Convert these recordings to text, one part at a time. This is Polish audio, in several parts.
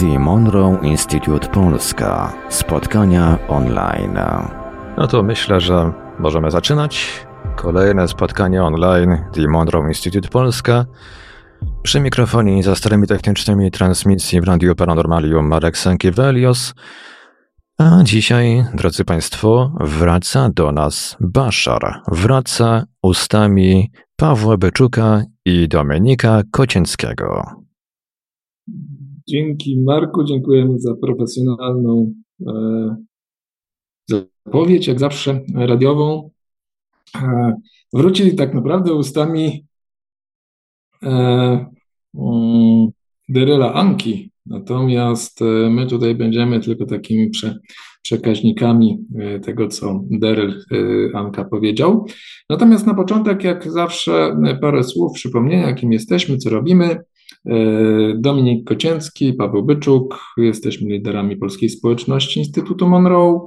The Monroe Institute Polska. Spotkania online. No to myślę, że możemy zaczynać. Kolejne spotkanie online The Monroe Institute Polska. Przy mikrofonie i za starymi technicznymi transmisji w Radiu Paranormalium Marek Sankiewelios. A dzisiaj, drodzy Państwo, wraca do nas Baszar. Wraca ustami Pawła Byczuka i Dominika Kocięckiego. Dzięki Marku, dziękujemy za profesjonalną e, zapowiedź, jak zawsze radiową. E, wrócili tak naprawdę ustami e, um, Deryla Anki, natomiast e, my tutaj będziemy tylko takimi prze, przekaźnikami tego, co Deryl Anka powiedział. Natomiast na początek, jak zawsze, parę słów przypomnienia, kim jesteśmy, co robimy. Dominik Kocięcki, Paweł Byczuk, jesteśmy liderami polskiej społeczności Instytutu Monroe,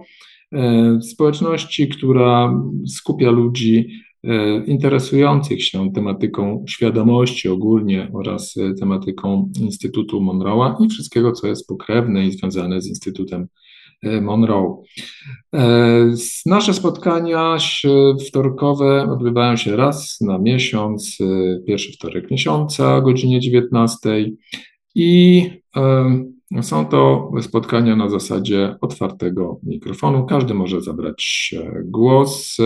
społeczności, która skupia ludzi E, interesujących się tematyką świadomości ogólnie oraz e, tematyką Instytutu Monroe'a i wszystkiego, co jest pokrewne i związane z Instytutem e, Monroe. Nasze spotkania wtorkowe odbywają się raz na miesiąc, pierwszy wtorek miesiąca o godzinie 19 i są to spotkania na zasadzie otwartego mikrofonu. Każdy może zabrać głos.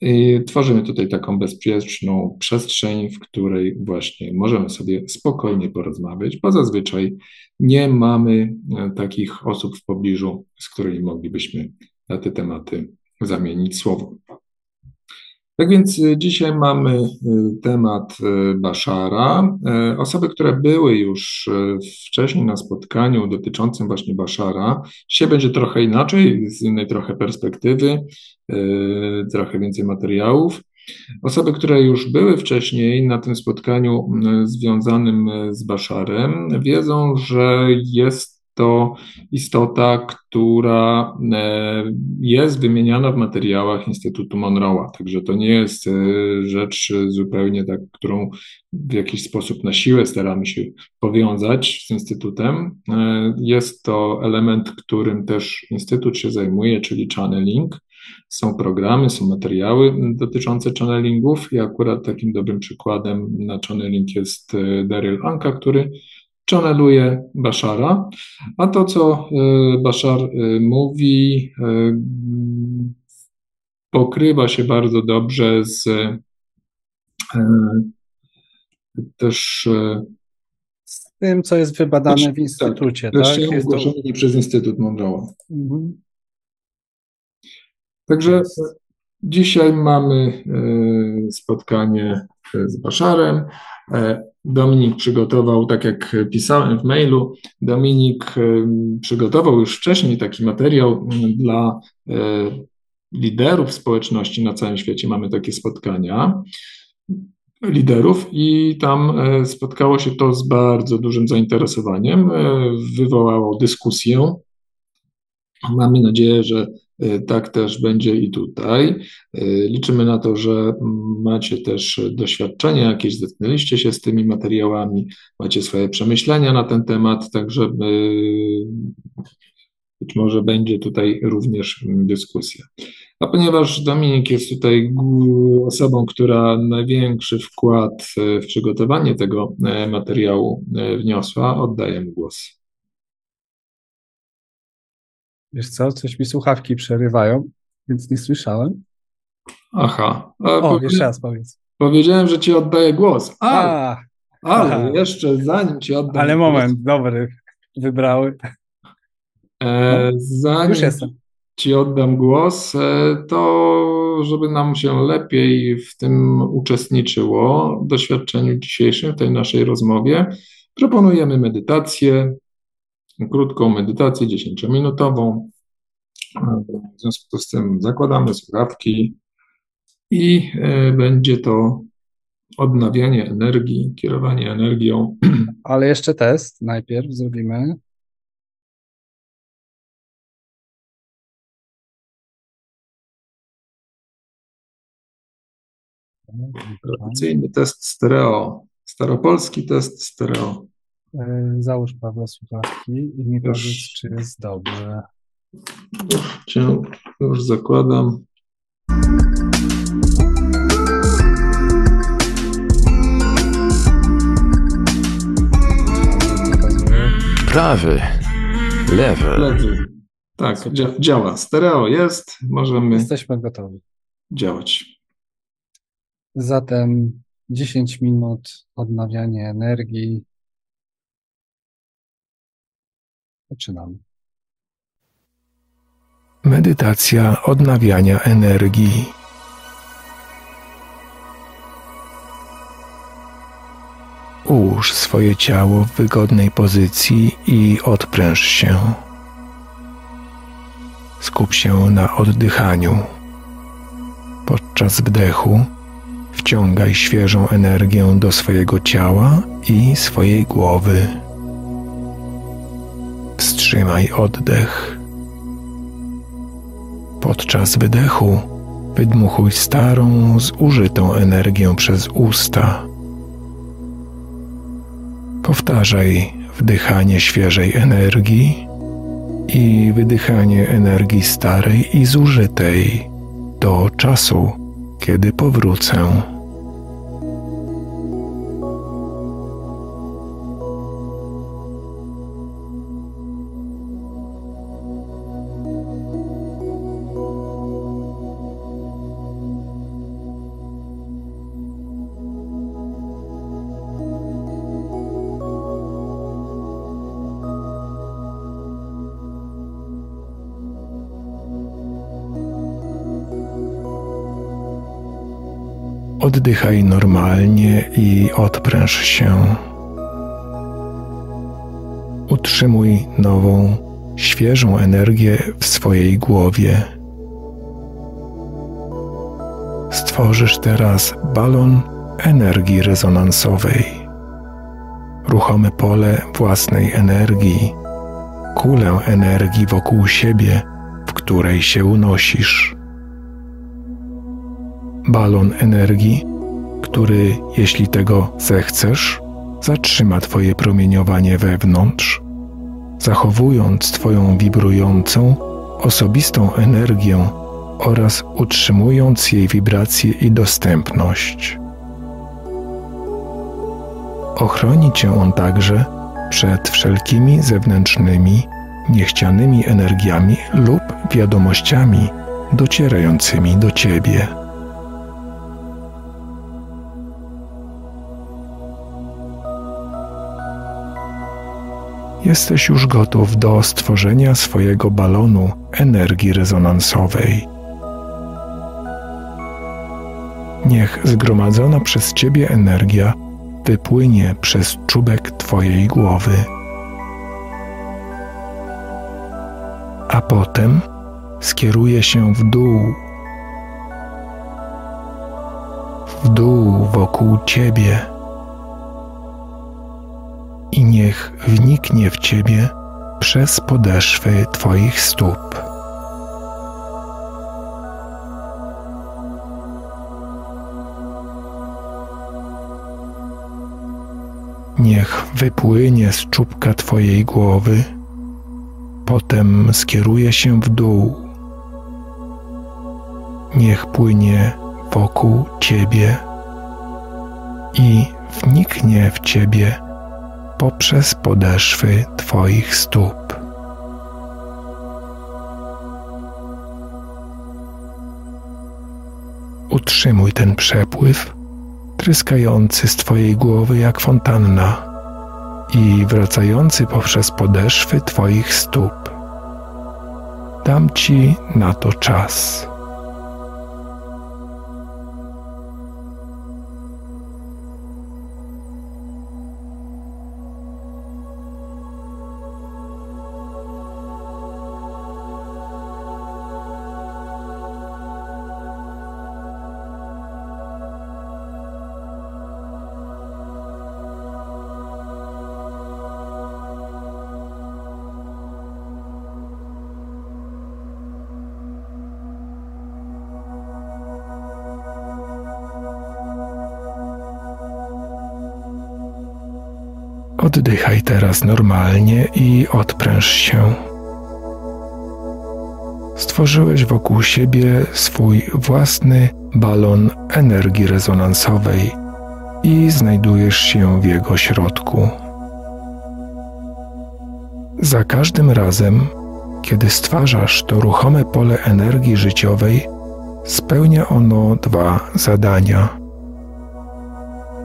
I tworzymy tutaj taką bezpieczną przestrzeń, w której właśnie możemy sobie spokojnie porozmawiać, bo zazwyczaj nie mamy e, takich osób w pobliżu, z którymi moglibyśmy na te tematy zamienić słowo. Tak więc e, dzisiaj mamy e, temat Baszara. Osoby, które były już wcześniej na spotkaniu dotyczącym właśnie Baszara, dzisiaj będzie trochę inaczej, z innej trochę perspektywy. Trochę więcej materiałów. Osoby, które już były wcześniej na tym spotkaniu y, związanym y, z Baszarem, wiedzą, że jest to istota, która jest wymieniana w materiałach Instytutu Monroe'a. Także to nie jest rzecz zupełnie tak, którą w jakiś sposób na siłę staramy się powiązać z Instytutem. Jest to element, którym też Instytut się zajmuje, czyli channeling. Są programy, są materiały dotyczące channelingów i akurat takim dobrym przykładem na channeling jest e, Daryl Anka, który channeluje Bashara, a to, co e, Bashar e, mówi, pokrywa się bardzo dobrze z też z tym, co jest wybadane w instytucie. Tak, tak? Jest to... przez Instytut Monroe'a. Mhm. Także dzisiaj mamy e, spotkanie z Baszarem. E, Dominik przygotował, tak jak pisałem w mailu, Dominik e, przygotował już wcześniej taki materiał dla liderów społeczności na całym świecie. Mamy takie spotkania liderów i tam spotkało się to z bardzo dużym zainteresowaniem, wywołało dyskusję. Mamy nadzieję, że E, tak też będzie i tutaj. E, liczymy na to, że macie też doświadczenia jakieś, zetknęliście się z tymi materiałami, macie swoje przemyślenia na ten temat, także e, być może będzie tutaj również dyskusja. A ponieważ Dominik jest tutaj osobą, która największy wkład w przygotowanie tego materiału wniosła, oddaję mu głos. Wiesz co, coś mi słuchawki przerywają, więc nie słyszałem. Aha. o, jeszcze raz powiedz. Powiedziałem, że ci oddaję głos. A, ale jeszcze zanim ci oddam Ale moment, głos, dobry, wybrały. E, no, zanim już jestem. ci oddam głos, e, to żeby nam się lepiej w tym uczestniczyło, w doświadczeniu dzisiejszym, w tej naszej rozmowie, proponujemy medytację, krótką medytację, 10-minutową. W związku z tym zakładamy słuchawki i e, będzie to odnawianie energii, kierowanie energią. Ale jeszcze test najpierw zrobimy. Tradycyjny test stereo, staropolski test stereo. E, załóż Paweł słuchawki i mi powiedz, czy jest dobrze. Cię już zakładam. Prawy, lewy. Lewy. Tak, dzia- działa. Stereo jest, możemy Jesteśmy gotowi. działać. Zatem 10 minut odnawianie energii. Zaczynamy. Medytacja odnawiania energii. Ułóż swoje ciało w wygodnej pozycji i odpręż się. Skup się na oddychaniu. Podczas wdechu wciągaj świeżą energię do swojego ciała i swojej głowy. Wstrzymaj oddech. Podczas wydechu wydmuchuj starą, zużytą energię przez usta. Powtarzaj wdychanie świeżej energii i wydychanie energii starej i zużytej do czasu, kiedy powrócę. Oddychaj normalnie i odpręż się. Utrzymuj nową, świeżą energię w swojej głowie. Stworzysz teraz balon energii rezonansowej. Ruchome pole własnej energii, kulę energii wokół siebie, w której się unosisz balon energii, który, jeśli tego zechcesz, zatrzyma Twoje promieniowanie wewnątrz, zachowując Twoją wibrującą, osobistą energię oraz utrzymując jej wibrację i dostępność. Ochroni Cię on także przed wszelkimi zewnętrznymi, niechcianymi energiami lub wiadomościami docierającymi do Ciebie. Jesteś już gotów do stworzenia swojego balonu energii rezonansowej. Niech zgromadzona przez Ciebie energia wypłynie przez czubek Twojej głowy. A potem skieruje się w dół, w dół wokół Ciebie i niech wniknie w Ciebie przez podeszwy Twoich stóp. Niech wypłynie z czubka Twojej głowy, potem skieruje się w dół. Niech płynie wokół Ciebie i wniknie w Ciebie poprzez podeszwy Twoich stóp. Utrzymuj ten przepływ, tryskający z Twojej głowy jak fontanna i wracający poprzez podeszwy Twoich stóp. Dam Ci na to czas. Oddychaj teraz normalnie i odpręż się. Stworzyłeś wokół siebie swój własny balon energii rezonansowej i znajdujesz się w jego środku. Za każdym razem, kiedy stwarzasz to ruchome pole energii życiowej, spełnia ono dwa zadania.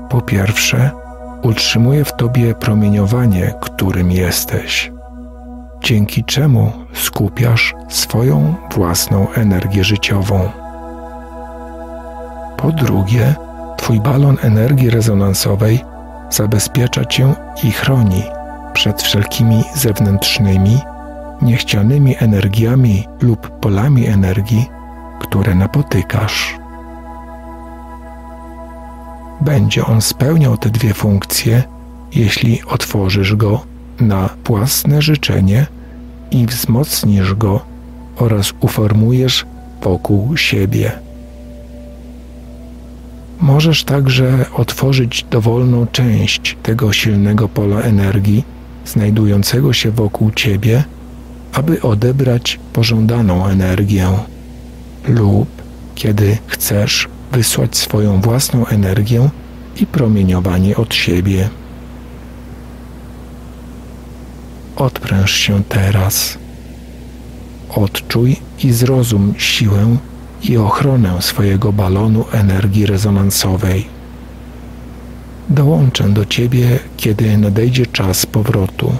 Po pierwsze, utrzymuje w tobie promieniowanie, którym jesteś, dzięki czemu skupiasz swoją własną energię życiową. Po drugie, twój balon energii rezonansowej zabezpiecza cię i chroni przed wszelkimi zewnętrznymi, niechcianymi energiami lub polami energii, które napotykasz. Będzie on spełniał te dwie funkcje, jeśli otworzysz go na własne życzenie i wzmocnisz go oraz uformujesz wokół siebie. Możesz także otworzyć dowolną część tego silnego pola energii znajdującego się wokół ciebie, aby odebrać pożądaną energię, lub kiedy chcesz wysłać swoją własną energię i promieniowanie od siebie. Odpręż się teraz. Odczuj i zrozum siłę i ochronę swojego balonu energii rezonansowej. Dołączę do Ciebie, kiedy nadejdzie czas powrotu.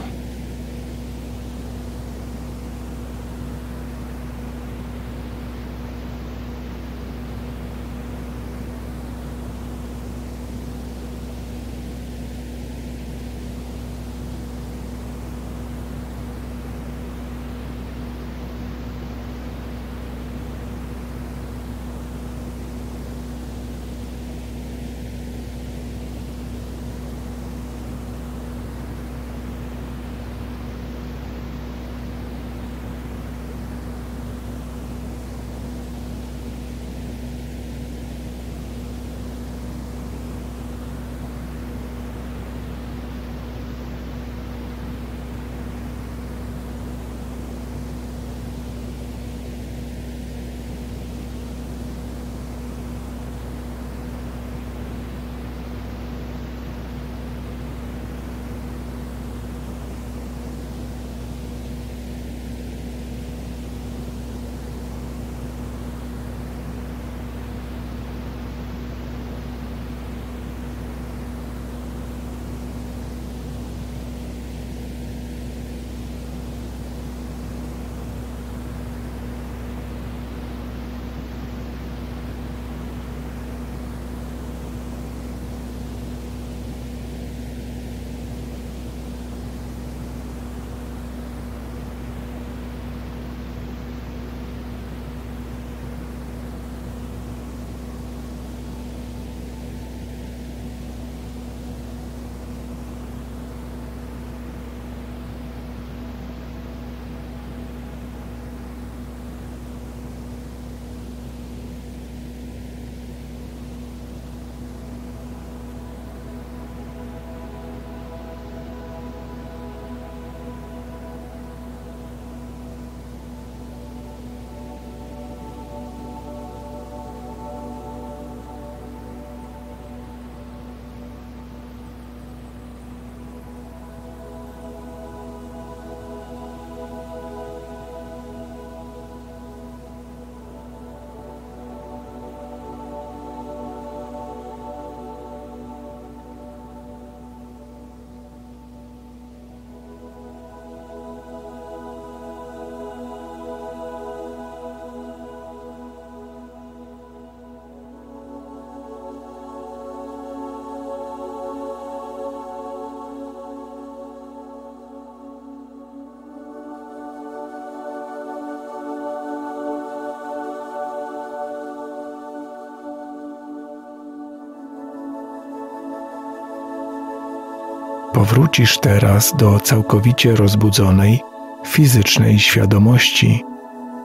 Powrócisz teraz do całkowicie rozbudzonej, fizycznej świadomości,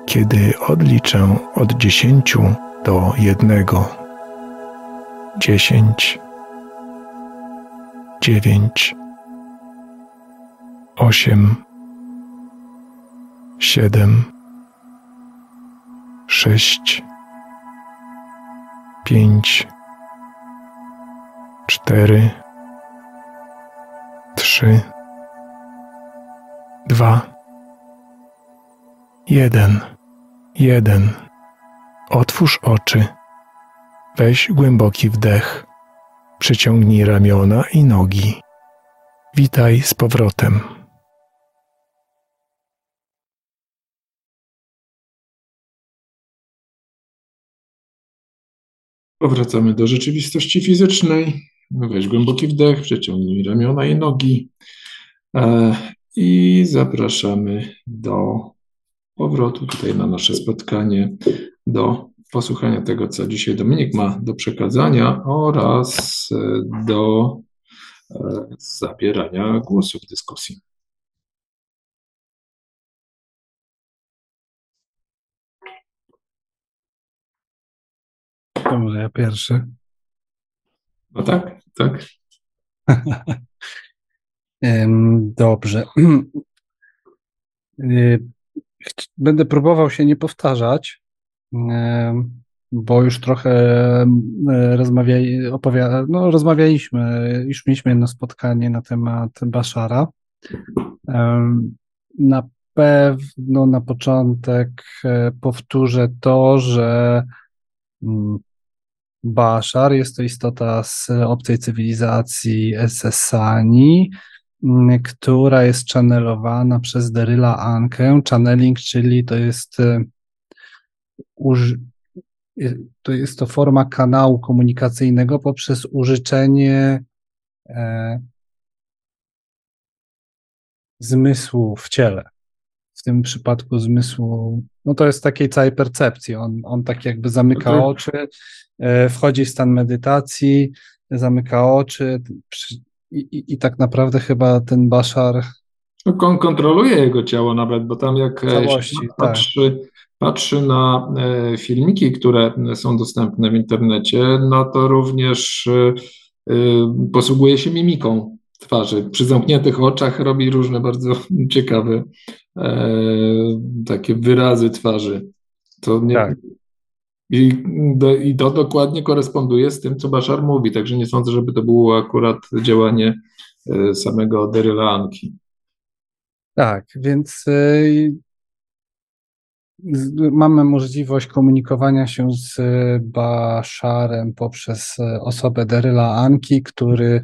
kiedy odliczę od dziesięciu do jednego. Dziesięć, dziewięć, osiem, siedem, sześć, pięć, cztery, trzy, dwa, jeden, jeden. Otwórz oczy. Weź głęboki wdech. Przyciągnij ramiona i nogi. Witaj z powrotem. Powracamy do rzeczywistości fizycznej. Weź głęboki wdech, przeciągnij ramiona i nogi. E, I zapraszamy do powrotu tutaj na nasze spotkanie, do posłuchania tego, co dzisiaj Dominik ma do przekazania oraz e, do e, zabierania głosu w dyskusji. To może ja pierwszy. No tak, tak. Dobrze. Y, Będę próbował się nie powtarzać, bo już trochę rozmawiali, opowia, no, rozmawialiśmy, już mieliśmy jedno spotkanie na temat Baszara. Na pewno na początek e, powtórzę to, że mm, Bashar jest to istota z obcej cywilizacji Sesani, m, która jest channelowana przez Deryla Ankę. Channeling, czyli to jest e, e, to jest to forma kanału komunikacyjnego poprzez użyczenie e, zmysłu w ciele. W tym przypadku zmysłu, no to jest takiej całej percepcji. On, on tak jakby zamyka Mhm. oczy, wchodzi w stan medytacji, zamyka oczy i, i, i tak naprawdę chyba ten Bashar kon- kontroluje jego ciało nawet, bo tam jak e, Całości, się tak. patrzy, patrzy na e, filmiki, które są dostępne w internecie, no to również e, e, posługuje się mimiką twarzy. Przy zamkniętych oczach robi różne bardzo ciekawe e, takie wyrazy twarzy. To nie, Tak. I, I to dokładnie koresponduje z tym, co Bashar mówi, także nie sądzę, żeby to było akurat działanie e, samego Deryla Anki. Tak, więc z- mamy możliwość komunikowania się z y, Basharem poprzez osobę Deryla Anki, który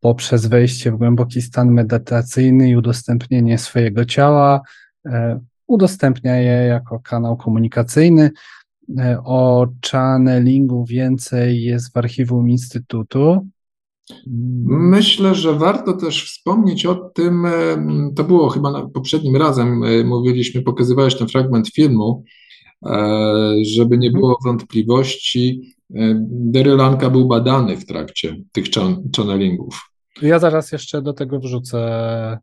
poprzez wejście w głęboki stan medytacyjny i udostępnienie swojego ciała udostępnia je jako kanał komunikacyjny. Y, O channelingu więcej jest w archiwum Instytutu. Myślę, że warto też wspomnieć o tym, em, to było chyba na poprzednim razem, e, mówiliśmy, pokazywałeś ten fragment filmu, e, żeby nie było wątpliwości. e, Daryl Anka był badany w trakcie tych chan- channelingów. Ja zaraz jeszcze do tego wrzucę.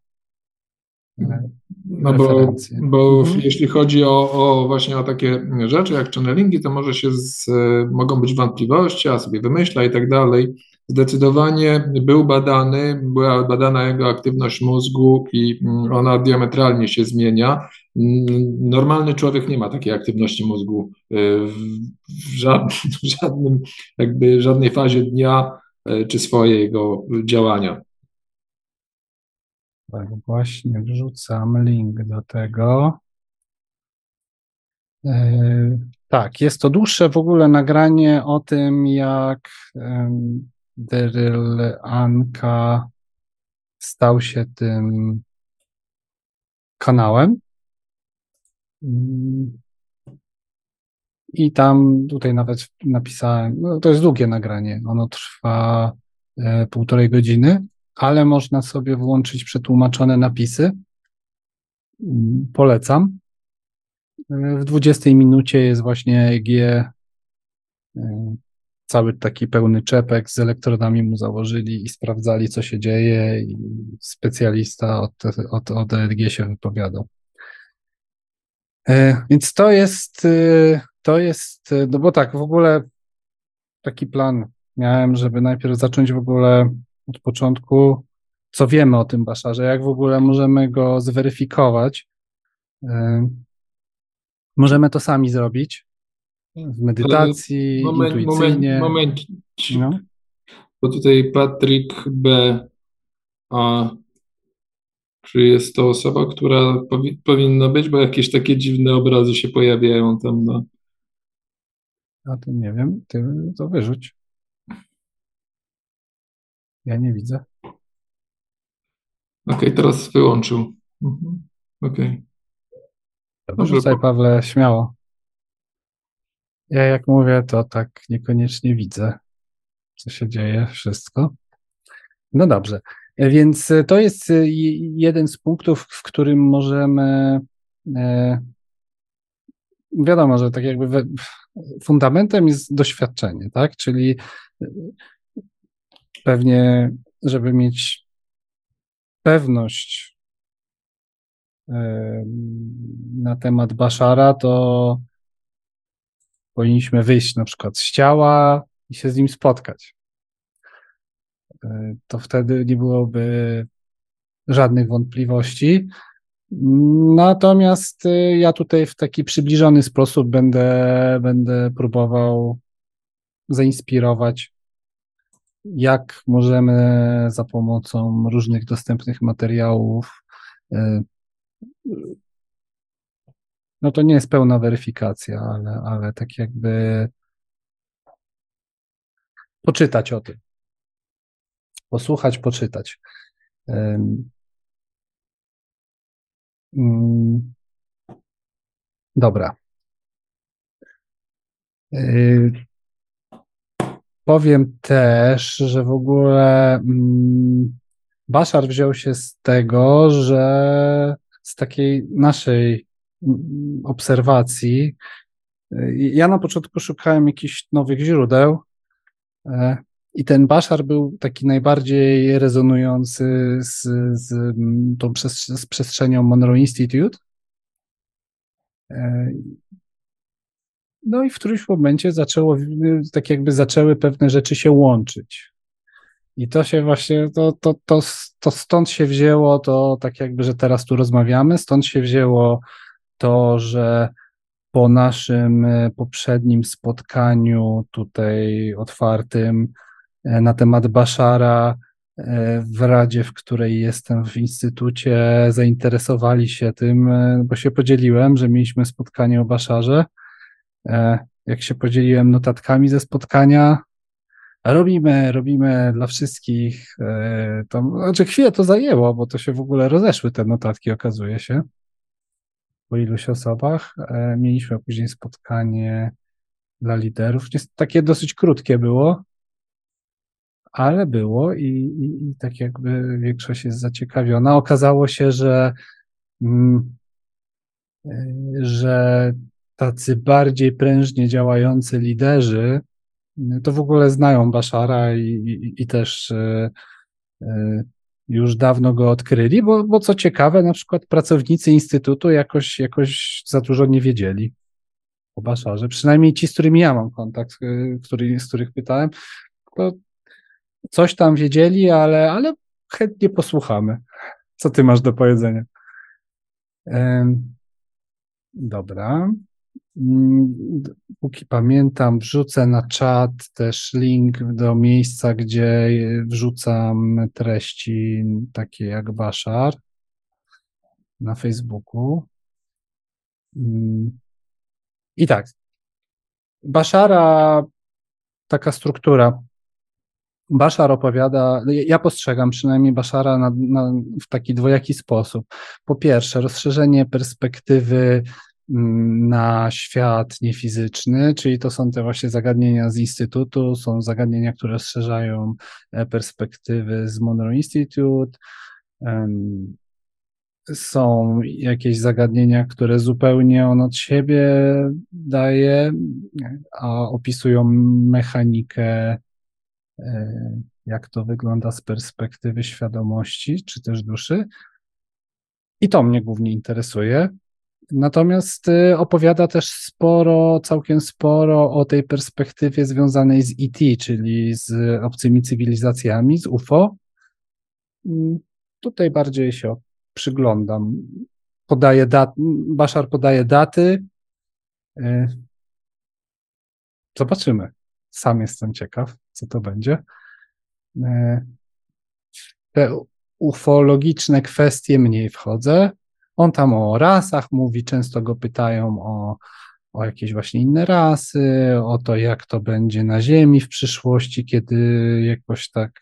Y, No bo, bo Mhm. jeśli chodzi o, o właśnie o takie rzeczy jak channelingi, to może się z, e, mogą być wątpliwości, a sobie wymyśla i tak dalej. Zdecydowanie był badany, była badana jego aktywność mózgu i mm, ona diametralnie się zmienia. Mm, Normalny człowiek nie ma takiej aktywności mózgu e, w, w żadnym, w żadnym, jakby żadnej fazie dnia e, czy swojego działania. Tak, właśnie wrzucam link do tego. E, Tak, jest to dłuższe w ogóle nagranie o tym, jak Daryl Anka stał się tym kanałem. Mm. I tam tutaj nawet napisałem, no to jest długie nagranie, ono trwa e, półtorej godziny, ale można sobie włączyć przetłumaczone napisy. Polecam. W 20 minucie jest właśnie EEG, e, cały taki pełny czepek z elektrodami mu założyli i sprawdzali, co się dzieje, i specjalista od, od, od EEG się wypowiadał. E, Więc to jest, e, to jest, no bo tak, w ogóle taki plan miałem, żeby najpierw zacząć w ogóle od początku co wiemy o tym Baszarze, jak w ogóle możemy go zweryfikować. Możemy to sami zrobić w medytacji, moment, intuicyjnie. Moment, moment. No. Bo tutaj Patryk B. A czy jest to osoba, która powi powinna być, bo jakieś takie dziwne obrazy się pojawiają tam na. A to nie wiem, ty to wyrzuć. Ja nie widzę. Okej, okay, teraz wyłączył. Mhm. Okej. Okay. Rzucaj, Pawle, śmiało. Ja jak mówię, to tak niekoniecznie widzę, co się dzieje, wszystko. No dobrze, więc to jest jeden z punktów, w którym możemy. E, wiadomo, że tak jakby fundamentem jest doświadczenie, tak? Czyli pewnie, żeby mieć pewność na temat Baszara, to powinniśmy wyjść na przykład z ciała i się z nim spotkać. E, to wtedy nie byłoby żadnych wątpliwości. Natomiast y, ja tutaj w taki przybliżony sposób będę, będę próbował zainspirować, jak możemy za pomocą różnych dostępnych materiałów y, no to nie jest pełna weryfikacja, ale, ale tak jakby poczytać o tym. Posłuchać, poczytać. Mm, dobra. Y, powiem też, że w ogóle mm, Baszar wziął się z tego, że z takiej naszej obserwacji. Ja na początku szukałem jakichś nowych źródeł e, i ten Bashar był taki najbardziej rezonujący z, z tą z przestrzenią Monroe Institute. No i w którymś momencie zaczęło, tak jakby zaczęły pewne rzeczy się łączyć. I to się właśnie, to, to, to, to stąd się wzięło to, tak jakby, że teraz tu rozmawiamy, stąd się wzięło to, że po naszym e, poprzednim spotkaniu tutaj otwartym e, na temat Baszara e, w Radzie, w której jestem w instytucie, zainteresowali się tym, bo się podzieliłem, że mieliśmy spotkanie o Baszarze. Jak się podzieliłem notatkami ze spotkania, robimy, robimy dla wszystkich. To, znaczy chwilę to zajęło, bo to się w ogóle rozeszły te notatki, okazuje się po iluś osobach. E, mieliśmy później spotkanie dla liderów. Takie dosyć krótkie było, ale było i, i, i tak jakby większość jest zaciekawiona. Okazało się, że, mm, e, że tacy bardziej prężnie działający liderzy to w ogóle znają Baszara i, i, i też e, już dawno go odkryli, bo, bo co ciekawe, na przykład pracownicy Instytutu jakoś, jakoś za dużo nie wiedzieli o Baszarze. Przynajmniej ci, z którymi ja mam kontakt, y, który, z których pytałem, to coś tam wiedzieli, ale, ale chętnie posłuchamy. Co ty masz do powiedzenia? Dobra. Póki pamiętam, wrzucę na czat też link do miejsca, gdzie wrzucam treści takie jak Bashar na Facebooku. I tak, Bashara, taka struktura. Bashar opowiada, ja postrzegam przynajmniej Bashara na, na, w taki dwojaki sposób. Po pierwsze, rozszerzenie perspektywy na świat niefizyczny, czyli to są te właśnie zagadnienia z Instytutu, są zagadnienia, które rozszerzają e, perspektywy z Monroe Institute, są jakieś zagadnienia, które zupełnie on od siebie daje, a opisują mechanikę, e, jak to wygląda z perspektywy świadomości, czy też duszy. I to mnie głównie interesuje. Natomiast y, opowiada też sporo, całkiem sporo o tej perspektywie związanej z ET, czyli z obcymi cywilizacjami, z UFO. mm, tutaj bardziej się przyglądam. Podaje dat, Baszar podaje daty. E, zobaczymy. Sam jestem ciekaw, co to będzie. E, te ufologiczne kwestie mniej wchodzę. On tam o rasach mówi, często go pytają o, o jakieś właśnie inne rasy, o to, jak to będzie na Ziemi w przyszłości, kiedy jakoś tak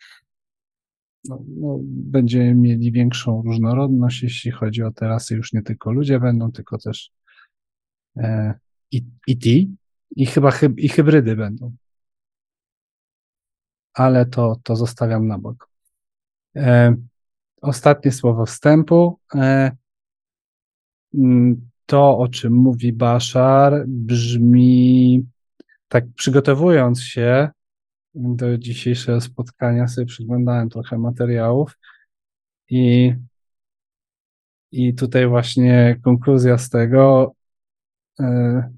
no, no, będziemy mieli większą różnorodność, jeśli chodzi o te rasy. Już nie tylko ludzie będą, tylko też e, i, i ti, i chyba hyb, i hybrydy będą. Ale to, to zostawiam na bok. E, ostatnie słowo wstępu. E, to, o czym mówi Bashar, brzmi tak przygotowując się do dzisiejszego spotkania, sobie przyglądałem trochę materiałów i, i tutaj właśnie konkluzja z tego, e,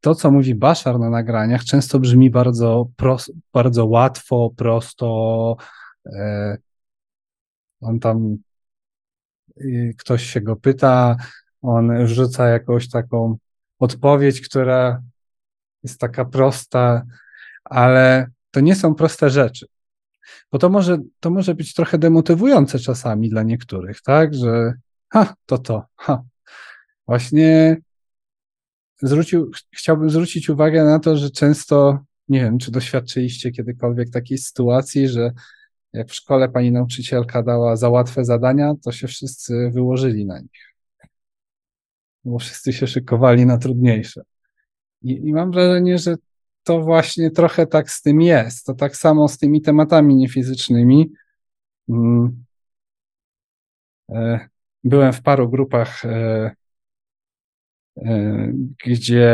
to, co mówi Bashar na nagraniach, często brzmi bardzo, pros, bardzo łatwo, prosto. E, on tam, ktoś się go pyta, on rzuca jakąś taką odpowiedź, która jest taka prosta, ale to nie są proste rzeczy. Bo to może, to może być trochę demotywujące czasami dla niektórych, tak? Że ha, to to, ha. Właśnie zwrócił, chciałbym zwrócić uwagę na to, że często, nie wiem, czy doświadczyliście kiedykolwiek takiej sytuacji, że jak w szkole pani nauczycielka dała za łatwe zadania, to się wszyscy wyłożyli na nich. Bo wszyscy się szykowali na trudniejsze. I, I, mam wrażenie, że to właśnie trochę tak z tym jest. To tak samo z tymi tematami niefizycznymi. Mm. E, byłem w paru grupach e, E, gdzie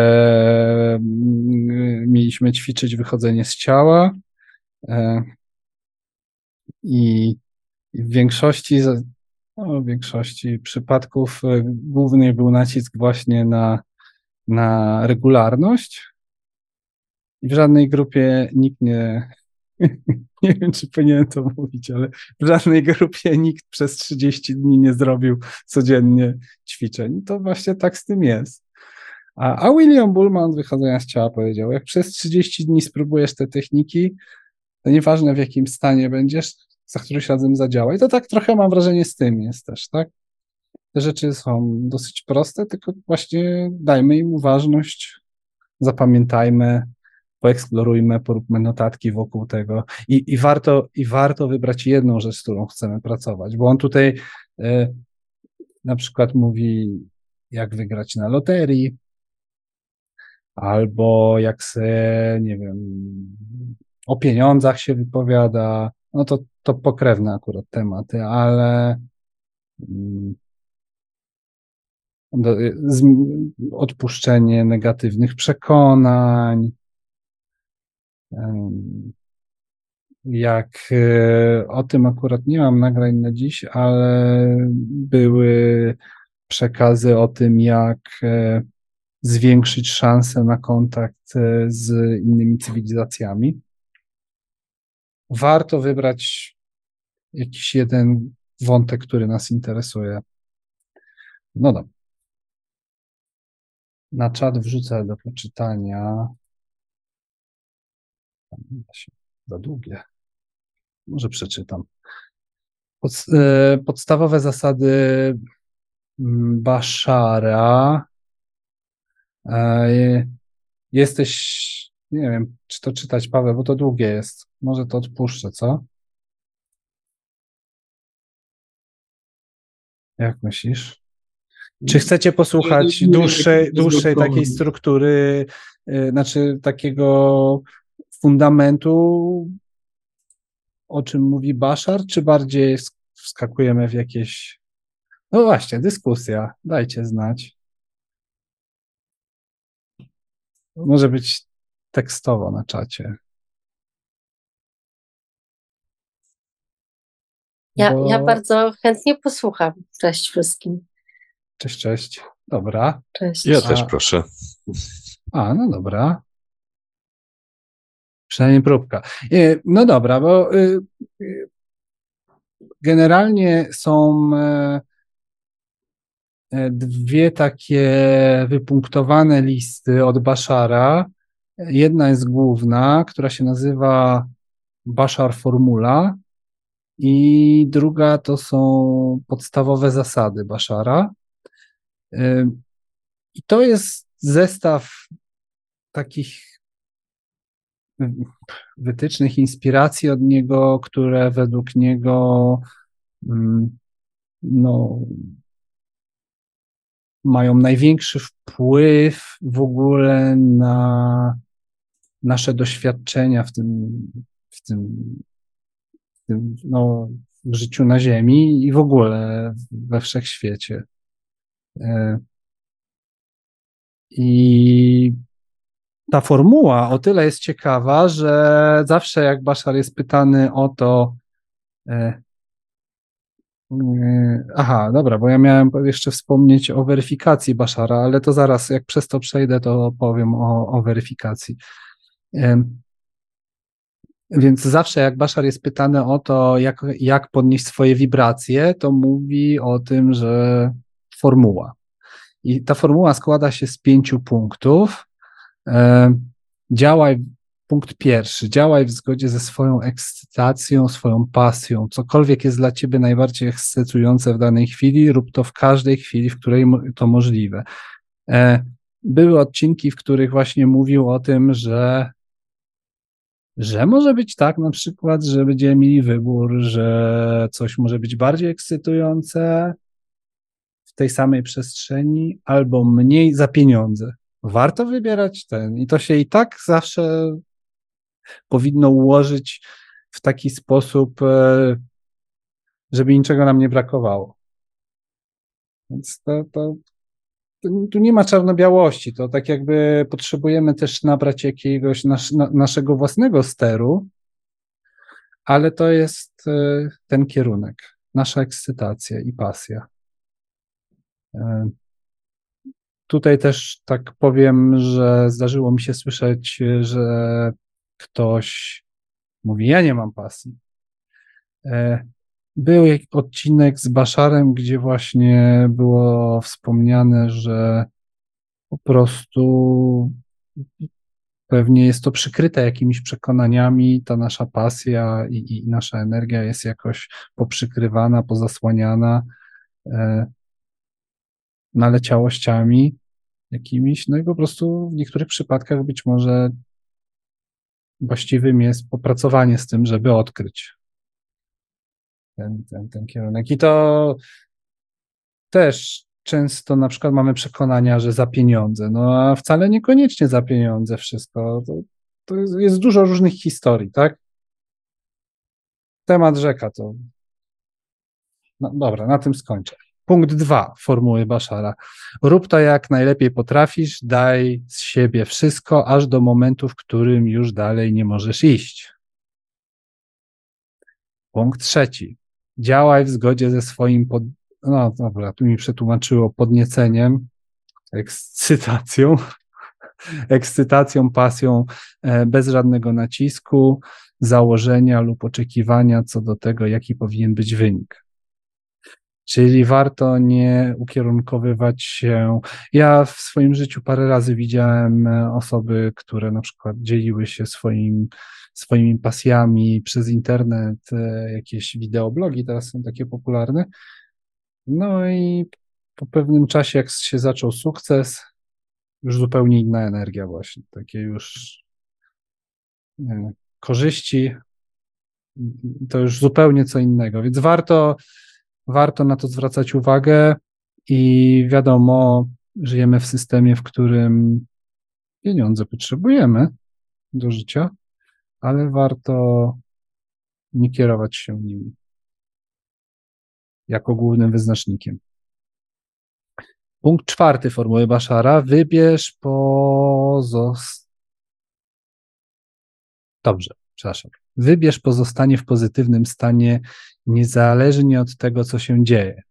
mm, mieliśmy ćwiczyć wychodzenie z ciała i w większości, no, w większości przypadków e, główny był nacisk właśnie na, na regularność i w żadnej grupie nikt nie, nie wiem, czy powinienem to mówić, ale w żadnej grupie nikt przez 30 dni nie zrobił codziennie ćwiczeń. To właśnie tak z tym jest. A, a William Bullman, wychodzenia z ciała, powiedział: Jak przez 30 dni spróbujesz te techniki, to nieważne w jakim stanie będziesz, za któryś razem zadziała. I to tak trochę mam wrażenie z tym jest też, tak? Te rzeczy są dosyć proste, tylko właśnie dajmy im uważność, zapamiętajmy, poeksplorujmy, poróbmy notatki wokół tego i, i, warto, i warto wybrać jedną rzecz, z którą chcemy pracować, bo on tutaj y, na przykład mówi, jak wygrać na loterii, albo jak se, nie wiem, o pieniądzach się wypowiada, no to, to pokrewne akurat tematy, ale mm, odpuszczenie negatywnych przekonań, jak e, o tym akurat nie mam nagrań na dziś, ale były przekazy o tym, jak e, zwiększyć szanse na kontakt e, z innymi cywilizacjami. Warto wybrać jakiś jeden wątek, który nas interesuje. No dobra. Na czat wrzucę do poczytania za długie. Może przeczytam. Pod, e, podstawowe zasady mm, Bashara. E, jesteś, nie wiem, czy to czytać, Paweł, bo to długie jest. Może to odpuszczę, co? Jak myślisz? Czy chcecie posłuchać dłuższej, dłuższej takiej struktury, e, znaczy takiego fundamentu, o czym mówi Bashar, czy bardziej wskakujemy w jakieś. No właśnie, dyskusja. Dajcie znać. Może być tekstowo na czacie. Ja, Bo... ja bardzo chętnie posłucham. Cześć wszystkim. Cześć, cześć. Dobra. Cześć. Ja też proszę. A, no dobra. Przynajmniej próbka. No dobra, bo y, y, generalnie są e, e, dwie takie wypunktowane listy od Bashara. Jedna jest główna, która się nazywa Bashar Formula, i druga to są podstawowe zasady Bashara. I to jest zestaw takich wytycznych, inspiracji od niego, które według niego no, mają największy wpływ w ogóle na nasze doświadczenia w tym, w tym, w tym no, w życiu na Ziemi i w ogóle we wszechświecie. E, I ta formuła o tyle jest ciekawa, że zawsze jak Bashar jest pytany o to, e, Aha, dobra, bo ja miałem jeszcze wspomnieć o weryfikacji Bashara, ale to zaraz, jak przez to przejdę, to powiem o, o weryfikacji. Więc zawsze jak Bashar jest pytany o to, jak, jak podnieść swoje wibracje, to mówi o tym, że formuła. I ta formuła składa się z pięciu punktów. E, działaj, punkt pierwszy, działaj w zgodzie ze swoją ekscytacją, swoją pasją. Cokolwiek jest dla ciebie najbardziej ekscytujące w danej chwili, rób to w każdej chwili, w której to możliwe. E, były odcinki, w których właśnie mówił o tym, że że może być tak na przykład, że będziemy mieli wybór, że coś może być bardziej ekscytujące w tej samej przestrzeni, albo mniej za pieniądze. Warto wybierać ten. I to się i tak zawsze powinno ułożyć w taki sposób, e, żeby niczego nam nie brakowało. Więc to, to, tu nie ma czarno-białości, to tak jakby potrzebujemy też nabrać jakiegoś nas, na, naszego własnego steru, ale to jest e, ten kierunek, nasza ekscytacja i pasja. E, tutaj też tak powiem, że zdarzyło mi się słyszeć, że ktoś mówi: Ja nie mam pasji. E, był odcinek z Baszarem, gdzie właśnie było wspomniane, że po prostu pewnie jest to przykryte jakimiś przekonaniami, ta nasza pasja i, i nasza energia jest jakoś poprzykrywana, pozasłaniana e, naleciałościami jakimiś, no i po prostu w niektórych przypadkach być może właściwym jest popracowanie z tym, żeby odkryć ten, ten, ten kierunek. I to też często na przykład mamy przekonania, że za pieniądze, no a wcale niekoniecznie za pieniądze wszystko. To, to jest, jest dużo różnych historii, tak? Temat rzeka to. No, dobra, na tym skończę. Punkt dwa formuły Baszara. Rób to jak najlepiej potrafisz, daj z siebie wszystko, aż do momentu, w którym już dalej nie możesz iść. Punkt trzeci działaj w zgodzie ze swoim, pod... no dobra, tu mi przetłumaczyło podnieceniem, ekscytacją, ekscytacją, pasją, e, bez żadnego nacisku, założenia lub oczekiwania co do tego, jaki powinien być wynik. Czyli warto nie ukierunkowywać się. Ja w swoim życiu parę razy widziałem e, osoby, które na przykład dzieliły się swoim swoimi pasjami przez internet, e, jakieś wideoblogi teraz są takie popularne. No i po pewnym czasie, jak się zaczął sukces, już zupełnie inna energia właśnie, takie już nie, korzyści, to już zupełnie co innego, więc warto, warto na to zwracać uwagę i wiadomo, żyjemy w systemie, w którym pieniądze potrzebujemy do życia, ale warto nie kierować się nimi jako głównym wyznacznikiem. Punkt czwarty formuły Baszara. Wybierz pozos... Dobrze, przepraszam. Wybierz pozostanie w pozytywnym stanie niezależnie od tego, co się dzieje.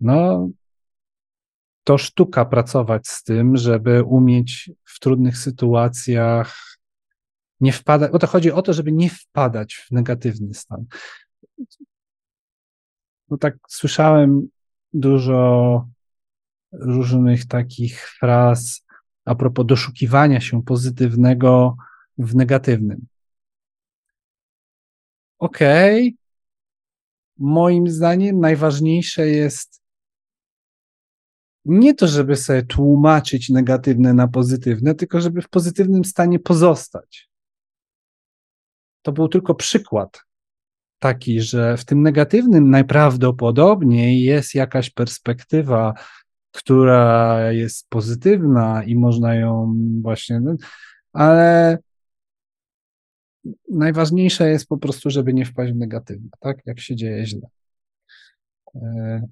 No, to sztuka pracować z tym, żeby umieć w trudnych sytuacjach nie wpadać, o to chodzi o to, żeby nie wpadać w negatywny stan. no tak słyszałem dużo różnych takich fraz a propos doszukiwania się pozytywnego w negatywnym. Okej, okay. moim zdaniem najważniejsze jest nie to, żeby sobie tłumaczyć negatywne na pozytywne, tylko żeby w pozytywnym stanie pozostać. To był tylko przykład taki, że w tym negatywnym najprawdopodobniej jest jakaś perspektywa, która jest pozytywna i można ją właśnie, ale najważniejsze jest po prostu, żeby nie wpaść w negatywne, tak? Jak się dzieje źle. E,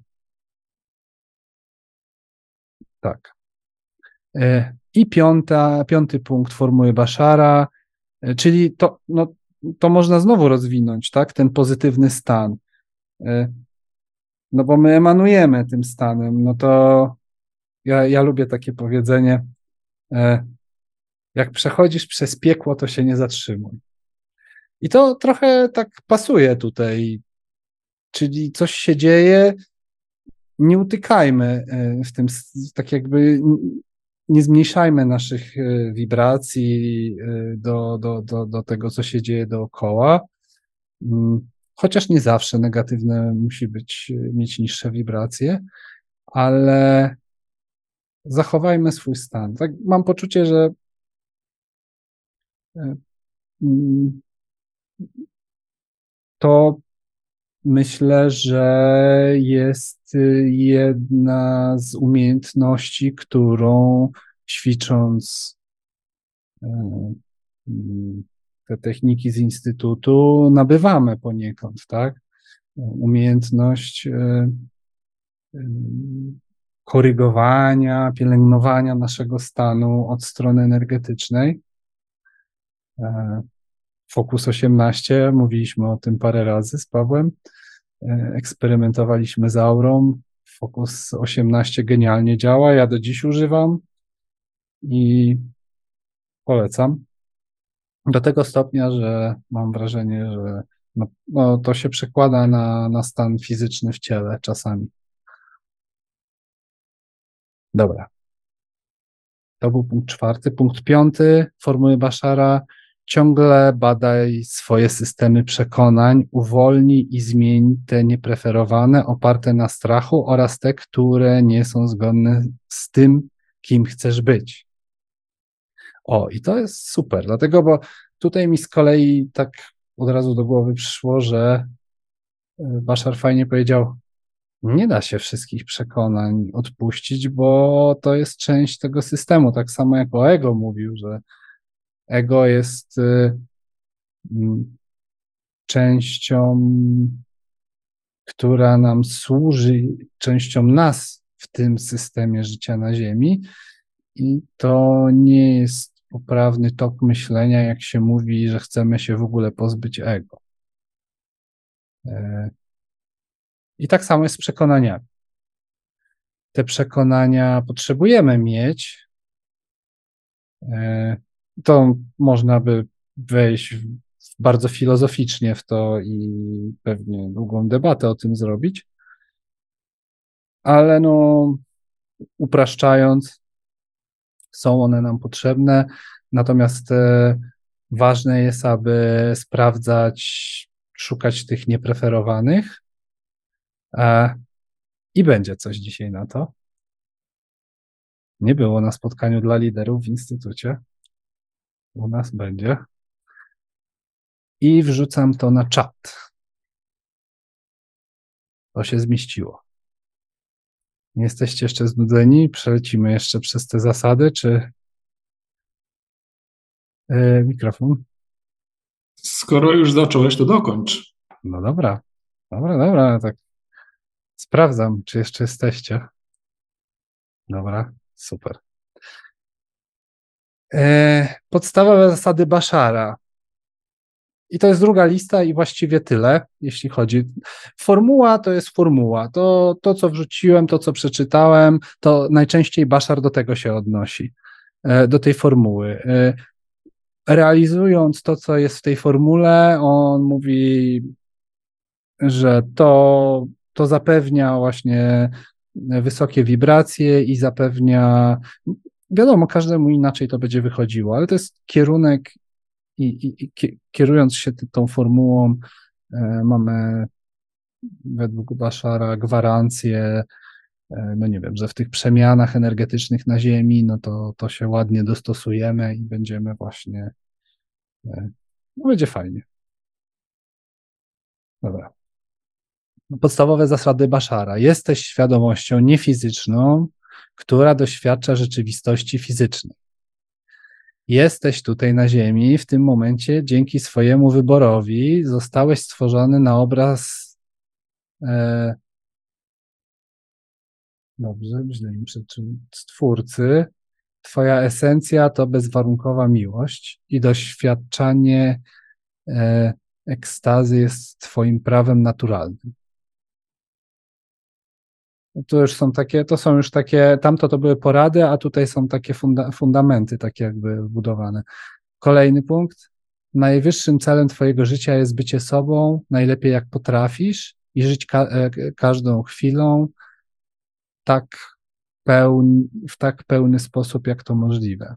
tak. E, I piąta, piąty punkt formuły Baszara, e, czyli to, no, to można znowu rozwinąć, tak? Ten pozytywny stan. No bo my emanujemy tym stanem, no to ja, ja lubię takie powiedzenie, jak przechodzisz przez piekło, to się nie zatrzymuj. I to trochę tak pasuje tutaj. Czyli coś się dzieje, nie utykajmy e, w tym, tak jakby nie zmniejszajmy naszych e, wibracji e, do, do, do, do tego, co się dzieje dookoła. Mm, chociaż nie zawsze negatywne musi być, mieć niższe wibracje, ale zachowajmy swój stan. Tak, mam poczucie, że mm, to myślę, że jest jedna z umiejętności, którą ćwicząc e, te techniki z instytutu nabywamy poniekąd, tak? Umiejętność e, e, korygowania, pielęgnowania naszego stanu od strony energetycznej. Focus 18, mówiliśmy o tym parę razy z Pawłem. E, eksperymentowaliśmy z aurą. Focus 18 genialnie działa. Ja do dziś używam i polecam. Do tego stopnia, że mam wrażenie, że no, no, to się przekłada na, na stan fizyczny w ciele czasami. Dobra. To był punkt czwarty. Punkt piąty formuły Baszara Ciągle badaj swoje systemy przekonań, uwolnij i zmień te niepreferowane, oparte na strachu oraz te, które nie są zgodne z tym, kim chcesz być. O, i to jest super, dlatego, bo tutaj mi z kolei tak od razu do głowy przyszło, że e, Baszar fajnie powiedział, nie da się wszystkich przekonań odpuścić, bo to jest część tego systemu. Tak samo jak o ego mówił, że ego jest y, mm, częścią, która nam służy, częścią nas w tym systemie życia na Ziemi. I to nie jest poprawny tok myślenia, jak się mówi, że chcemy się w ogóle pozbyć ego. E, I tak samo jest z przekonaniami. Te przekonania potrzebujemy mieć, e, to można by wejść bardzo filozoficznie w to i pewnie długą debatę o tym zrobić. Ale no, upraszczając, są one nam potrzebne, natomiast e, ważne jest, aby sprawdzać, szukać tych niepreferowanych. E, I będzie coś dzisiaj na to. Nie było na spotkaniu dla liderów w instytucie u nas będzie. I wrzucam to na czat. To się zmieściło. Nie jesteście jeszcze znudzeni? Przelecimy jeszcze przez te zasady, czy yy, mikrofon? Skoro już zacząłeś, to dokończ. No dobra, dobra, dobra, tak sprawdzam, czy jeszcze jesteście. Dobra, super. E, podstawowe zasady Baszara. I to jest druga lista i właściwie tyle, jeśli chodzi. Formuła to jest formuła. To, to co wrzuciłem, to co przeczytałem, to najczęściej Baszar do tego się odnosi, e, do tej formuły. E, realizując to, co jest w tej formule, on mówi że to, to zapewnia właśnie wysokie wibracje i zapewnia, wiadomo, każdemu inaczej to będzie wychodziło, ale to jest kierunek i, i, i kierując się tą formułą, e, mamy według Baszara gwarancję, e, no nie wiem, że w tych przemianach energetycznych na Ziemi, no to, to się ładnie dostosujemy i będziemy właśnie, e, no będzie fajnie. Dobra. Podstawowe zasady Baszara. Jesteś świadomością niefizyczną, która doświadcza rzeczywistości fizycznej. Jesteś tutaj na Ziemi, w tym momencie dzięki swojemu wyborowi zostałeś stworzony na obraz. E, dobrze, źle mi przeczytałem. Stwórcy. Twoja esencja to bezwarunkowa miłość i doświadczanie e, ekstazy jest Twoim prawem naturalnym. To już są takie, to są już takie, tamto to były porady, a tutaj są takie funda, fundamenty, takie jakby budowane. Kolejny punkt. Najwyższym celem Twojego życia jest bycie sobą, najlepiej jak potrafisz i żyć ka e, każdą chwilą tak pełni, w tak pełny sposób, jak to możliwe.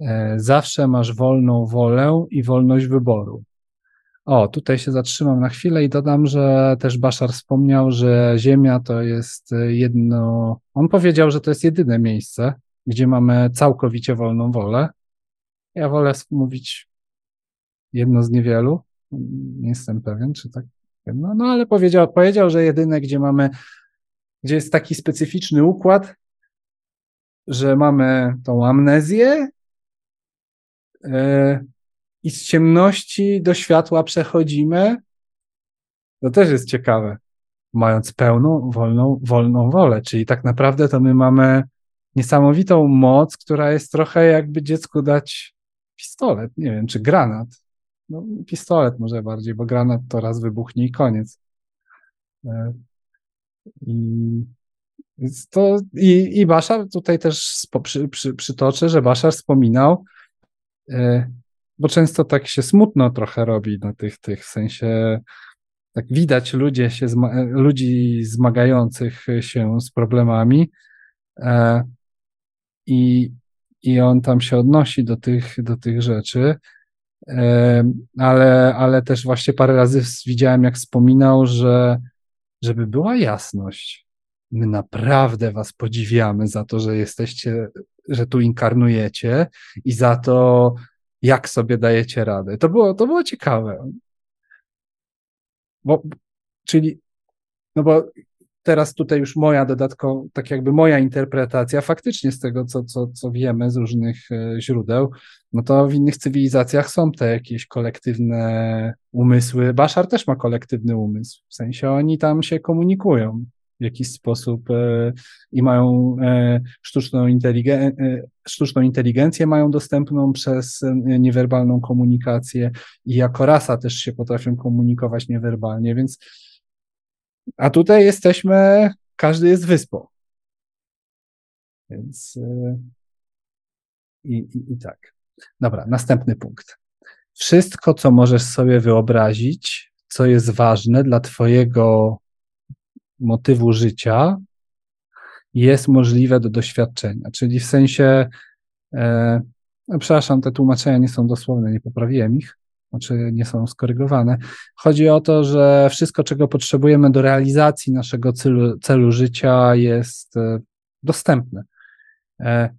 E, zawsze masz wolną wolę i wolność wyboru. O, tutaj się zatrzymam na chwilę i dodam, że też Baszar wspomniał, że Ziemia to jest jedno. On powiedział, że to jest jedyne miejsce, gdzie mamy całkowicie wolną wolę. Ja wolę mówić jedno z niewielu. Nie jestem pewien, czy tak. No, no ale powiedział, powiedział, że jedyne, gdzie mamy, gdzie jest taki specyficzny układ, że mamy tą amnezję, yy, i z ciemności do światła przechodzimy, to też jest ciekawe. Mając pełną, wolną, wolną wolę, czyli tak naprawdę to my mamy niesamowitą moc, która jest trochę jakby dziecku dać pistolet, nie wiem, czy granat. No, pistolet może bardziej, bo granat to raz wybuchnie i koniec. E, I to, i, i Baszar tutaj też przy, przy, przytoczę, że Baszar wspominał, e, bo często tak się smutno trochę robi na tych, tych w sensie tak widać ludzie się, ludzi zmagających się z problemami e, i, i on tam się odnosi do tych, do tych rzeczy, e, ale, ale też właśnie parę razy widziałem, jak wspominał, że żeby była jasność, my naprawdę was podziwiamy za to, że jesteście, że tu inkarnujecie i za to, jak sobie dajecie radę. To było, to było ciekawe. Bo, czyli, no bo teraz tutaj już moja dodatkowa, tak jakby moja interpretacja, faktycznie z tego, co, co, co wiemy z różnych e, źródeł, no to w innych cywilizacjach są te jakieś kolektywne umysły. Bashar też ma kolektywny umysł, w sensie oni tam się komunikują w jakiś sposób e, i mają e, sztuczną, inteligen e, sztuczną inteligencję, mają dostępną przez niewerbalną komunikację i jako rasa też się potrafią komunikować niewerbalnie, więc a tutaj jesteśmy, każdy jest wyspą. Więc i, i, i tak. Dobra, następny punkt. Wszystko, co możesz sobie wyobrazić, co jest ważne dla Twojego motywu życia jest możliwe do doświadczenia. Czyli w sensie, e, no przepraszam, te tłumaczenia nie są dosłowne, nie poprawiłem ich, znaczy nie są skorygowane. Chodzi o to, że wszystko, czego potrzebujemy do realizacji naszego celu, celu życia, jest e, dostępne. E,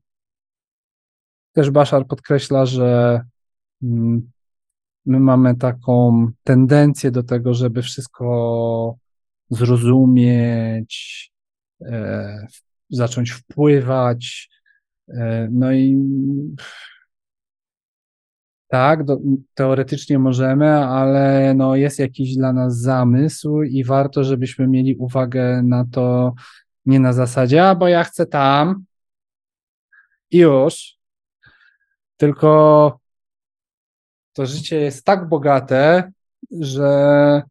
też Bashar podkreśla, że mm, my mamy taką tendencję do tego, żeby wszystko zrozumieć, e, zacząć wpływać. E, no i tak, do, teoretycznie możemy, ale no jest jakiś dla nas zamysł i warto, żebyśmy mieli uwagę na to nie na zasadzie, a bo ja chcę tam i już, tylko to życie jest tak bogate, że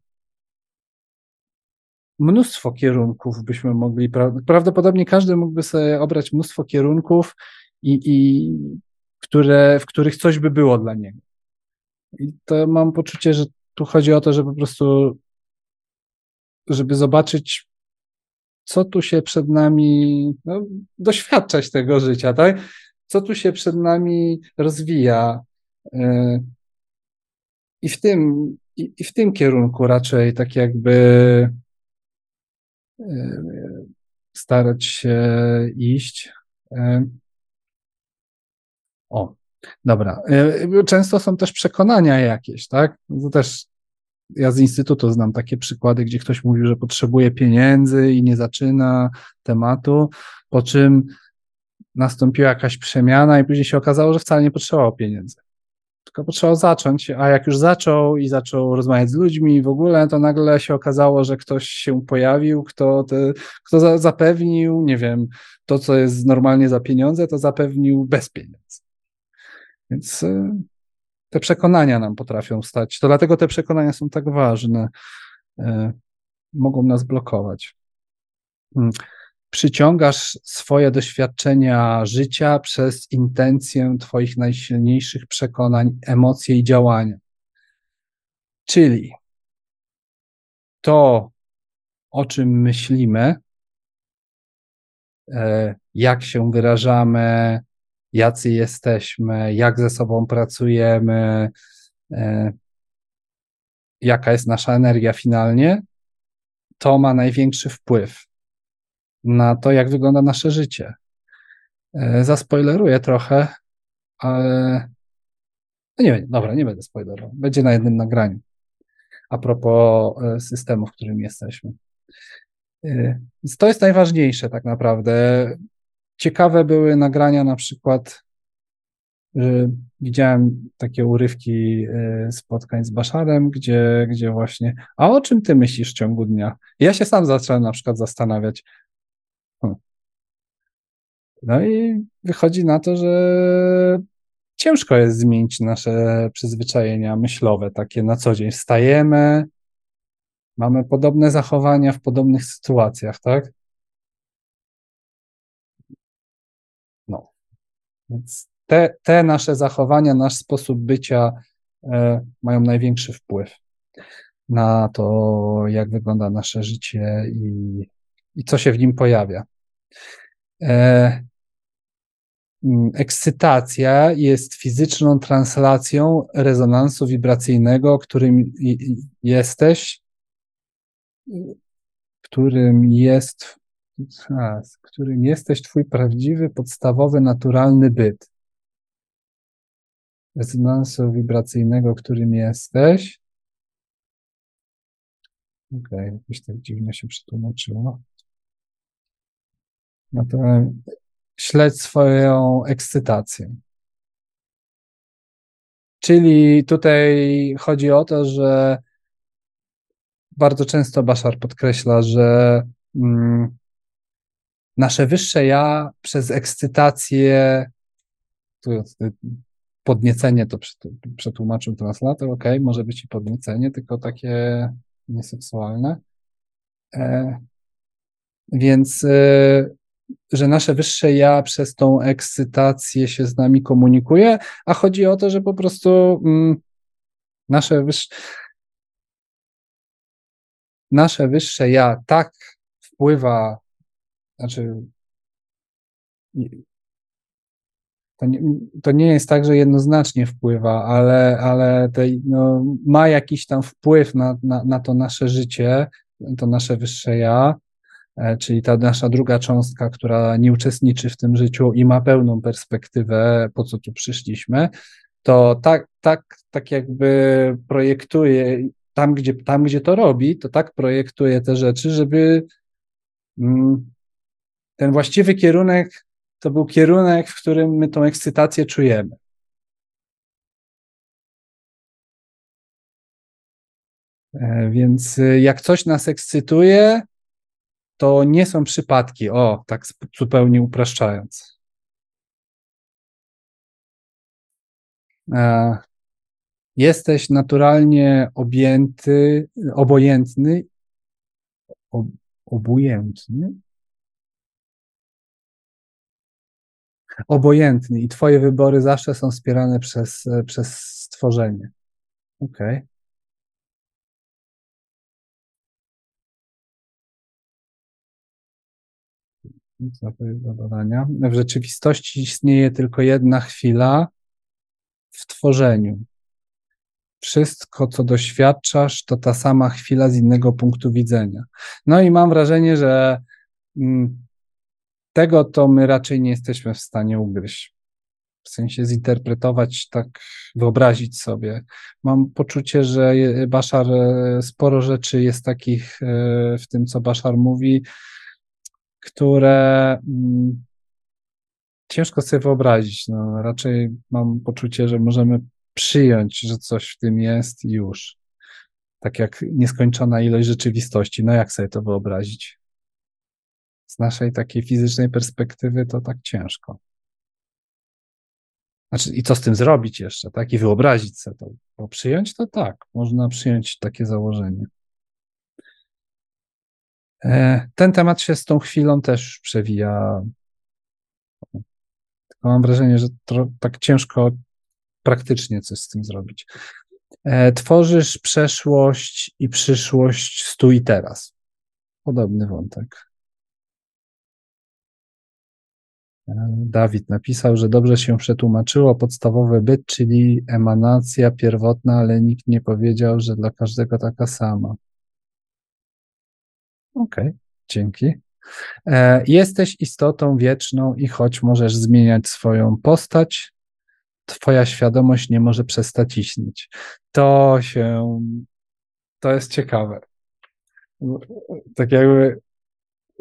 mnóstwo kierunków byśmy mogli, prawdopodobnie każdy mógłby sobie obrać mnóstwo kierunków, i, i które, w których coś by było dla niego. I to mam poczucie, że tu chodzi o to, żeby po prostu, żeby zobaczyć, co tu się przed nami, no, doświadczać tego życia, tak? Co tu się przed nami rozwija. Y, I w tym, i, w tym kierunku raczej tak jakby starać się iść. Y, o, dobra. Często są też przekonania jakieś, tak? To też ja z instytutu znam takie przykłady, gdzie ktoś mówił, że potrzebuje pieniędzy i nie zaczyna tematu, po czym nastąpiła jakaś przemiana i później się okazało, że wcale nie potrzebował pieniędzy. Tylko potrzebował zacząć, a jak już zaczął i zaczął rozmawiać z ludźmi w ogóle, to nagle się okazało, że ktoś się pojawił, kto, te, kto za, zapewnił, nie wiem, to, co jest normalnie za pieniądze, to zapewnił bez pieniędzy. Więc y, te przekonania nam potrafią stać. To dlatego te przekonania są tak ważne. E, mogą nas blokować. Przyciągasz swoje doświadczenia życia przez intencję Twoich najsilniejszych przekonań, emocje i działania. Czyli to, o czym myślimy, e, jak się wyrażamy, jacy jesteśmy, jak ze sobą pracujemy, e, jaka jest nasza energia finalnie, to ma największy wpływ na to, jak wygląda nasze życie. E, zaspoileruję trochę, ale no nie, dobra, nie będę spoilerował. Będzie na jednym nagraniu. A propos e, systemu, w którym jesteśmy. Więc to jest najważniejsze tak naprawdę. Ciekawe były nagrania na przykład, widziałem takie urywki spotkań z Baszarem, gdzie, gdzie właśnie, a o czym ty myślisz w ciągu dnia? ja się sam zacząłem na przykład zastanawiać. No i wychodzi na to, że ciężko jest zmienić nasze przyzwyczajenia myślowe, takie na co dzień. Wstajemy, mamy podobne zachowania w podobnych sytuacjach, tak? Więc te, te nasze zachowania, nasz sposób bycia e, mają największy wpływ na to, jak wygląda nasze życie i, i co się w nim pojawia. E, mm, ekscytacja jest fizyczną translacją rezonansu wibracyjnego, którym jesteś, którym jest z którym jesteś Twój prawdziwy, podstawowy, naturalny byt. Rezonansu wibracyjnego, którym jesteś. Okej, okay, jakoś tak dziwnie się przetłumaczyło. No to śledź swoją ekscytację. Czyli tutaj chodzi o to, że bardzo często Bashar podkreśla, że mm, nasze wyższe ja przez ekscytację, podniecenie to przetłumaczył translator, ok, może być i podniecenie, tylko takie nieseksualne. E, więc, e, że nasze wyższe ja przez tą ekscytację się z nami komunikuje, a chodzi o to, że po prostu mm, nasze wyższe, nasze wyższe ja tak wpływa znaczy, to nie, to nie jest tak, że jednoznacznie wpływa, ale, ale te, no, ma jakiś tam wpływ na, na, na to nasze życie, to nasze wyższe ja, czyli ta nasza druga cząstka, która nie uczestniczy w tym życiu i ma pełną perspektywę, po co tu przyszliśmy, to tak, tak, tak jakby projektuje tam gdzie, tam, gdzie to robi, to tak projektuje te rzeczy, żeby mm, ten właściwy kierunek to był kierunek, w którym my tą ekscytację czujemy. E, więc y, jak coś nas ekscytuje, to nie są przypadki, o, tak zupełnie upraszczając. E, jesteś naturalnie objęty, obojętny, obojętny, obojętny i Twoje wybory zawsze są wspierane przez, przez stworzenie. OK. Co dodania? W rzeczywistości istnieje tylko jedna chwila w tworzeniu. Wszystko, co doświadczasz, to ta sama chwila z innego punktu widzenia. No i mam wrażenie, że mm, tego to my raczej nie jesteśmy w stanie ugryźć. W sensie zinterpretować, tak wyobrazić sobie. Mam poczucie, że Baszar, e, sporo rzeczy jest takich e, w tym, co Baszar mówi, które mm, ciężko sobie wyobrazić. No, raczej mam poczucie, że możemy przyjąć, że coś w tym jest i już. Tak jak nieskończona ilość rzeczywistości. No jak sobie to wyobrazić? Z naszej takiej fizycznej perspektywy to tak ciężko. Znaczy, i co z tym zrobić jeszcze, tak? I wyobrazić sobie to. Bo przyjąć to tak, można przyjąć takie założenie. E, ten temat się z tą chwilą też przewija. Tylko mam wrażenie, że tak ciężko praktycznie coś z tym zrobić. E, tworzysz przeszłość i przyszłość tu i teraz. Podobny wątek. E, Dawid napisał, że dobrze się przetłumaczyło podstawowy byt, czyli emanacja pierwotna, ale nikt nie powiedział, że dla każdego taka sama. Okej, okay, dzięki. E, jesteś istotą wieczną i choć możesz zmieniać swoją postać, twoja świadomość nie może przestać istnieć. To się, to jest ciekawe. Tak jakby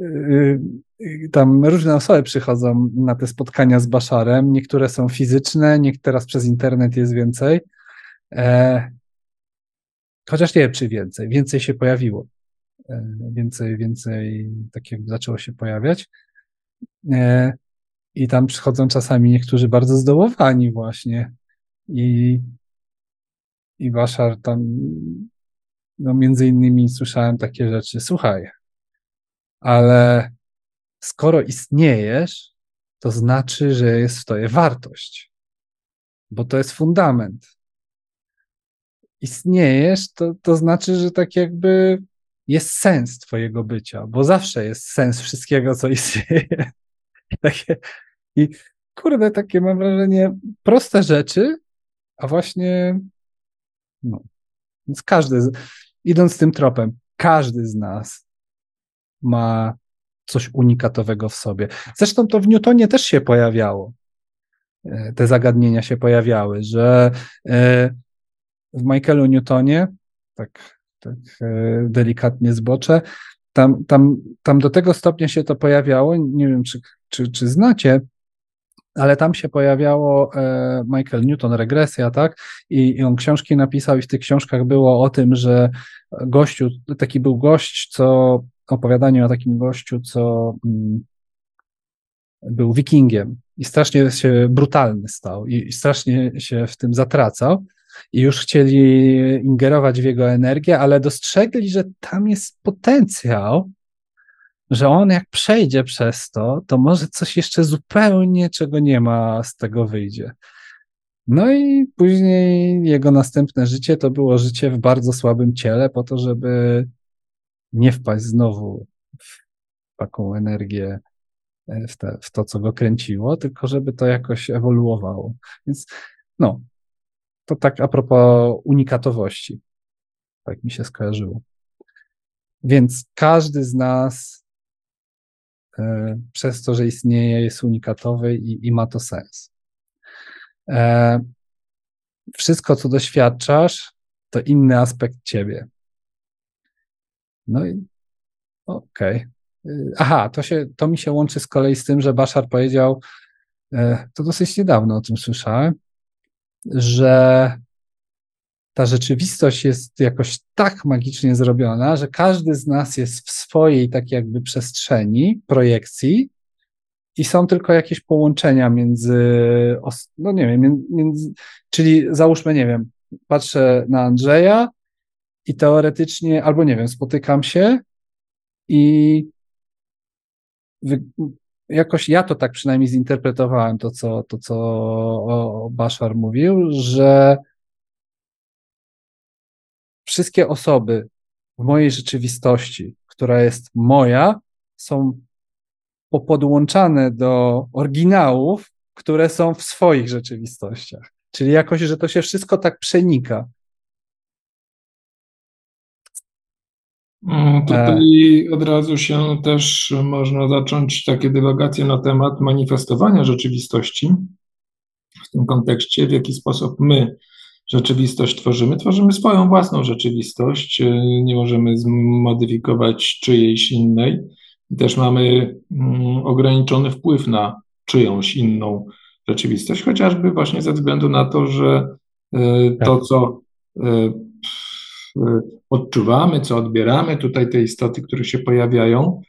y, y, tam różne osoby przychodzą na te spotkania z Baszarem. Niektóre są fizyczne, niektóre przez internet jest więcej. E, chociaż nie wiem, czy więcej. Więcej się pojawiło. E, więcej, więcej tak jakby zaczęło się pojawiać. E, I tam przychodzą czasami niektórzy bardzo zdołowani właśnie. I, i Baszar tam, no między innymi słyszałem takie rzeczy. Słuchaj, ale skoro istniejesz, to znaczy, że jest w tobie wartość, bo to jest fundament. Istniejesz, to, to znaczy, że tak jakby jest sens Twojego bycia, bo zawsze jest sens wszystkiego, co istnieje. Takie, I kurde, takie mam wrażenie, proste rzeczy, a właśnie, no, więc każdy, idąc tym tropem, każdy z nas ma coś unikatowego w sobie. Zresztą to w Newtonie też się pojawiało. E, te zagadnienia się pojawiały, że e, w Michaelu Newtonie, tak tak e, delikatnie zboczę. Tam, tam, tam do tego stopnia się to pojawiało, nie wiem, czy, czy, czy znacie, ale tam się pojawiało e, Michael Newton, regresja, tak? I, I on książki napisał, i w tych książkach było o tym, że gościu, taki był gość, co opowiadanie o takim gościu, co mm, był wikingiem i strasznie się brutalny stał i, i strasznie się w tym zatracał i już chcieli ingerować w jego energię, ale dostrzegli, że tam jest potencjał, że on jak przejdzie przez to, to może coś jeszcze zupełnie, czego nie ma, z tego wyjdzie. No i później jego następne życie to było życie w bardzo słabym ciele, po to, żeby nie wpaść znowu w taką energię, e, w, te, w to, co go kręciło, tylko żeby to jakoś ewoluowało. Więc no, to tak a propos unikatowości. Tak mi się skojarzyło. Więc każdy z nas e, przez to, że istnieje, jest unikatowy i, i ma to sens. E, wszystko, co doświadczasz, to inny aspekt ciebie. No i okej. Okay. Aha, to, się, to mi się łączy z kolei z tym, że Bashar powiedział, e, to dosyć niedawno o tym słyszałem, że ta rzeczywistość jest jakoś tak magicznie zrobiona, że każdy z nas jest w swojej tak jakby przestrzeni, projekcji i są tylko jakieś połączenia między, no nie wiem, między, czyli załóżmy, nie wiem, patrzę na Andrzeja i teoretycznie, albo nie wiem, spotykam się i jakoś ja to tak przynajmniej zinterpretowałem, to co, to, co Bashar mówił, że wszystkie osoby w mojej rzeczywistości, która jest moja, są popodłączane do oryginałów, które są w swoich rzeczywistościach. Czyli jakoś, że to się wszystko tak przenika. Tutaj od razu się też można zacząć takie dywagacje na temat manifestowania rzeczywistości. W tym kontekście, w jaki sposób my rzeczywistość tworzymy. Tworzymy swoją własną rzeczywistość, nie możemy zmodyfikować czyjejś innej. Też mamy mm, ograniczony wpływ na czyjąś inną rzeczywistość, chociażby właśnie ze względu na to, że e, to, tak. co e, odczuwamy, co odbieramy, tutaj te istoty, które się pojawiają,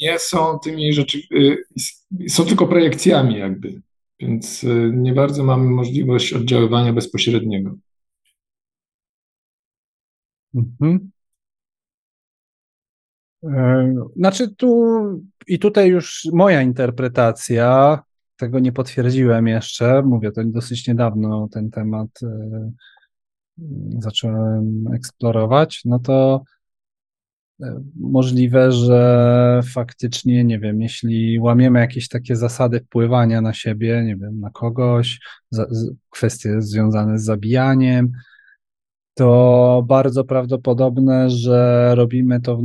nie są tymi rzeczy, e, są tylko projekcjami jakby, więc nie bardzo mamy możliwość oddziaływania bezpośredniego. Mhm. Znaczy tu i tutaj już moja interpretacja, tego nie potwierdziłem jeszcze, mówię to dosyć niedawno ten temat zacząłem eksplorować, no to e, możliwe, że faktycznie, nie wiem, jeśli łamiemy jakieś takie zasady wpływania na siebie, nie wiem, na kogoś, kwestie związane z zabijaniem, to bardzo prawdopodobne, że robimy to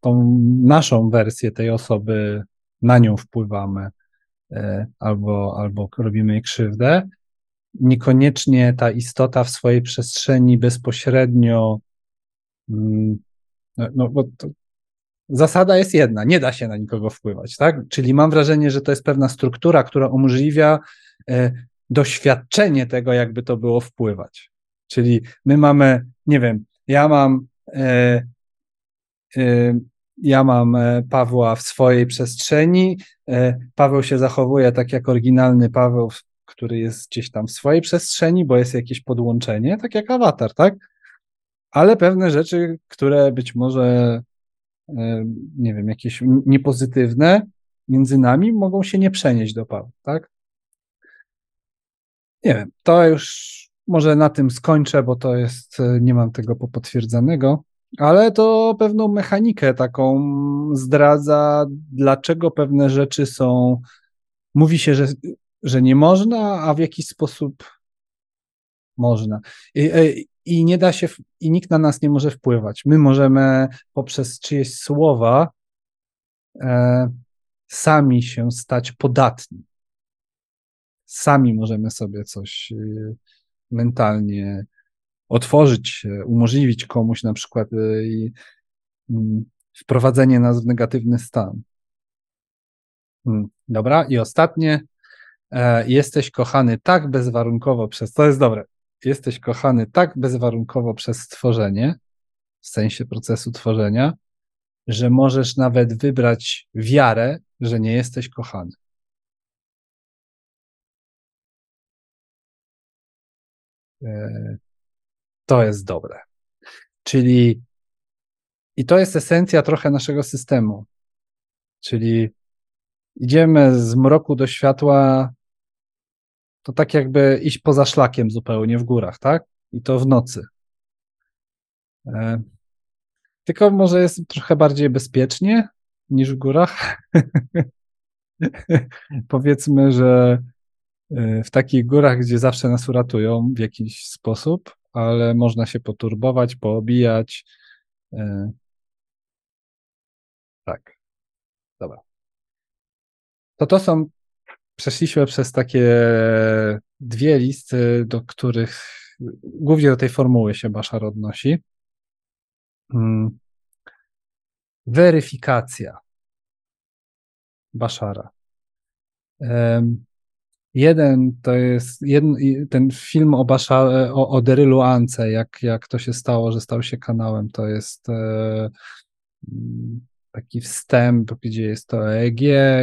tą naszą wersję tej osoby, na nią wpływamy e, albo, albo robimy jej krzywdę. Niekoniecznie ta istota w swojej przestrzeni bezpośrednio, mm, no, no bo to, zasada jest jedna, nie da się na nikogo wpływać, tak? Czyli mam wrażenie, że to jest pewna struktura, która umożliwia e, doświadczenie tego, jakby to było wpływać. Czyli my mamy, nie wiem, ja mam e, ja mam e, Pawła w swojej przestrzeni. E, Paweł się zachowuje tak jak oryginalny Paweł, który jest gdzieś tam w swojej przestrzeni, bo jest jakieś podłączenie, tak jak awatar, tak? Ale pewne rzeczy, które być może, e, nie wiem, jakieś niepozytywne między nami, mogą się nie przenieść do Pawła, tak? Nie wiem, to już może na tym skończę, bo to jest, nie mam tego popotwierdzanego ale to pewną mechanikę taką zdradza, dlaczego pewne rzeczy są. Mówi się, że, że nie można, a w jakiś sposób można. I, e, I, nie da się, i nikt na nas nie może wpływać. My możemy poprzez czyjeś słowa e, sami się stać podatni. Sami możemy sobie coś e, mentalnie otworzyć, umożliwić komuś na przykład y, mm, wprowadzenie nas w negatywny stan. Hmm, dobra, i ostatnie. E, jesteś kochany tak bezwarunkowo przez, to jest dobre, jesteś kochany tak bezwarunkowo przez stworzenie, w sensie procesu tworzenia, że możesz nawet wybrać wiarę, że nie jesteś kochany. E, to jest dobre. Czyli i to jest esencja trochę naszego systemu. Czyli idziemy z mroku do światła, to tak jakby iść poza szlakiem zupełnie w górach, tak? I to w nocy. E, tylko może jest trochę bardziej bezpiecznie niż w górach. Powiedzmy, że e, w takich górach, gdzie zawsze nas uratują w jakiś sposób, ale można się poturbować, poobijać. E, tak. Dobra. To to są, przeszliśmy przez takie dwie listy, do których głównie do tej formuły się Baszar odnosi. Hmm. Weryfikacja Baszara. Jeden to jest ten film o, Basza, o, o Derylu Ance, jak, jak to się stało, że stał się kanałem, to jest e, taki wstęp, gdzie jest to EEG,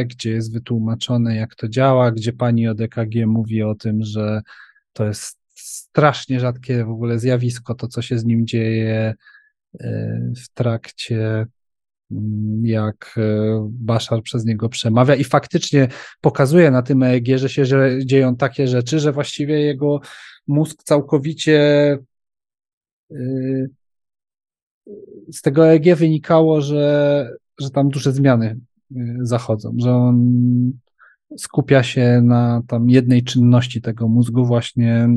gdzie jest wytłumaczone, jak to działa, gdzie pani od EKG mówi o tym, że to jest strasznie rzadkie w ogóle zjawisko, to co się z nim dzieje e, w trakcie jak e, Bashar przez niego przemawia. I faktycznie pokazuje na tym EEG, że się dzieją takie rzeczy, że właściwie jego mózg całkowicie e, z tego EEG wynikało, że że tam duże zmiany y, zachodzą, że on skupia się na tam jednej czynności tego mózgu właśnie,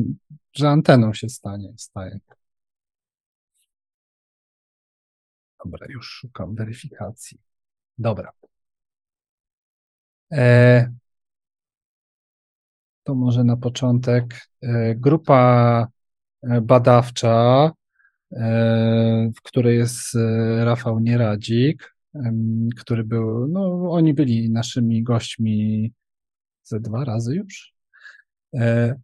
że anteną się stanie, staje. Dobra, już szukam weryfikacji. Dobra. E, to może na początek. E, grupa e, badawcza, e, w której jest e, Rafał Nieradzik, który był, no oni byli naszymi gośćmi ze dwa razy już. E,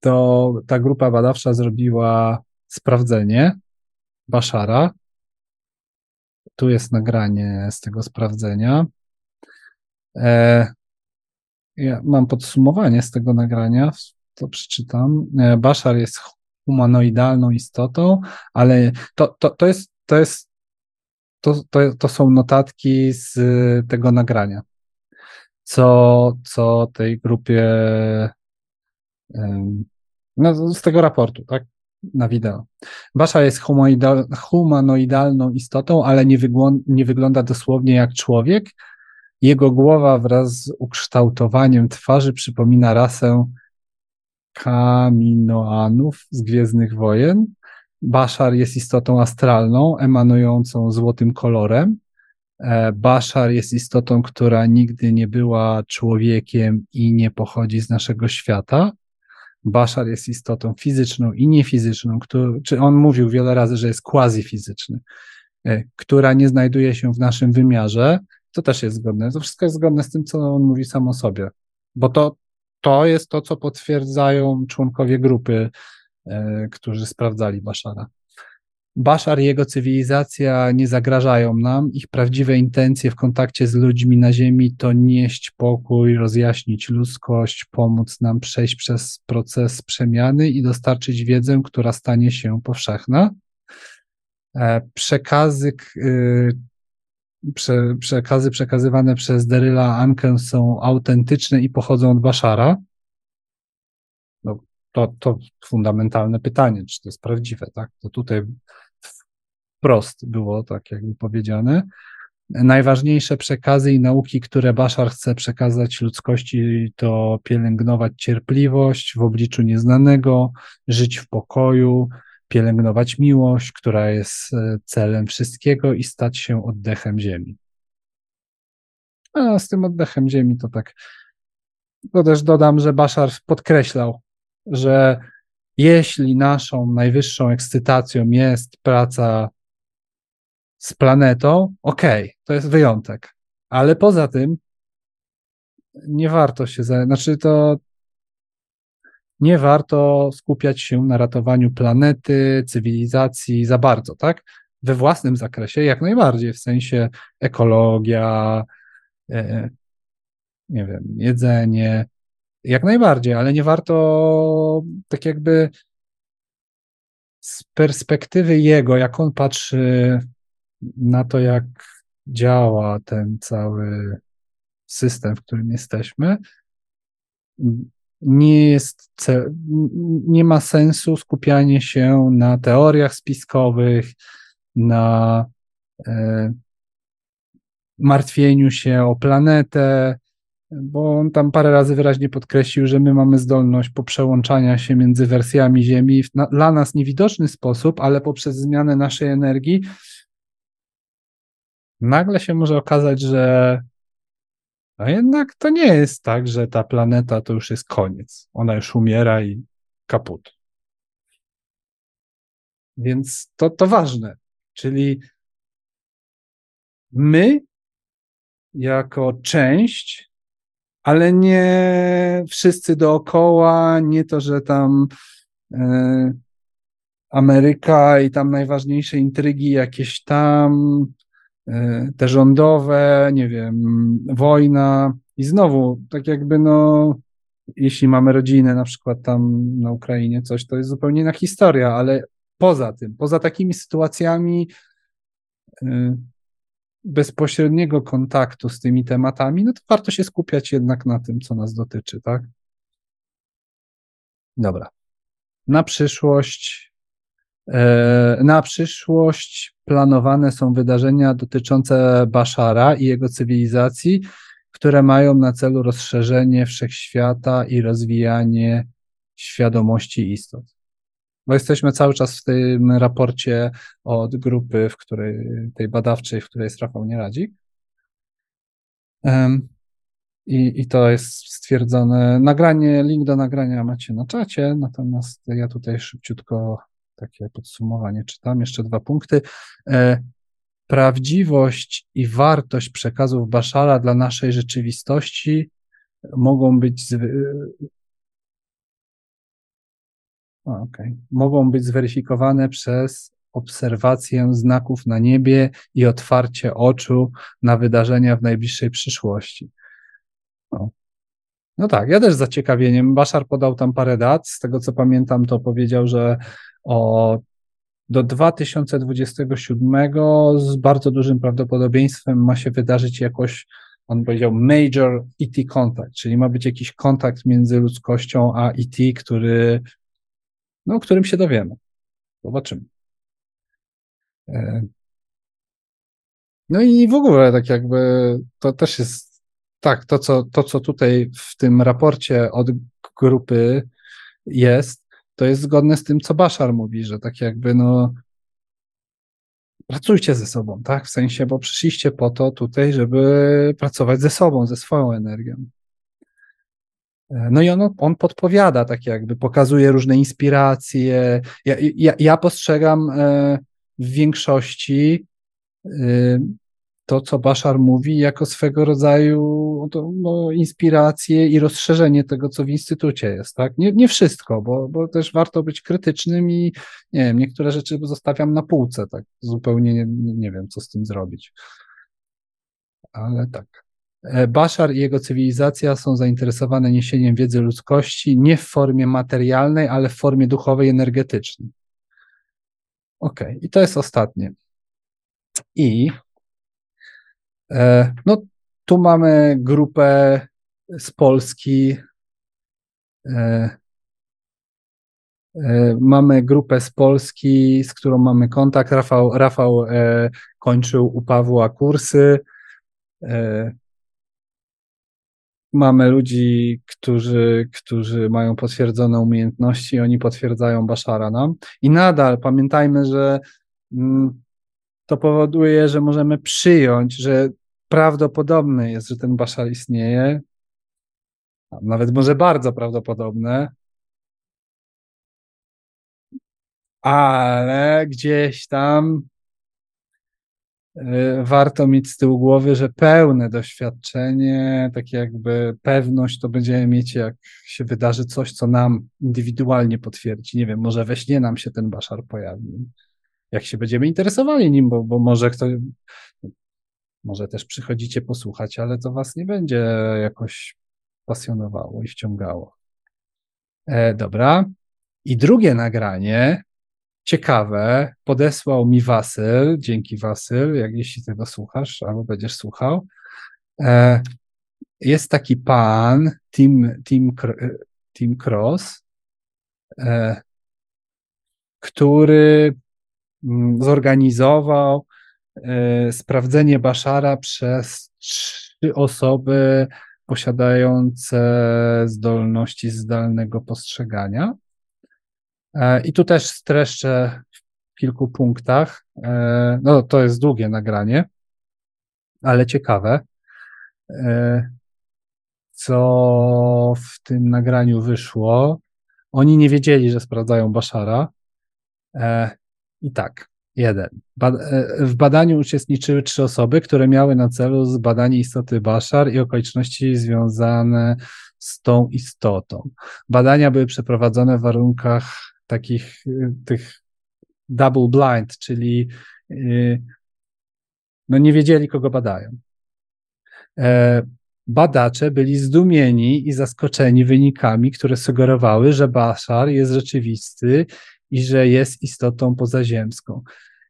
to ta grupa badawcza zrobiła sprawdzenie Baszara. Tu jest nagranie z tego sprawdzenia. E, ja mam podsumowanie z tego nagrania, to przeczytam. E, Baszar jest humanoidalną istotą, ale to, to, to jest, to jest to, to, to są notatki z tego nagrania co, co tej grupie, no, z tego raportu, tak, na wideo. Basza jest humanoidalną istotą, ale nie, nie wygląda dosłownie jak człowiek. Jego głowa wraz z ukształtowaniem twarzy przypomina rasę Kaminoanów z Gwiezdnych Wojen. Baszar jest istotą astralną, emanującą złotym kolorem. E, Bashar jest istotą, która nigdy nie była człowiekiem i nie pochodzi z naszego świata. Bashar jest istotą fizyczną i niefizyczną, który, czy on mówił wiele razy, że jest quasi-fizyczny, e, która nie znajduje się w naszym wymiarze. To też jest zgodne. To wszystko jest zgodne z tym, co on mówi sam o sobie, bo to, to jest to, co potwierdzają członkowie grupy, którzy sprawdzali Bashara. Bashar i jego cywilizacja nie zagrażają nam. Ich prawdziwe intencje w kontakcie z ludźmi na Ziemi to nieść pokój, rozjaśnić ludzkość, pomóc nam przejść przez proces przemiany i dostarczyć wiedzę, która stanie się powszechna. E, przekazy, y, prze, przekazy przekazywane przez Deryla Ankę są autentyczne i pochodzą od Bashara. To, to fundamentalne pytanie, czy to jest prawdziwe, tak? To tutaj wprost było tak jakby powiedziane. Najważniejsze przekazy i nauki, które Bashar chce przekazać ludzkości, to pielęgnować cierpliwość w obliczu nieznanego, żyć w pokoju, pielęgnować miłość, która jest e, celem wszystkiego i stać się oddechem ziemi. A z tym oddechem ziemi to tak. To też dodam, że Bashar podkreślał, że jeśli naszą najwyższą ekscytacją jest praca z planetą, okej, okay, to jest wyjątek. Ale poza tym nie warto się, za, znaczy to nie warto skupiać się na ratowaniu planety, cywilizacji za bardzo, tak? We własnym zakresie jak najbardziej, w sensie ekologia, e, nie wiem, jedzenie, jak najbardziej, ale nie warto tak jakby z perspektywy jego, jak on patrzy na to, jak działa ten cały system, w którym jesteśmy, nie jest, nie ma sensu skupianie się na teoriach spiskowych, na e, martwieniu się o planetę, bo on tam parę razy wyraźnie podkreślił, że my mamy zdolność poprzełączania się między wersjami Ziemi w na, dla nas niewidoczny sposób, ale poprzez zmianę naszej energii nagle się może okazać, że a jednak to nie jest tak, że ta planeta to już jest koniec. Ona już umiera i kaput. Więc to, to ważne. Czyli my, jako część, ale nie wszyscy dookoła, nie to, że tam e, Ameryka i tam najważniejsze intrygi jakieś tam, E, te rządowe, nie wiem, wojna. I znowu, tak jakby no, jeśli mamy rodzinę na przykład tam na Ukrainie, coś, to jest zupełnie inna historia, ale poza tym, poza takimi sytuacjami e, bezpośredniego kontaktu z tymi tematami, no to warto się skupiać jednak na tym, co nas dotyczy, tak? Dobra. Na przyszłość E, na przyszłość planowane są wydarzenia dotyczące Baszara i jego cywilizacji, które mają na celu rozszerzenie wszechświata i rozwijanie świadomości istot. Bo jesteśmy cały czas w tym raporcie od grupy, w której, tej badawczej, w której jest Rafał Nieradzik. I, I to jest stwierdzone. Nagranie, link do nagrania macie na czacie, natomiast ja tutaj szybciutko takie podsumowanie czytam. Jeszcze dwa punkty. E, prawdziwość i wartość przekazów Baszara dla naszej rzeczywistości mogą być okay. mogą być zweryfikowane przez obserwację znaków na niebie i otwarcie oczu na wydarzenia w najbliższej przyszłości. No. no tak, ja też z zaciekawieniem. Baszar podał tam parę dat. Z tego co pamiętam, to powiedział, że o do 2027 z bardzo dużym prawdopodobieństwem ma się wydarzyć jakoś, on powiedział, major ET contact, czyli ma być jakiś kontakt między ludzkością a ET, który, no, o którym się dowiemy. Zobaczymy. E, no i w ogóle tak jakby to też jest tak, to co, to co tutaj w tym raporcie od grupy jest, to jest zgodne z tym, co Baszar mówi, że tak jakby no pracujcie ze sobą, tak? W sensie, bo przyszliście po to tutaj, żeby pracować ze sobą, ze swoją energią. E, no i on, on podpowiada, tak jakby pokazuje różne inspiracje. Ja, ja, ja postrzegam e, w większości y, to, co Baszar mówi, jako swego rodzaju no, inspirację i rozszerzenie tego, co w instytucie jest. Tak? Nie, nie wszystko, bo, bo też warto być krytycznym i nie wiem, niektóre rzeczy zostawiam na półce, tak zupełnie nie, nie wiem, co z tym zrobić. Ale tak. E, Bashar i jego cywilizacja są zainteresowane niesieniem wiedzy ludzkości nie w formie materialnej, ale w formie duchowej, energetycznej. Ok, i to jest ostatnie. I e, no, tu mamy grupę z Polski. E, e, mamy grupę z Polski, z którą mamy kontakt. Rafał, Rafał e, kończył u Pawła kursy. Mamy ludzi, którzy, którzy mają potwierdzone umiejętności, oni potwierdzają Baszara nam. I nadal pamiętajmy, że mm, to powoduje, że możemy przyjąć, że prawdopodobne jest, że ten Baszar istnieje, nawet może bardzo prawdopodobne, ale gdzieś tam warto mieć z tyłu głowy, że pełne doświadczenie, tak jakby pewność to będziemy mieć, jak się wydarzy coś, co nam indywidualnie potwierdzi. Nie wiem, może we śnie nam się ten baszar pojawi. Jak się będziemy interesowali nim, bo, bo może ktoś, może też przychodzicie posłuchać, ale to was nie będzie jakoś pasjonowało i wciągało. E, dobra. I drugie nagranie ciekawe, podesłał mi Wasyl, dzięki Wasyl, jak jeśli tego słuchasz, albo będziesz słuchał. E, jest taki pan, Tim, Tim, Tim Cross, e, który mm, zorganizował e, sprawdzenie Baszara przez trzy osoby posiadające zdolności zdalnego postrzegania. E, I tu też streszczę w kilku punktach. E, no, to jest długie nagranie, ale ciekawe. E, co w tym nagraniu wyszło? Oni nie wiedzieli, że sprawdzają Baszara. I tak, jeden. W badaniu uczestniczyły trzy osoby, które miały na celu zbadanie istoty Baszar i okoliczności związane z tą istotą. Badania były przeprowadzone w warunkach takich y, tych double blind, czyli y, no nie wiedzieli, kogo badają. E, badacze byli zdumieni i zaskoczeni wynikami, które sugerowały, że Bashar jest rzeczywisty i że jest istotą pozaziemską.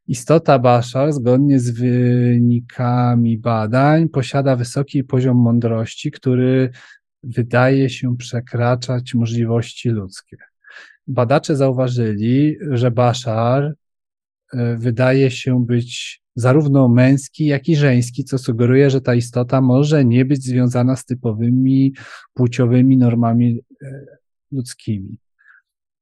Istota Bashar, zgodnie z wynikami badań, posiada wysoki poziom mądrości, który wydaje się przekraczać możliwości ludzkie. Badacze zauważyli, że Bashar e, wydaje się być zarówno męski, jak i żeński, co sugeruje, że ta istota może nie być związana z typowymi płciowymi normami e, ludzkimi.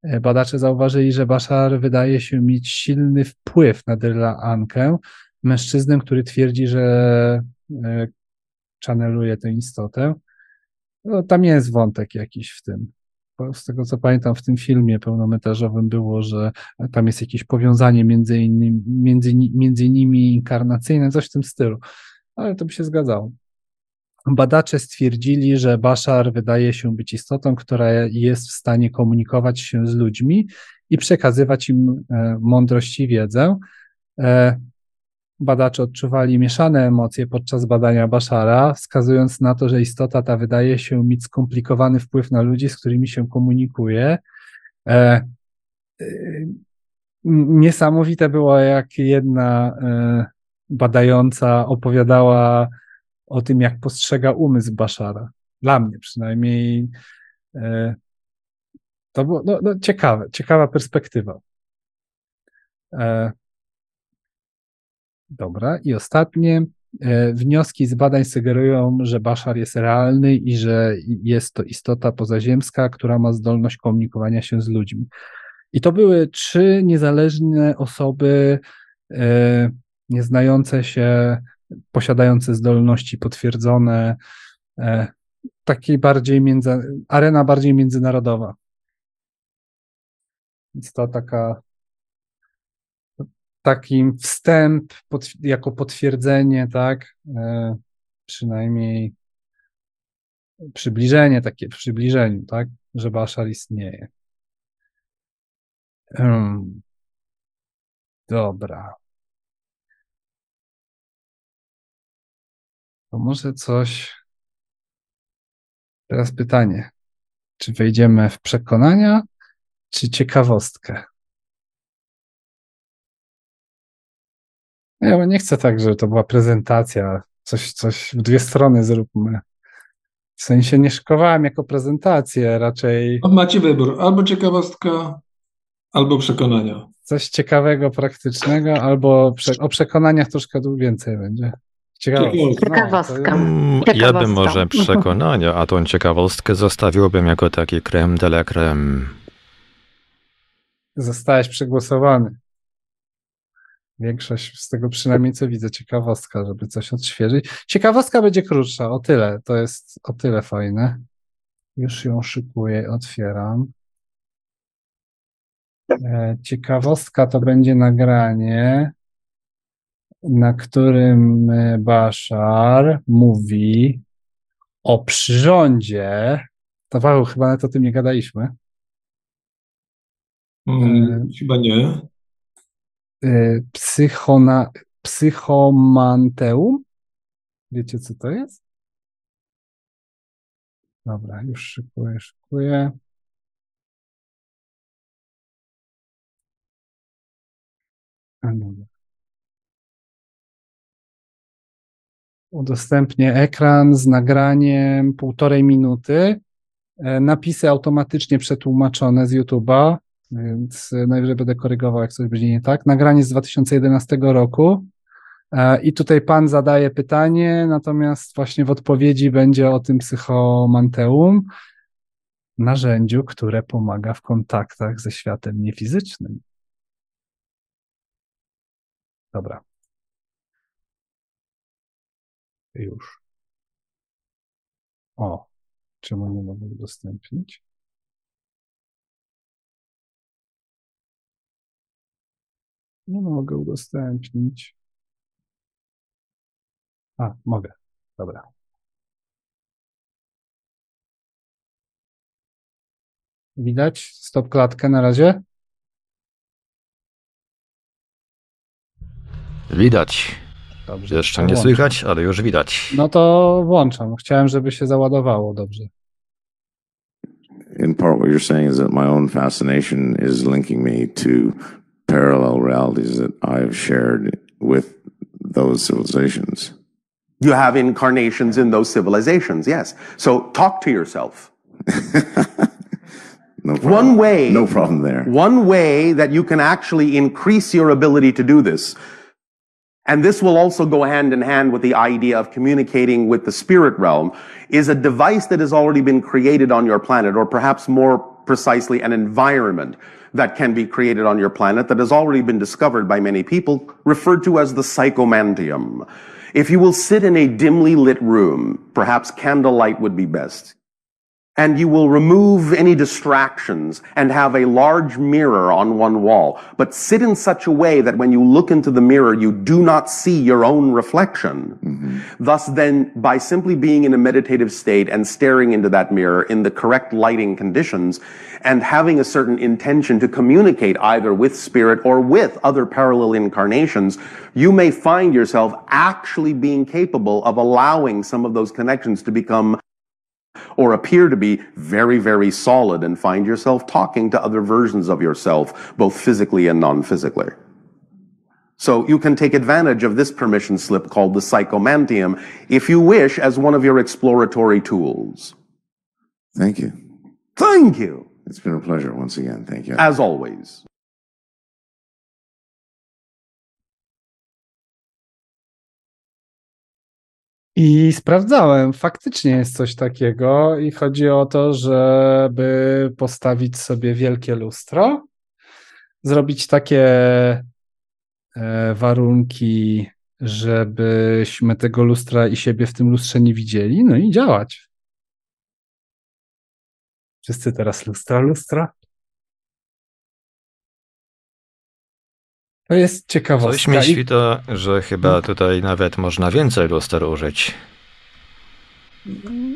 E, badacze zauważyli, że Bashar wydaje się mieć silny wpływ na Dyla Ankę, mężczyznę, który twierdzi, że channeluje tę istotę. No, tam jest wątek jakiś w tym. Z tego co pamiętam, w tym filmie pełnometrażowym było, że tam jest jakieś powiązanie między, innymi, między, między nimi inkarnacyjne, coś w tym stylu. Ale to by się zgadzało. Badacze stwierdzili, że Bashar wydaje się być istotą, która jest w stanie komunikować się z ludźmi i przekazywać im e, mądrość i wiedzę. E, Badacze odczuwali mieszane emocje podczas badania Bashara, wskazując na to, że istota ta wydaje się mieć skomplikowany wpływ na ludzi, z którymi się komunikuje. E, e, niesamowite było, jak jedna e, badająca opowiadała o tym, jak postrzega umysł Bashara. Dla mnie przynajmniej e, to było no, no, ciekawe, ciekawa perspektywa. Dobra. I ostatnie. E, wnioski z badań sugerują, że Bashar jest realny i że jest to istota pozaziemska, która ma zdolność komunikowania się z ludźmi. I to były trzy niezależne osoby, e, nieznające się, posiadające zdolności potwierdzone, e, takiej bardziej między, arena bardziej międzynarodowa. Jest to taka taki wstęp pod, jako potwierdzenie, tak? E, przynajmniej przybliżenie, takie w przybliżeniu, tak? Że Bashar istnieje. Hmm. Dobra. To może coś. Teraz pytanie. Czy wejdziemy w przekonania, czy ciekawostkę? Ja nie chcę tak, żeby to była prezentacja, coś, coś w dwie strony zróbmy. W sensie nie szykowałem jako prezentację, raczej. Macie wybór, albo ciekawostka, albo przekonania. Coś ciekawego, praktycznego, albo prze... o przekonaniach troszkę więcej będzie. Ciekawostka. Ciekawostka. No, ja bym może przekonania, a tą ciekawostkę zostawiłbym jako taki creme de la creme. Zostałeś przegłosowany. Większość z tego przynajmniej co widzę, ciekawostka, żeby coś odświeżyć. Ciekawostka będzie krótsza, o tyle, to jest o tyle fajne. Już ją szykuję, otwieram. E, ciekawostka to będzie nagranie, na którym e, Bashar mówi o przyrządzie. To Paweł, chyba nawet o tym nie gadaliśmy. Hmm, chyba nie. Psychona, psychomanteum. Wiecie, co to jest? Dobra, już szykuję, szykuję. Udostępnię ekran z nagraniem półtorej minuty. E, napisy automatycznie przetłumaczone z YouTube'a więc najwyżej będę korygował, jak coś będzie nie tak. Nagranie z 2011 roku. E, I tutaj pan zadaje pytanie, natomiast właśnie w odpowiedzi będzie o tym psychomanteum, narzędziu, które pomaga w kontaktach ze światem niefizycznym. Dobra. Już. O, czemu nie mogę udostępnić? Nie mogę udostępnić. A, mogę. Dobra. Widać stop klatkę na razie? Widać. Dobrze. Jeszcze nie słychać, ale już widać. No to włączam. Chciałem, żeby się załadowało dobrze. In part, what you're saying is that my own fascination is linking me to parallel realities that I've shared with those civilizations. You have incarnations in those civilizations, yes. So talk to yourself. No problem. One way, No problem there. one way that you can actually increase your ability to do this. And this will also go hand in hand with the idea of communicating with the spirit realm is a device that has already been created on your planet, or perhaps more precisely an environment that can be created on your planet that has already been discovered by many people, referred to as the psychomantium. If you will sit in a dimly lit room, perhaps candlelight would be best, and you will remove any distractions and have a large mirror on one wall, but sit in such a way that when you look into the mirror, you do not see your own reflection. Mm-hmm. Thus, then, by simply being in a meditative state and staring into that mirror in the correct lighting conditions and having a certain intention to communicate either with spirit or with other parallel incarnations, you may find yourself actually being capable of allowing some of those connections to become or appear to be very, very solid and find yourself talking to other versions of yourself, both physically and non-physically. So you can take advantage of this permission slip called the psychomantium if you wish as one of your exploratory tools. Thank you. Thank you, It's been a pleasure once again. Thank you. as always. I sprawdzałem, faktycznie jest coś takiego i chodzi o to, żeby postawić sobie wielkie lustro, zrobić takie e, warunki, żebyśmy tego lustra i siebie w tym lustrze nie widzieli, no i działać. Wszyscy teraz lustra, lustra. To jest ciekawostka. Coś mi świta, że chyba tutaj nawet można więcej luster użyć.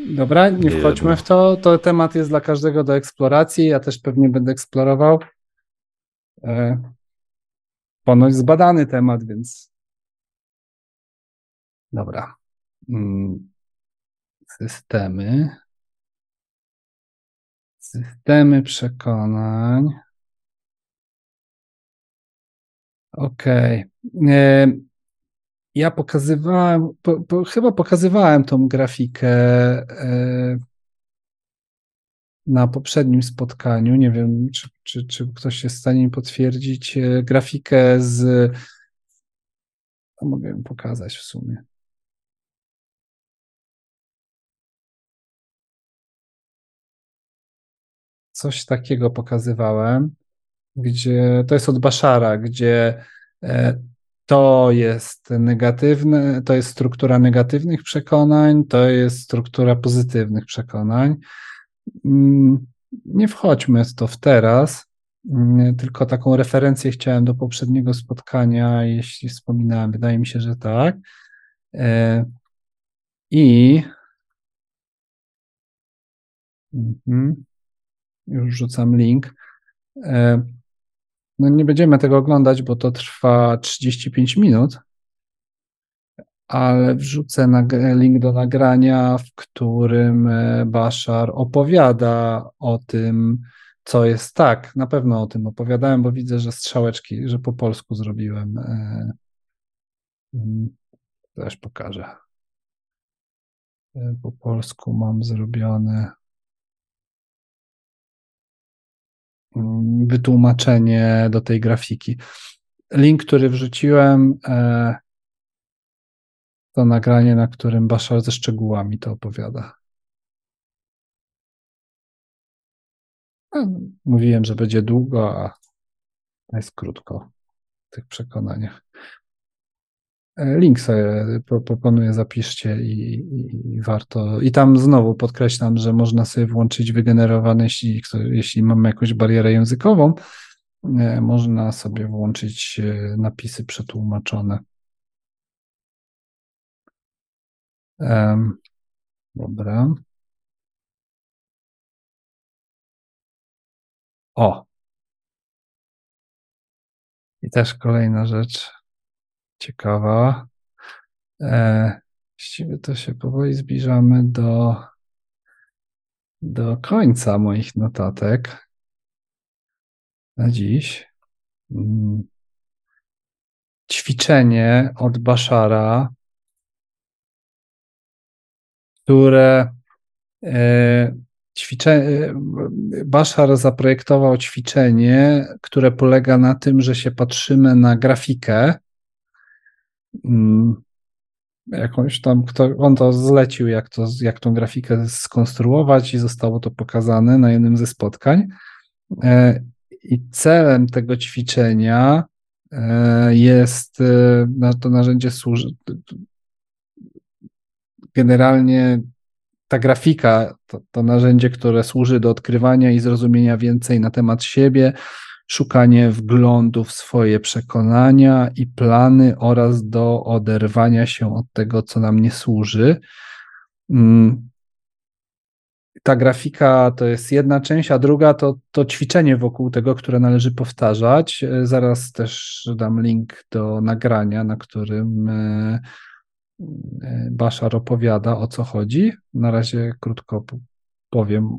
Dobra, nie wchodźmy w to. To temat jest dla każdego do eksploracji. Ja też pewnie będę eksplorował. E, ponoć zbadany temat, więc. Dobra. Mm. Systemy. Systemy przekonań. Okej. E, Ja pokazywałem, po, po, chyba pokazywałem tą grafikę e, na poprzednim spotkaniu. Nie wiem, czy, czy, czy ktoś jest w stanie mi potwierdzić e, grafikę z. Mogę ją pokazać w sumie. Coś takiego pokazywałem, gdzie to jest od Baszara, gdzie e, to jest negatywne, to jest struktura negatywnych przekonań, to jest struktura pozytywnych przekonań. Mm, Nie wchodźmy w to w teraz, mm, tylko taką referencję chciałem do poprzedniego spotkania, jeśli wspominałem, wydaje mi się, że tak. E, I Mhm. już rzucam link. No nie będziemy tego oglądać, bo to trwa 35 minut, ale wrzucę link do nagrania, w którym e, Bashar opowiada o tym, co jest tak. Na pewno o tym opowiadałem, bo widzę, że strzałeczki, że po polsku zrobiłem. e, mm, Też pokażę. E, Po polsku mam zrobione wytłumaczenie do tej grafiki. Link, który wrzuciłem, e, to nagranie, na którym Bashar ze szczegółami to opowiada. No, Mówiłem, że będzie długo, a jest krótko w tych przekonaniach. E, Link sobie pro- proponuję, zapiszcie i, i, warto. I tam znowu podkreślam, że można sobie włączyć wygenerowane, jeśli, jeśli mamy jakąś barierę językową, e, można sobie włączyć e, napisy przetłumaczone. Em, Dobra. O. I też kolejna rzecz ciekawa. E, właściwie to się powoli zbliżamy do, do końca moich notatek na dziś. Mm. Ćwiczenie od Baszara, które e, ćwiczenie, Bashar zaprojektował ćwiczenie, które polega na tym, że się patrzymy na grafikę, jakąś tam, kto, on to zlecił, jak, to, jak tą grafikę skonstruować i zostało to pokazane na jednym ze spotkań. E, I celem tego ćwiczenia e, jest, e, to narzędzie służy, generalnie ta grafika to, to narzędzie, które służy do odkrywania i zrozumienia więcej na temat siebie, szukanie wglądu w swoje przekonania i plany oraz do oderwania się od tego, co nam nie służy. Mm. Ta grafika to jest jedna część, a druga to, to ćwiczenie wokół tego, które należy powtarzać. Zaraz też dam link do nagrania, na którym e, e, Baszar opowiada o co chodzi. Na razie krótko powiem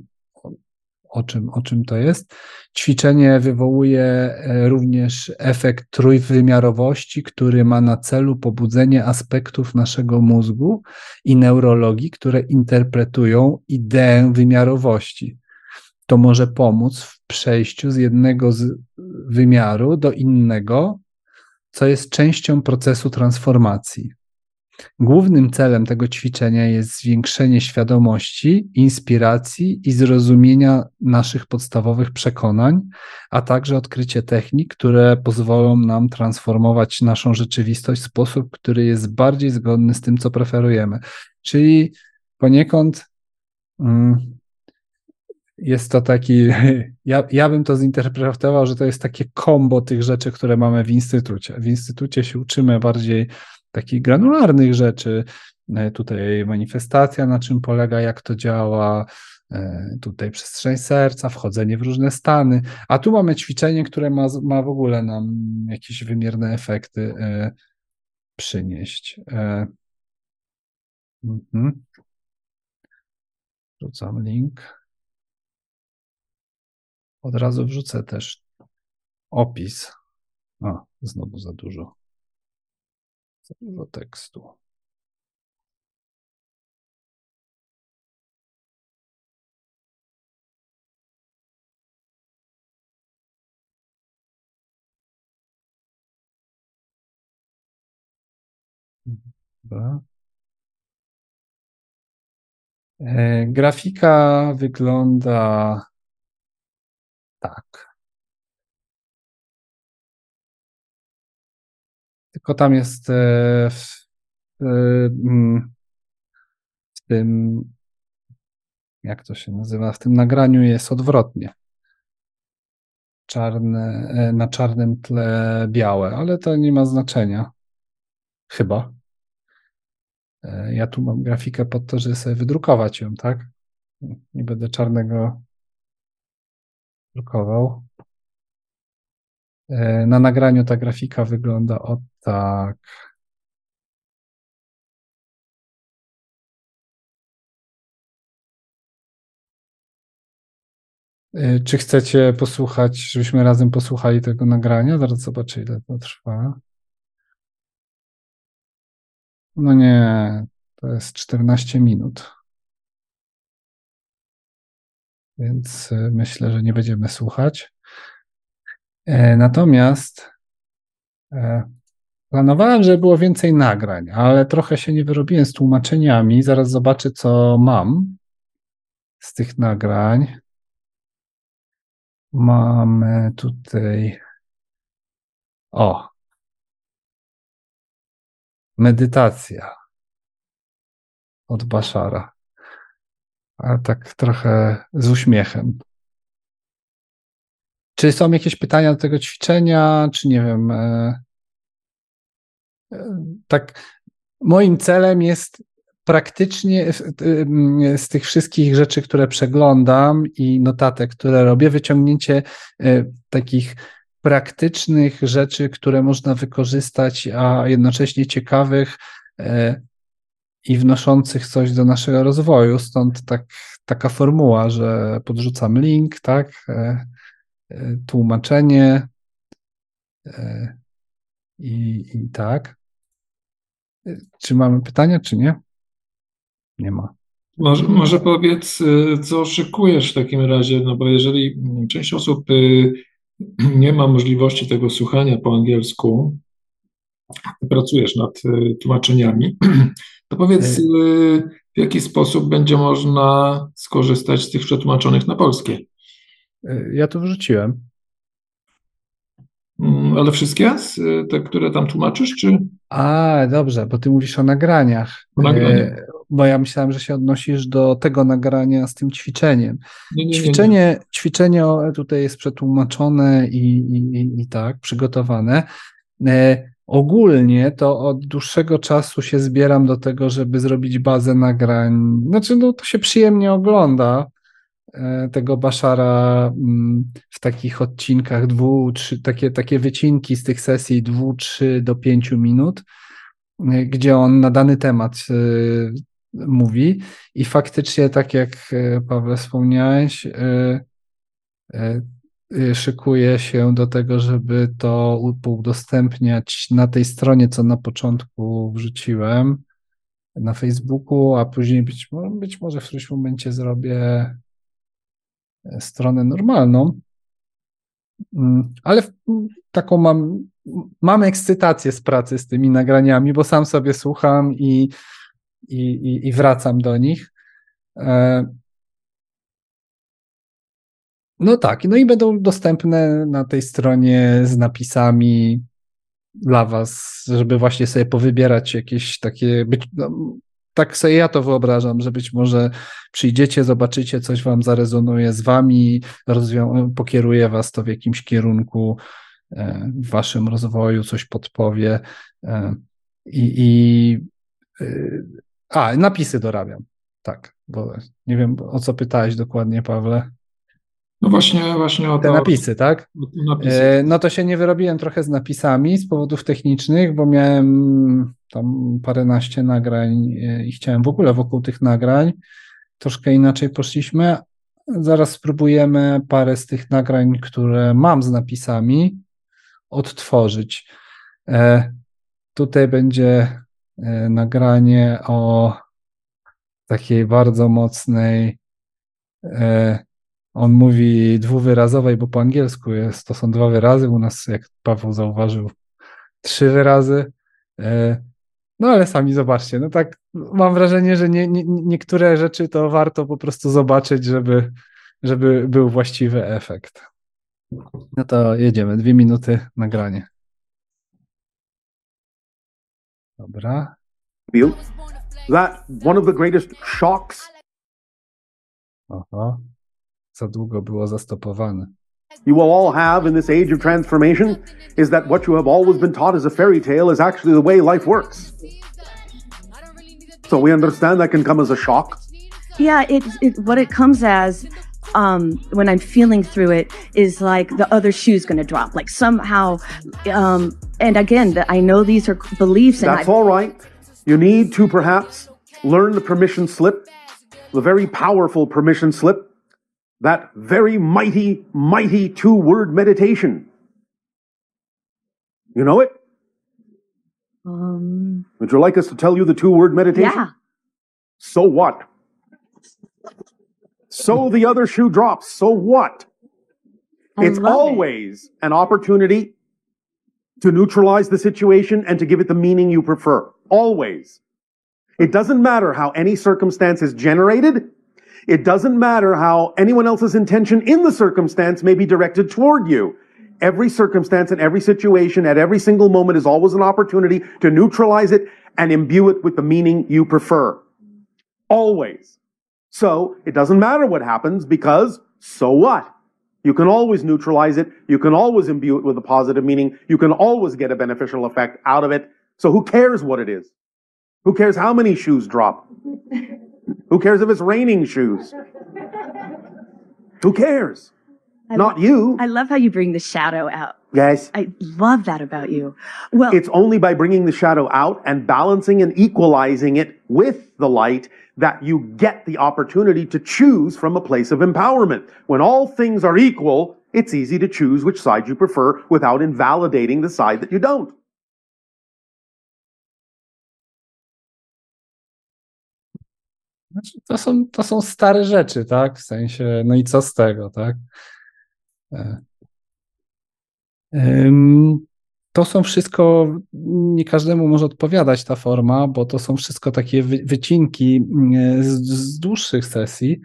o czym, o czym to jest. Ćwiczenie wywołuje e, również efekt trójwymiarowości, który ma na celu pobudzenie aspektów naszego mózgu i neurologii, które interpretują ideę wymiarowości. To może pomóc w przejściu z jednego z wymiaru do innego, co jest częścią procesu transformacji. Głównym celem tego ćwiczenia jest zwiększenie świadomości, inspiracji i zrozumienia naszych podstawowych przekonań, a także odkrycie technik, które pozwolą nam transformować naszą rzeczywistość w sposób, który jest bardziej zgodny z tym, co preferujemy. Czyli poniekąd mm, jest to taki, ja, ja bym to zinterpretował, że to jest takie kombo tych rzeczy, które mamy w instytucie. W instytucie się uczymy bardziej takich granularnych rzeczy. E, tutaj manifestacja, na czym polega, jak to działa, e, tutaj przestrzeń serca, wchodzenie w różne stany, a tu mamy ćwiczenie, które ma, ma w ogóle nam jakieś wymierne efekty e, przynieść. Mhm. Wrzucam link. Od razu wrzucę też opis. A, znowu za dużo. Za dużo tekstu. Dobra. E, grafika wygląda tak. Tylko tam jest e, w, mm, w tym, jak to się nazywa, w tym nagraniu jest odwrotnie. Czarne, e, na czarnym tle białe, ale to nie ma znaczenia. Chyba. E, ja tu mam grafikę pod to, że sobie wydrukować ją, tak? Nie będę czarnego drukował. E, na nagraniu ta grafika wygląda o tak. E, czy chcecie posłuchać, żebyśmy razem posłuchali tego nagrania? Zaraz zobaczę, ile to trwa. No nie, to jest 14 minut. Więc e, myślę, że nie będziemy słuchać. E, natomiast e, planowałem, żeby było więcej nagrań, ale trochę się nie wyrobiłem z tłumaczeniami. Zaraz zobaczę, co mam z tych nagrań. Mamy tutaj. O. Medytacja od Baszara. A tak trochę z uśmiechem. Czy są jakieś pytania do tego ćwiczenia, czy nie wiem. E, e, tak, moim celem jest praktycznie z tych wszystkich rzeczy, które przeglądam i notatek, które robię, wyciągnięcie e, takich praktycznych rzeczy, które można wykorzystać, a jednocześnie ciekawych i wnoszących coś do naszego rozwoju. Stąd tak, taka formuła, że podrzucam link, tak? Tłumaczenie e, i, i tak. Czy mamy pytania, czy nie? Nie ma. Może, może powiedz, co szykujesz w takim razie, no bo jeżeli część osób nie ma możliwości tego słuchania po angielsku, pracujesz nad tłumaczeniami, to powiedz, w jaki sposób będzie można skorzystać z tych przetłumaczonych na polskie? Ja to wrzuciłem. Mm, ale wszystkie? Te, które tam tłumaczysz, czy? A, dobrze, bo ty mówisz o nagraniach. O nagraniach. E, bo ja myślałem, że się odnosisz do tego nagrania z tym ćwiczeniem. Nie, nie, nie, ćwiczenie, ćwiczenie tutaj jest przetłumaczone i, i, i tak, przygotowane. E, ogólnie to od dłuższego czasu się zbieram do tego, żeby zrobić bazę nagrań. Znaczy, no to się przyjemnie ogląda e, tego Baszara mm, w takich odcinkach dwu, trzy, takie, takie wycinki z tych sesji dwu, trzy do pięciu minut, e, gdzie on na dany temat mówi. I faktycznie, tak jak e, Paweł wspomniałeś, e, e, szykuje się do tego, żeby to udostępniać na tej stronie, co na początku wrzuciłem na Facebooku, a później być, być może w którymś momencie zrobię stronę normalną. Mm, ale taką mam, mam ekscytację z pracy z tymi nagraniami, bo sam sobie słucham i i, i, wracam do nich. E, no tak, no i będą dostępne na tej stronie z napisami dla Was, żeby właśnie sobie powybierać jakieś takie, być, no, tak sobie ja to wyobrażam, że być może przyjdziecie, zobaczycie, coś Wam zarezonuje z Wami, rozwią- pokieruje Was to w jakimś kierunku e, w Waszym rozwoju, coś podpowie. E, I, i a, napisy dorabiam. Tak, bo nie wiem, o co pytałeś dokładnie, Pawle. No właśnie, właśnie o te to, napisy, tak? Napisy. E, no to się nie wyrobiłem trochę z napisami z powodów technicznych, bo miałem tam paręnaście nagrań e, i chciałem w ogóle wokół tych nagrań. Troszkę inaczej poszliśmy. Zaraz spróbujemy parę z tych nagrań, które mam z napisami, odtworzyć. E, tutaj będzie nagranie o takiej bardzo mocnej, on mówi dwuwyrazowej, bo po angielsku jest, to są dwa wyrazy, u nas, jak Paweł zauważył, trzy wyrazy. E, no ale sami zobaczcie, no tak mam wrażenie, że nie, nie, niektóre rzeczy to warto po prostu zobaczyć, żeby, żeby był właściwy efekt. No to jedziemy, dwie minuty nagranie. Dobra. That one of the greatest shocks Oho. Za długo było zastopowane. you will all have in this age of transformation is that what you have always been taught as a fairy tale is actually the way life works. So we understand that can come as a shock. Yeah, it, it what it comes as um, when I'm feeling through it is like the other shoe's going to drop. Like somehow, um, and again, I know these are beliefs. And That's I, all right. You need to perhaps learn the permission slip, the very powerful permission slip, that very mighty, mighty two word meditation. You know it? Um, Would you like us to tell you the two word meditation? yeah. So what? So the other shoe drops. So what? I it's love it. always an opportunity to neutralize the situation and to give it the meaning you prefer. Always. It doesn't matter how any circumstance is generated. It doesn't matter how anyone else's intention in the circumstance may be directed toward you. Every circumstance and every situation at every single moment is always an opportunity to neutralize it and imbue it with the meaning you prefer. Always. So it doesn't matter what happens because so what? You can always neutralize it. You can always imbue it with a positive meaning. You can always get a beneficial effect out of it. So who cares what it is? Who cares how many shoes drop? who cares if it's raining shoes? Who cares? I Not you. I love how you bring the shadow out. Yes. I love that about you. Well, It's only by bringing the shadow out and balancing and equalizing it with the light that you get the opportunity to choose from a place of empowerment. When all things are equal, it's easy to choose which side you prefer without invalidating the side that you don't. Znaczy, to, są, to są stare rzeczy, tak? W sensie, no i co z tego, tak? E, to są wszystko, nie każdemu może odpowiadać ta forma, bo to są wszystko takie wycinki z, z dłuższych sesji,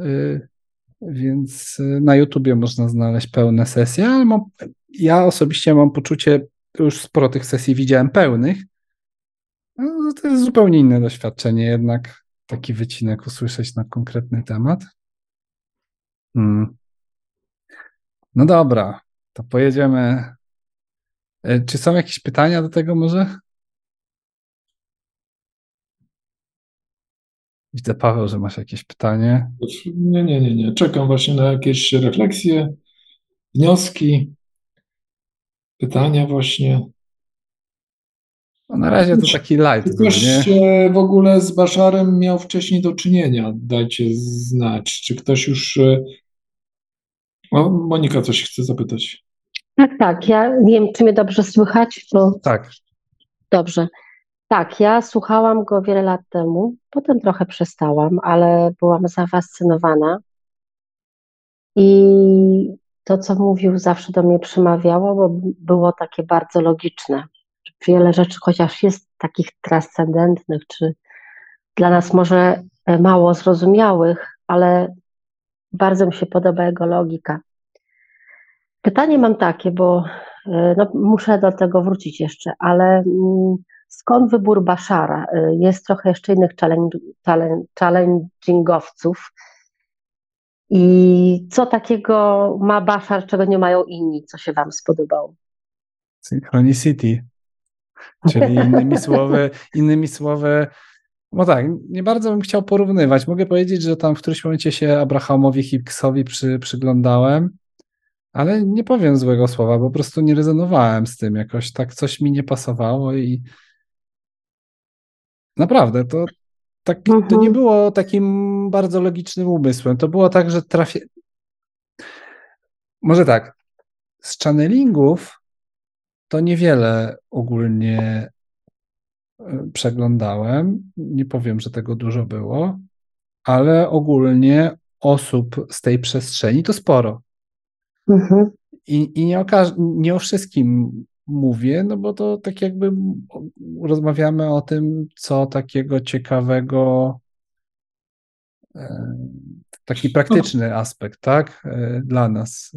y, więc na YouTubie można znaleźć pełne sesje, ale mam, ja osobiście mam poczucie, już sporo tych sesji widziałem pełnych, no, to jest zupełnie inne doświadczenie jednak taki wycinek usłyszeć na konkretny temat. Hmm. No dobra, to pojedziemy. E, czy są jakieś pytania do tego może? Widzę, Paweł, że masz jakieś pytanie. Nie, nie, nie, nie. Czekam właśnie na jakieś refleksje, wnioski, pytania właśnie. No na razie to taki light. Ktoś był, w ogóle z Baszarem miał wcześniej do czynienia? Dajcie znać. Czy ktoś już. E, o, Monika coś chce zapytać. Tak, tak. Ja nie wiem, czy mnie dobrze słychać. Bo... Tak. Dobrze. Tak, ja słuchałam go wiele lat temu, potem trochę przestałam, ale byłam zafascynowana. I to, co mówił, zawsze do mnie przemawiało, bo było takie bardzo logiczne wiele rzeczy, chociaż jest takich transcendentnych, czy dla nas może e, mało zrozumiałych, ale bardzo mi się podoba jego logika. Pytanie mam takie, bo e, no, muszę do tego wrócić jeszcze, ale mm, skąd wybór Baszara? E, jest trochę jeszcze innych challengingowców. I co takiego ma Baszar, czego nie mają inni, co się Wam spodobało? Synchronicity. Czyli innymi słowy, innymi słowy, no tak, nie bardzo bym chciał porównywać. Mogę powiedzieć, że tam w którymś momencie się Abrahamowi Hicksowi przy, przyglądałem, ale nie powiem złego słowa, bo po prostu nie rezonowałem z tym jakoś, tak coś mi nie pasowało i naprawdę to, tak, to nie mhm. było takim bardzo logicznym umysłem. To było tak, że trafię. Może tak, z channelingów to niewiele ogólnie e, przeglądałem. Nie powiem, że tego dużo było, ale ogólnie osób z tej przestrzeni to sporo. Mhm. I, i nie, o nie o wszystkim mówię, no bo to tak jakby rozmawiamy o tym, co takiego ciekawego, e, taki praktyczny aspekt, tak, e, dla nas.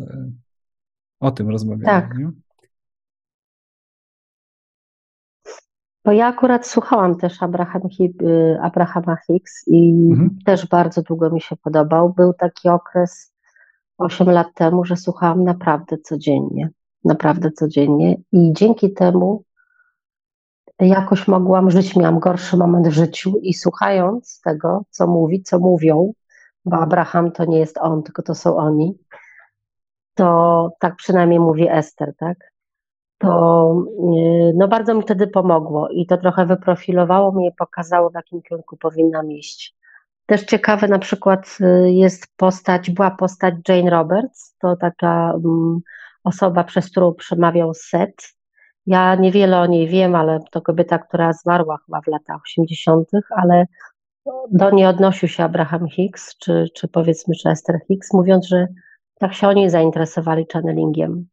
O tym rozmawiamy. Tak. Nie? Bo ja akurat słuchałam też Abraham, y, Abrahama Hicks i mhm. też bardzo długo mi się podobał. Był taki okres 8 lat temu, że słuchałam naprawdę codziennie, naprawdę codziennie i dzięki temu jakoś mogłam żyć, miałam gorszy moment w życiu i słuchając tego, co mówi, co mówią, bo Abraham to nie jest on, tylko to są oni, to tak przynajmniej mówi Ester, tak? To y, no bardzo mi wtedy pomogło i to trochę wyprofilowało mnie i pokazało, w jakim kierunku powinnam iść. Też ciekawe na przykład y, jest postać, była postać Jane Roberts, to taka um, osoba, przez którą przemawiał Seth. Ja niewiele o niej wiem, ale to kobieta, która zmarła chyba w latach 80., ale do niej odnosił się Abraham Hicks, czy, czy powiedzmy Chester Hicks, mówiąc, że tak się oni zainteresowali channelingiem.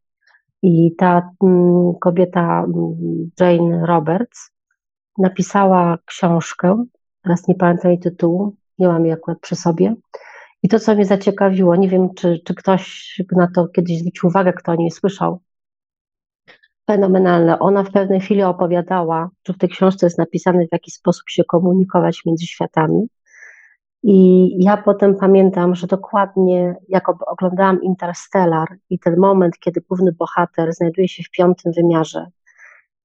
I ta mm, kobieta, mm, Jane Roberts, napisała książkę, teraz nie pamiętam jej tytułu, nie mam jej akurat przy sobie. I to, co mnie zaciekawiło, nie wiem, czy, czy ktoś na to kiedyś zwrócił uwagę, kto o niej słyszał. Fenomenalne. Ona w pewnej chwili opowiadała, że w tej książce jest napisane, w jaki sposób się komunikować między światami. I ja potem pamiętam, że dokładnie jak oglądałam Interstellar i ten moment, kiedy główny bohater znajduje się w piątym wymiarze,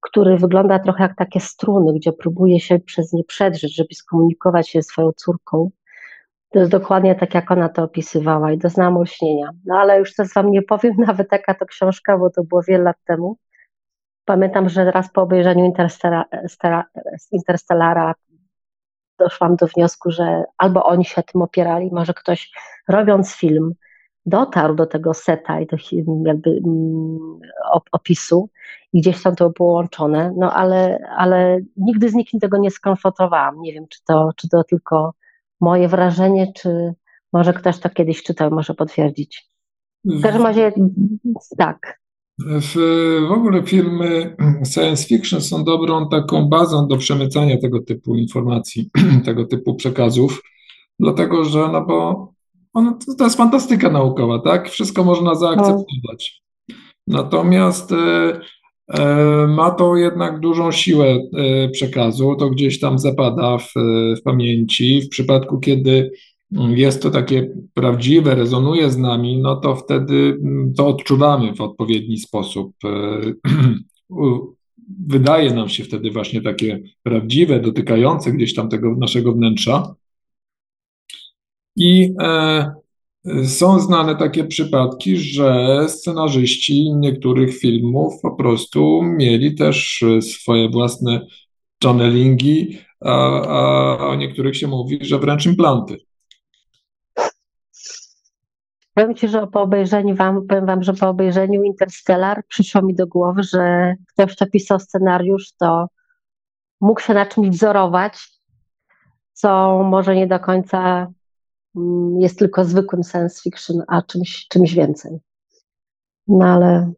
który wygląda trochę jak takie struny, gdzie próbuje się przez nie przedrzeć, żeby skomunikować się ze swoją córką. To jest dokładnie tak, jak ona to opisywała i doznałam olśnienia. No ale już teraz wam nie powiem nawet jaka to książka, bo to było wiele lat temu. Pamiętam, że raz po obejrzeniu Interstellara doszłam do wniosku, że albo oni się tym opierali, może ktoś robiąc film dotarł do tego seta i do jakby mm, opisu i gdzieś tam to było łączone, no ale, ale nigdy z nikim tego nie skonfrontowałam. Nie wiem, czy to, czy to tylko moje wrażenie, czy może ktoś to kiedyś czytał, może potwierdzić. W każdym razie tak. W, w ogóle filmy science fiction są dobrą taką bazą do przemycania tego typu informacji, tego typu przekazów, dlatego że, no bo to, to jest fantastyka naukowa, tak? Wszystko można zaakceptować. Natomiast e, e, ma to jednak dużą siłę e, przekazu, to gdzieś tam zapada w, w pamięci. W przypadku, kiedy jest to takie prawdziwe, rezonuje z nami, no to wtedy mm, to odczuwamy w odpowiedni sposób. Wydaje nam się wtedy właśnie takie prawdziwe, dotykające gdzieś tam tego naszego wnętrza. I e, są znane takie przypadki, że scenarzyści niektórych filmów po prostu mieli też swoje własne channelingi, a, a o niektórych się mówi, że wręcz implanty. Powiem Ci, że po obejrzeniu wam, powiem Wam, że po obejrzeniu Interstellar przyszło mi do głowy, że ktoś, kto pisał scenariusz, to mógł się na czymś wzorować, co może nie do końca mm, jest tylko zwykłym science fiction, a czymś, czymś więcej. No ale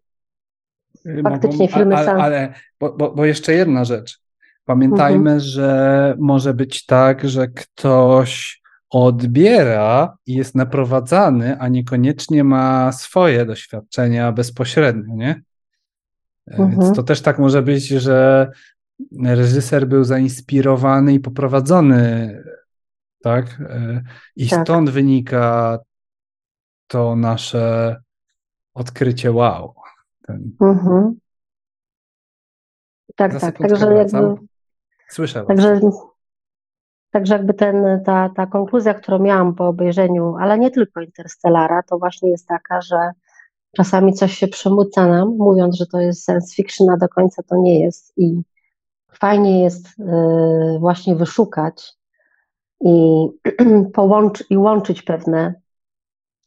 faktycznie filmy ale, są... Ale, bo, bo, bo jeszcze jedna rzecz. Pamiętajmy, mhm. że może być tak, że ktoś odbiera i jest naprowadzany, a niekoniecznie ma swoje doświadczenia bezpośrednio, nie? Mhm. Więc to też tak może być, że reżyser był zainspirowany i poprowadzony, tak? I tak. stąd wynika to nasze odkrycie wow. Ten... Mhm. Tak, tak. Także jakby. Słyszę. Także Także jakby ten, ta, ta konkluzja, którą miałam po obejrzeniu, ale nie tylko Interstellara, to właśnie jest taka, że czasami coś się przemyca nam, mówiąc, że to jest science fiction, a do końca to nie jest. I fajnie jest y, właśnie wyszukać i, połącz, i łączyć pewne,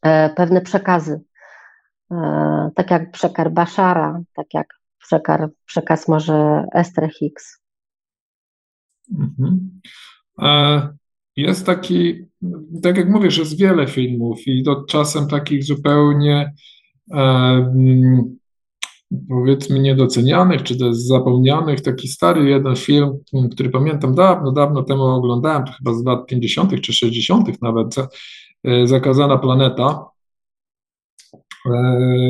e, pewne przekazy. E, tak jak przekar Bashara, tak jak przekar, przekaz może Esther Hicks. Mhm. E, jest taki, tak jak mówisz, jest wiele filmów i to czasem takich zupełnie e, mm, powiedzmy niedocenianych, czy też zapomnianych. Taki stary jeden film, który pamiętam dawno, dawno temu oglądałem, to chyba z lat 50. czy 60. nawet, e, Zakazana Planeta,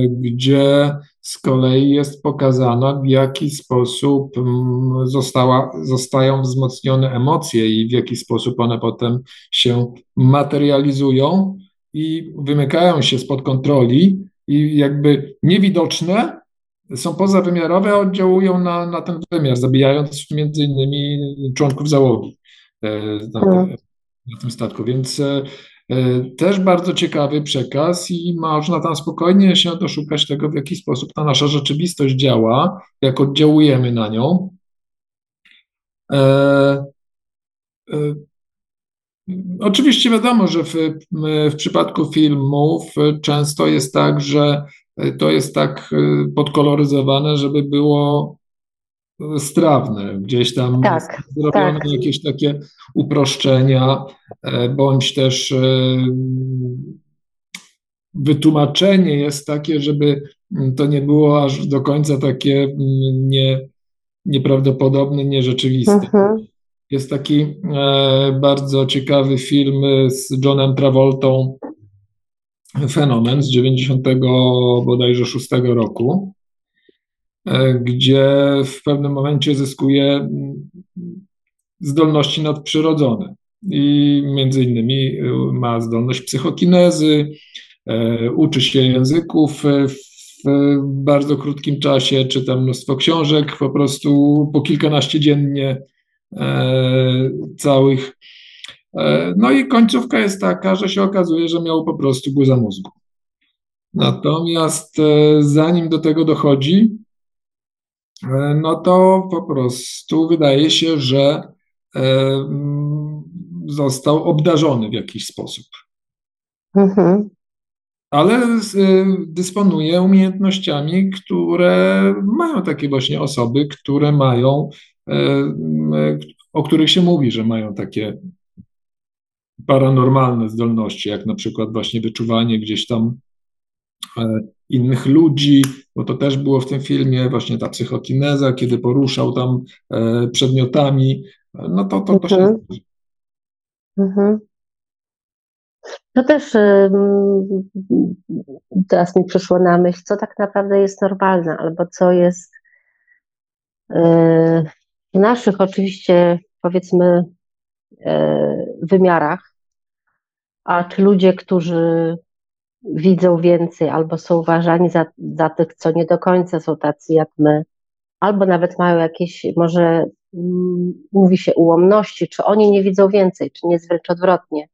gdzie z kolei jest pokazana, w jaki sposób mm, została, zostają wzmocnione emocje i w jaki sposób one potem się materializują i wymykają się spod kontroli i jakby niewidoczne są pozawymiarowe, a oddziałują na, na ten wymiar, zabijając między innymi członków załogi e, na, no. na tym statku. Więc E, też bardzo ciekawy przekaz i można tam spokojnie się doszukać tego, w jaki sposób ta nasza rzeczywistość działa, jak oddziałujemy na nią. E, e, oczywiście wiadomo, że w, w przypadku filmów często jest tak, że to jest tak podkoloryzowane, żeby było strawne, gdzieś tam tak, zrobione tak. jakieś takie uproszczenia, e, bądź też e, wytłumaczenie jest takie, żeby to nie było aż do końca takie nie, nieprawdopodobne, nierzeczywiste. Mhm. Jest taki e, bardzo ciekawy film z Johnem Travoltą, Fenomen z 90 bodajże 6 roku. E, gdzie w pewnym momencie zyskuje mm, zdolności nadprzyrodzone. I między innymi e, ma zdolność psychokinezy, e, uczy się języków w bardzo krótkim czasie, czyta mnóstwo książek, po prostu po kilkanaście dziennie całych. No i końcówka jest taka, że się okazuje, że miał po prostu guza mózgu. Natomiast zanim do tego dochodzi, no to po prostu wydaje się, że e, został obdarzony w jakiś sposób. Mhm. Ale e, dysponuje umiejętnościami, które mają takie właśnie osoby, które mają, o których się mówi, że mają takie paranormalne zdolności, jak na przykład właśnie wyczuwanie gdzieś tam e, innych ludzi, bo to też było w tym filmie, właśnie ta psychokineza, kiedy poruszał tam e, przedmiotami, no to to, to się Mhm. Mhm. To też teraz mi przyszło na myśl, co tak naprawdę jest normalne, albo co jest yy, w naszych oczywiście, powiedzmy, wymiarach, a czy ludzie, którzy widzą więcej, albo są uważani za, za tych, co nie do końca są tacy jak my, albo nawet mają jakieś, może mm, mówi się ułomności, czy oni nie widzą więcej, czy nie jest wręcz odwrotnie,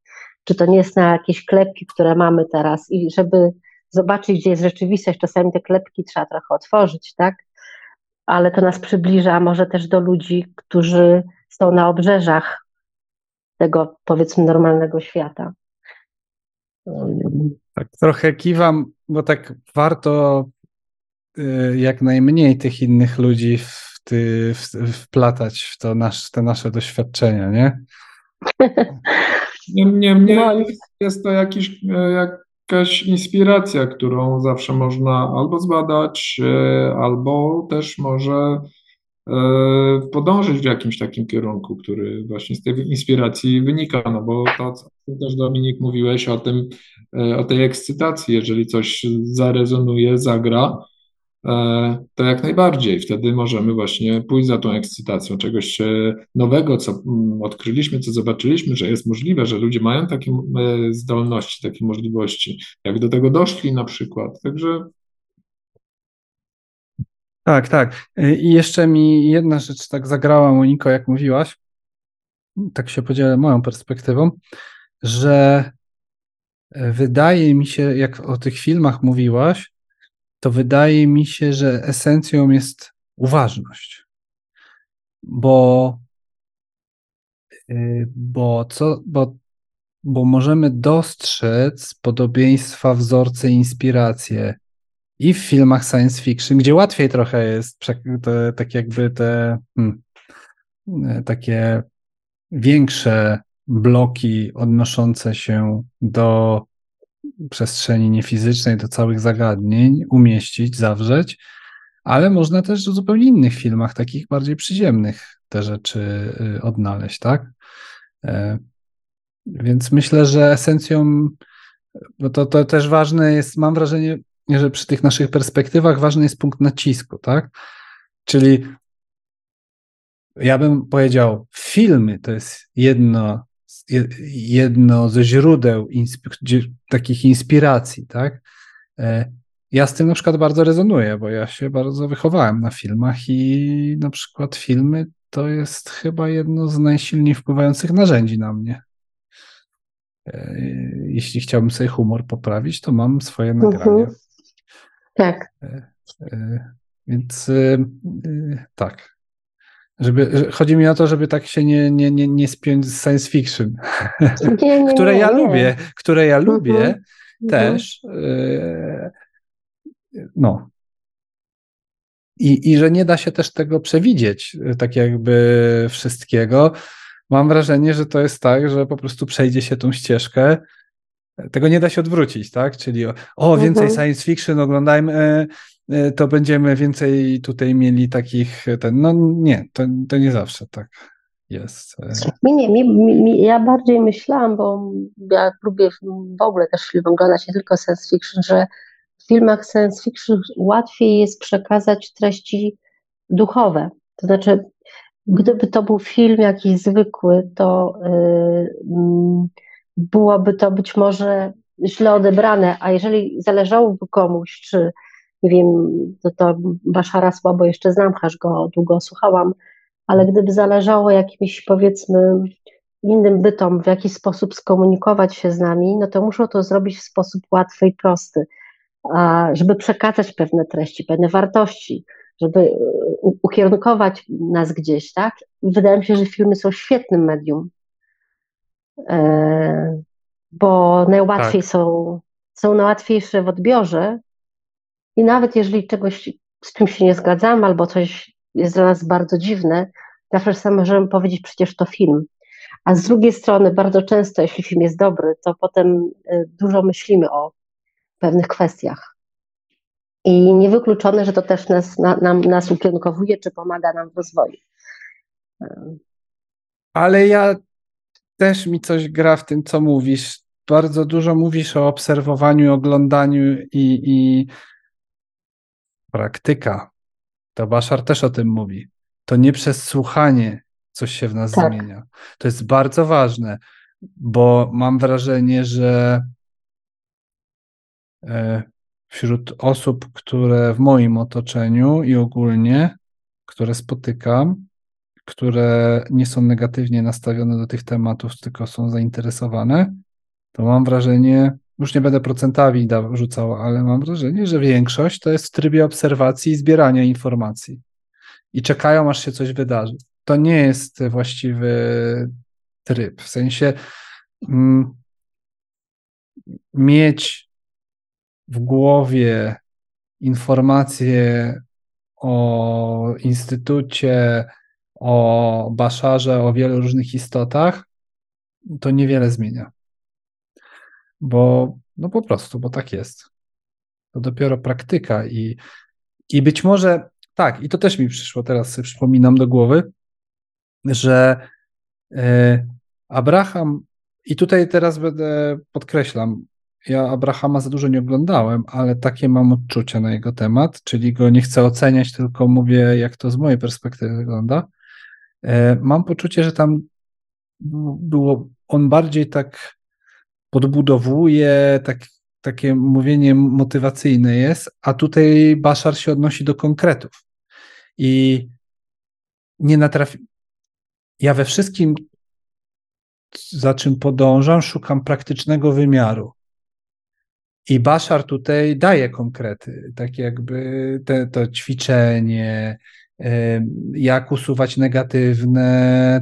czy to nie jest na jakieś klepki, które mamy teraz i żeby zobaczyć, gdzie jest rzeczywistość, czasami te klepki trzeba trochę otworzyć, tak? Ale to nas przybliża może też do ludzi, którzy są na obrzeżach tego, powiedzmy, normalnego świata. Tak, trochę kiwam, bo tak warto y, jak najmniej tych innych ludzi w ty, w, wplatać w to nasz, te nasze doświadczenia, nie? Niemniej nie, jest to jakiś, e, jakaś inspiracja, którą zawsze można albo zbadać, e, albo też może podążyć w jakimś takim kierunku, który właśnie z tej inspiracji wynika, no bo to, co też Dominik mówiłeś o tym, o tej ekscytacji, jeżeli coś zarezonuje, zagra, E, to jak najbardziej. Wtedy możemy właśnie pójść za tą ekscytacją czegoś e, nowego, co mm, odkryliśmy, co zobaczyliśmy, że jest możliwe, że ludzie mają takie e, zdolności, takie możliwości, jak do tego doszli na przykład. Także. Tak, tak. I jeszcze mi jedna rzecz tak zagrała, Moniko, jak mówiłaś, tak się podzielę moją perspektywą, że wydaje mi się, jak o tych filmach mówiłaś, to wydaje mi się, że esencją jest uważność. Bo, y, bo, co, bo, bo możemy dostrzec podobieństwa, wzorce, inspiracje i w filmach science fiction, gdzie łatwiej trochę jest te, tak jakby te hmm, y, takie większe bloki odnoszące się do przestrzeni niefizycznej do całych zagadnień umieścić, zawrzeć, ale można też w zupełnie innych filmach, takich bardziej przyziemnych, te rzeczy y, odnaleźć, tak? E, więc myślę, że esencją, bo to, to też ważne jest, mam wrażenie, że przy tych naszych perspektywach ważny jest punkt nacisku, tak? Czyli ja bym powiedział, filmy to jest jedno jedno ze źródeł takich inspiracji, tak? E, ja z tym na przykład bardzo rezonuję, bo ja się bardzo wychowałem na filmach i na przykład filmy to jest chyba jedno z najsilniej wpływających narzędzi na mnie. E, jeśli chciałbym sobie humor poprawić, to mam swoje mhm. nagrania. Tak. E, więc tak. Żeby, chodzi mi o to, żeby tak się nie, nie, nie, nie spiąć z science fiction, nie, nie, które ja lubię, które ja mhm. lubię mhm. też. Yy, no. I, I że nie da się też tego przewidzieć, tak jakby wszystkiego. Mam wrażenie, że to jest tak, że po prostu przejdzie się tą ścieżkę. Tego nie da się odwrócić, tak? Czyli o, o więcej mhm. science fiction oglądajmy, E, to będziemy więcej tutaj mieli takich, ten, no nie, to, to nie zawsze tak jest. E. Nie, nie, mi, mi, ja bardziej myślałam, bo ja lubię w ogóle też film oglądać, nie tylko science fiction, że w filmach science fiction łatwiej jest przekazać treści duchowe. To znaczy, gdyby to był film jakiś zwykły, to yy, byłoby to być może źle odebrane, a jeżeli zależałoby komuś, czy nie wiem, to, to Baszara słabo jeszcze znam, chociaż go długo słuchałam, ale gdyby zależało jakimś powiedzmy innym bytom w jakiś sposób skomunikować się z nami, no to muszą to zrobić w sposób łatwy i prosty, żeby przekazać pewne treści, pewne wartości, żeby ukierunkować nas gdzieś, tak? Wydaje mi się, że filmy są świetnym medium, e, bo najłatwiej tak. są, są najłatwiejsze w odbiorze, i nawet jeżeli czegoś z czymś się nie zgadzamy albo coś jest dla nas bardzo dziwne, zawsze sam możemy powiedzieć, przecież to film. A z drugiej strony, bardzo często, jeśli film jest dobry, to potem y, dużo myślimy o pewnych kwestiach. I niewykluczone, że to też nas, na, nam, nas ukierunkowuje, czy pomaga nam w rozwoju. Ale ja też mi coś gra w tym, co mówisz. Bardzo dużo mówisz o obserwowaniu, oglądaniu i, i praktyka. To Baszar też o tym mówi. To nie przez słuchanie coś się w nas tak. zmienia. To jest bardzo ważne, bo mam wrażenie, że e, wśród osób, które w moim otoczeniu i ogólnie, które spotykam, które nie są negatywnie nastawione do tych tematów, tylko są zainteresowane, to mam wrażenie, już nie będę procentami rzucał, ale mam wrażenie, że większość to jest w trybie obserwacji i zbierania informacji. I czekają, aż się coś wydarzy. To nie jest właściwy tryb. W sensie mm, mieć w głowie informacje o instytucie, o Baszarze, o wielu różnych istotach, to niewiele zmienia. Bo no po prostu, bo tak jest. To dopiero praktyka i, i być może tak, i to też mi przyszło teraz, przypominam do głowy, że e, Abraham, i tutaj teraz będę podkreślam, ja Abrahama za dużo nie oglądałem, ale takie mam odczucia na jego temat, czyli go nie chcę oceniać, tylko mówię, jak to z mojej perspektywy wygląda. E, mam poczucie, że tam było on bardziej tak podbudowuje, tak, takie mówienie motywacyjne jest, a tutaj Baszar się odnosi do konkretów. I nie natrafi. Ja we wszystkim, za czym podążam, szukam praktycznego wymiaru. I Baszar tutaj daje konkrety, tak jakby te, to ćwiczenie, jak usuwać negatywne,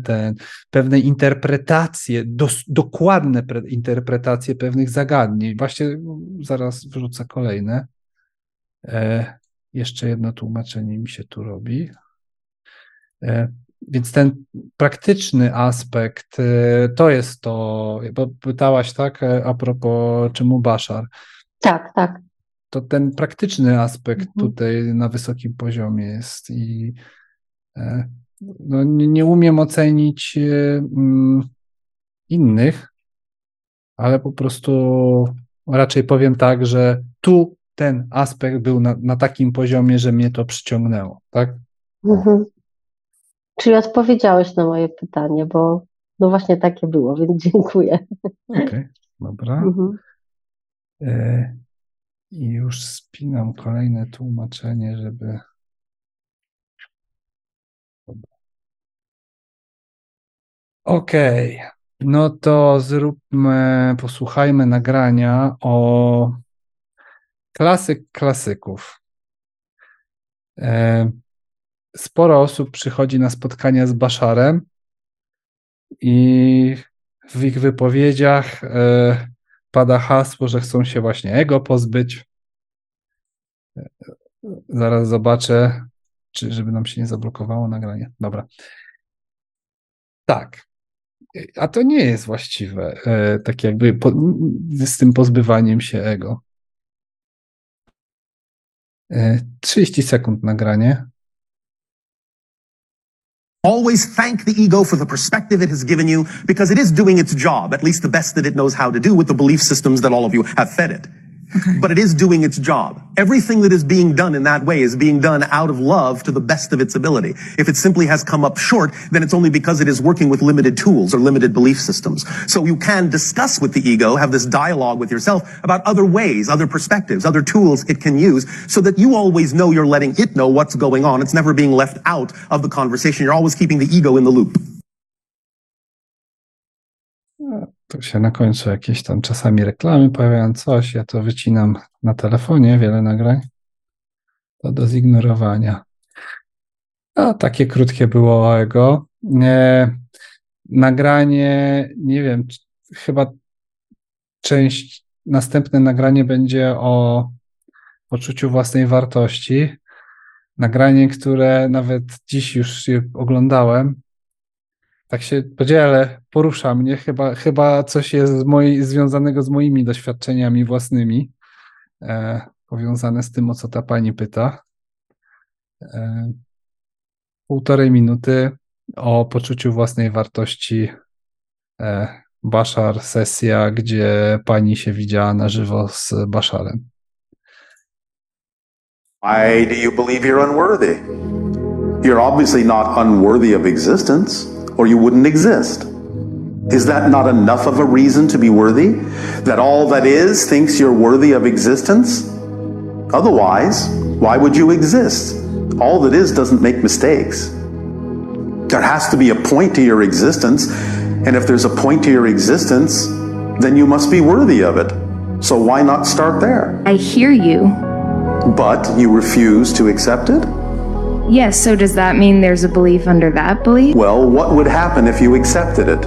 pewne interpretacje, dos, dokładne interpretacje pewnych zagadnień. Właśnie zaraz wrzucę kolejne. E, jeszcze jedno tłumaczenie mi się tu robi. E, więc ten praktyczny aspekt e, to jest to, bo pytałaś, tak, e, a propos czemu Baszar. Tak, tak to ten praktyczny aspekt mhm. tutaj na wysokim poziomie jest i e, no, nie, nie umiem ocenić e, mm, innych, ale po prostu raczej powiem tak, że tu ten aspekt był na, na takim poziomie, że mnie to przyciągnęło, tak? Mhm. Czyli odpowiedziałeś na moje pytanie, bo no właśnie takie było, więc dziękuję. Okej, okay, dobra. Mhm. E, i już spinam kolejne tłumaczenie, żeby. Okej, okay. no to zróbmy, posłuchajmy nagrania o klasyk klasyków. E, sporo osób przychodzi na spotkania z Baszarem i w ich wypowiedziach e, pada hasło, że chcą się właśnie ego pozbyć. Zaraz zobaczę, czy żeby nam się nie zablokowało nagranie. Dobra. Tak. A to nie jest właściwe, e, tak jakby po, z tym pozbywaniem się ego. 30 e, sekund nagranie. Always thank the ego for the perspective it has given you because it is doing its job, at least the best that it knows how to do with the belief systems that all of you have fed it. Okay. But it is doing its job. Everything that is being done in that way is being done out of love to the best of its ability. If it simply has come up short, then it's only because it is working with limited tools or limited belief systems. So you can discuss with the ego, have this dialogue with yourself about other ways, other perspectives, other tools it can use so that you always know you're letting it know what's going on. It's never being left out of the conversation. You're always keeping the ego in the loop. Tu się na końcu jakieś tam czasami reklamy pojawiają, coś, ja to wycinam na telefonie, wiele nagrań, to do zignorowania. A takie krótkie było ego. Nie, nagranie, nie wiem, chyba część, następne nagranie będzie o poczuciu własnej wartości. Nagranie, które nawet dziś już oglądałem, tak się podzielę, porusza mnie, chyba, chyba coś jest z moi, związanego z moimi doświadczeniami własnymi, e, powiązane z tym, o co ta pani pyta. E, półtorej minuty o poczuciu własnej wartości. E, Bashar, sesja, gdzie pani się widziała na żywo z Basharem. Why do you believe you're unworthy? You're obviously not unworthy of existence, or you wouldn't exist. Is that not enough of a reason to be worthy? That all that is thinks you're worthy of existence? Otherwise, why would you exist? All that is doesn't make mistakes. There has to be a point to your existence, and if there's a point to your existence, then you must be worthy of it. So why not start there? I hear you. But you refuse to accept it? Yes, so does that mean there's a belief under that belief? Well, what would happen if you accepted it?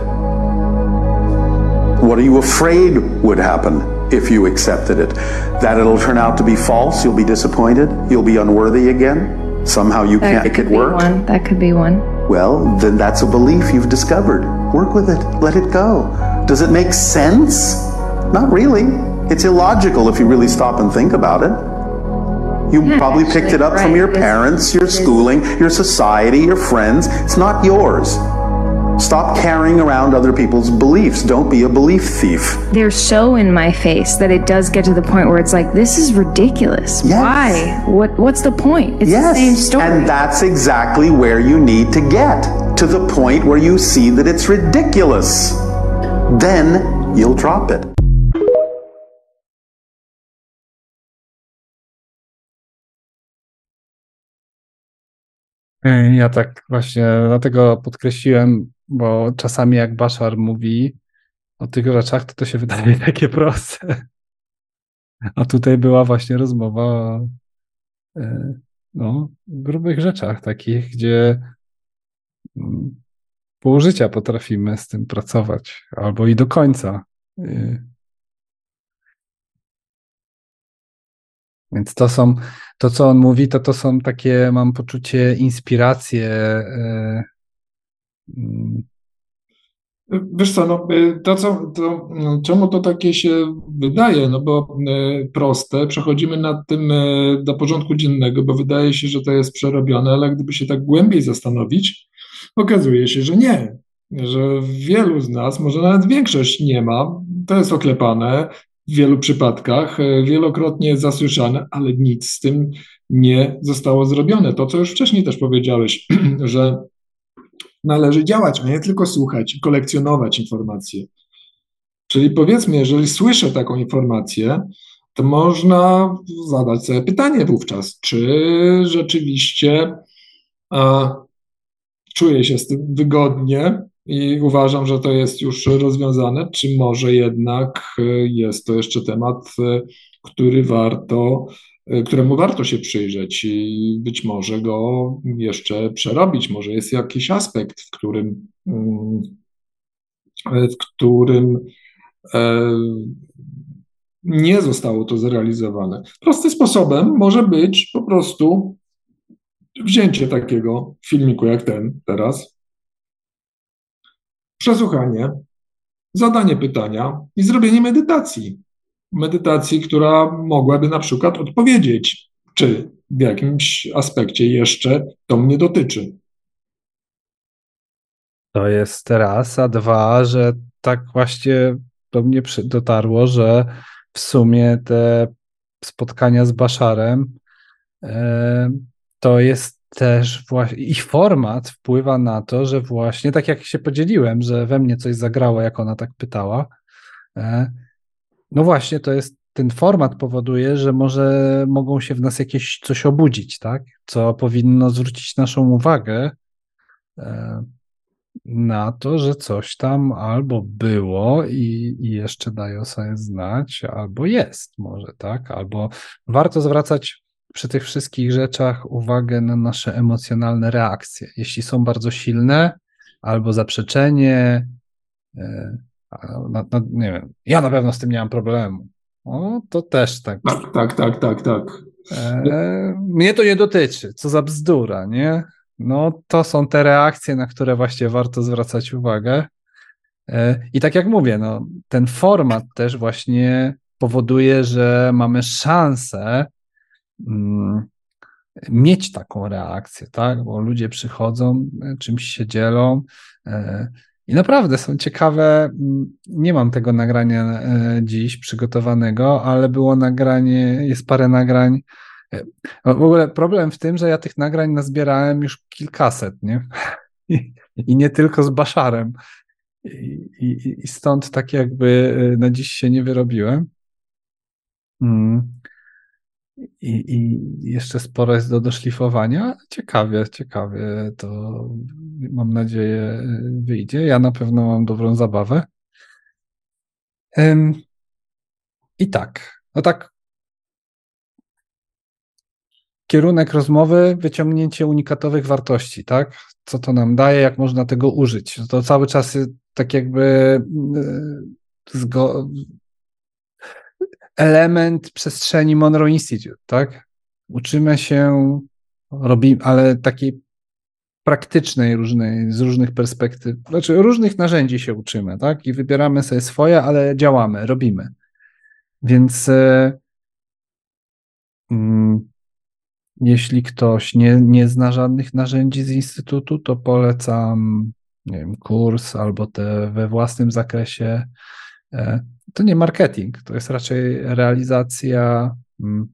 What are you afraid would happen if you accepted it? That it'll turn out to be false, you'll be disappointed, you'll be unworthy again? Somehow you that can't make it work? One. That could be one. Well, then that's a belief you've discovered. Work with it, let it go. Does it make sense? Not really. It's illogical if you really stop and think about it. You Yeah, probably picked it up from your parents, your schooling, your society, your friends. It's not yours. Stop carrying around other people's beliefs. Don't be a belief thief. They're so in my face that it does get to the point where it's like, this is ridiculous. Yes. Why? What? What's the point? It's yes. the same story. And that's exactly where you need to get to the point where you see that it's ridiculous. Then you'll drop it. Ja tak właśnie dlatego podkreśliłem, bo czasami jak Bashar mówi o tych rzeczach, to to się wydaje takie proste. A tutaj była właśnie rozmowa o e, no, grubych rzeczach takich, gdzie mm, pół życia potrafimy z tym pracować, albo i do końca. Więc to są, to co on mówi, to to są takie, mam poczucie, inspiracje. e, mm, Wiesz co, no, y, to, co, to no, czemu to takie się wydaje? No bo y, proste, przechodzimy nad tym y, do porządku dziennego, bo wydaje się, że to jest przerobione, ale gdyby się tak głębiej zastanowić, okazuje się, że nie, że wielu z nas, może nawet większość nie ma, to jest oklepane w wielu przypadkach, y, wielokrotnie zasłyszane, ale nic z tym nie zostało zrobione. To, co już wcześniej też powiedziałeś, że należy działać, a nie tylko słuchać i kolekcjonować informacje. Czyli powiedzmy, jeżeli słyszę taką informację, to można zadać sobie pytanie wówczas, czy rzeczywiście a, czuję się z tym wygodnie i uważam, że to jest już rozwiązane, czy może jednak e, jest to jeszcze temat, e, który warto, e, któremu warto się przyjrzeć i być może go jeszcze przerobić. Może jest jakiś aspekt, w którym, mm, w którym nie zostało to zrealizowane. Prostym sposobem może być po prostu wzięcie takiego filmiku jak ten teraz, przesłuchanie, zadanie pytania i zrobienie medytacji. Medytacji, która mogłaby na przykład odpowiedzieć, czy w jakimś aspekcie jeszcze to mnie dotyczy. To jest raz, a dwa, że tak właśnie do mnie dotarło, że w sumie te spotkania z Baszarem e, to jest też właśnie ich format wpływa na to, że właśnie tak jak się podzieliłem, że we mnie coś zagrało, jak ona tak pytała. e, No właśnie, to jest ten format powoduje, że może mogą się w nas jakieś coś obudzić, tak? Co powinno zwrócić naszą uwagę e, na to, że coś tam albo było i, i jeszcze daje sobie znać, albo jest może, tak? Albo warto zwracać przy tych wszystkich rzeczach uwagę na nasze emocjonalne reakcje. Jeśli są bardzo silne, albo zaprzeczenie, e, a na, na, nie wiem, ja na pewno z tym nie mam problemu. O, to też tak. Tak, tak, tak, tak, tak. E, mnie to nie dotyczy, co za bzdura, nie? no to są te reakcje, na które właśnie warto zwracać uwagę. E, I tak jak mówię, no, ten format też właśnie powoduje, że mamy szansę mieć taką reakcję, tak? Bo ludzie przychodzą, e, czymś się dzielą. E, I naprawdę są ciekawe. Mm, nie mam tego nagrania dziś przygotowanego, ale było nagranie, jest parę nagrań. W ogóle problem w tym, że ja tych nagrań nazbierałem już kilkaset, nie? I, nie tylko z Baszarem. I, i, I, stąd tak jakby na dziś się nie wyrobiłem. Mm. I, I, jeszcze sporo jest do doszlifowania. Ciekawie, ciekawie to mam nadzieję wyjdzie. Ja na pewno mam dobrą zabawę. I tak, no tak. Kierunek rozmowy, wyciągnięcie unikatowych wartości, tak? Co to nam daje, jak można tego użyć? To cały czas tak jakby e, element przestrzeni Monroe Institute, tak? Uczymy się, robimy, ale takiej praktycznej, różnej, z różnych perspektyw, znaczy różnych narzędzi się uczymy, tak? I wybieramy sobie swoje, ale działamy, robimy. Więc e, mm, jeśli ktoś nie, nie zna żadnych narzędzi z Instytutu, to polecam nie wiem, kurs albo te we własnym zakresie. To nie marketing, to jest raczej realizacja mm,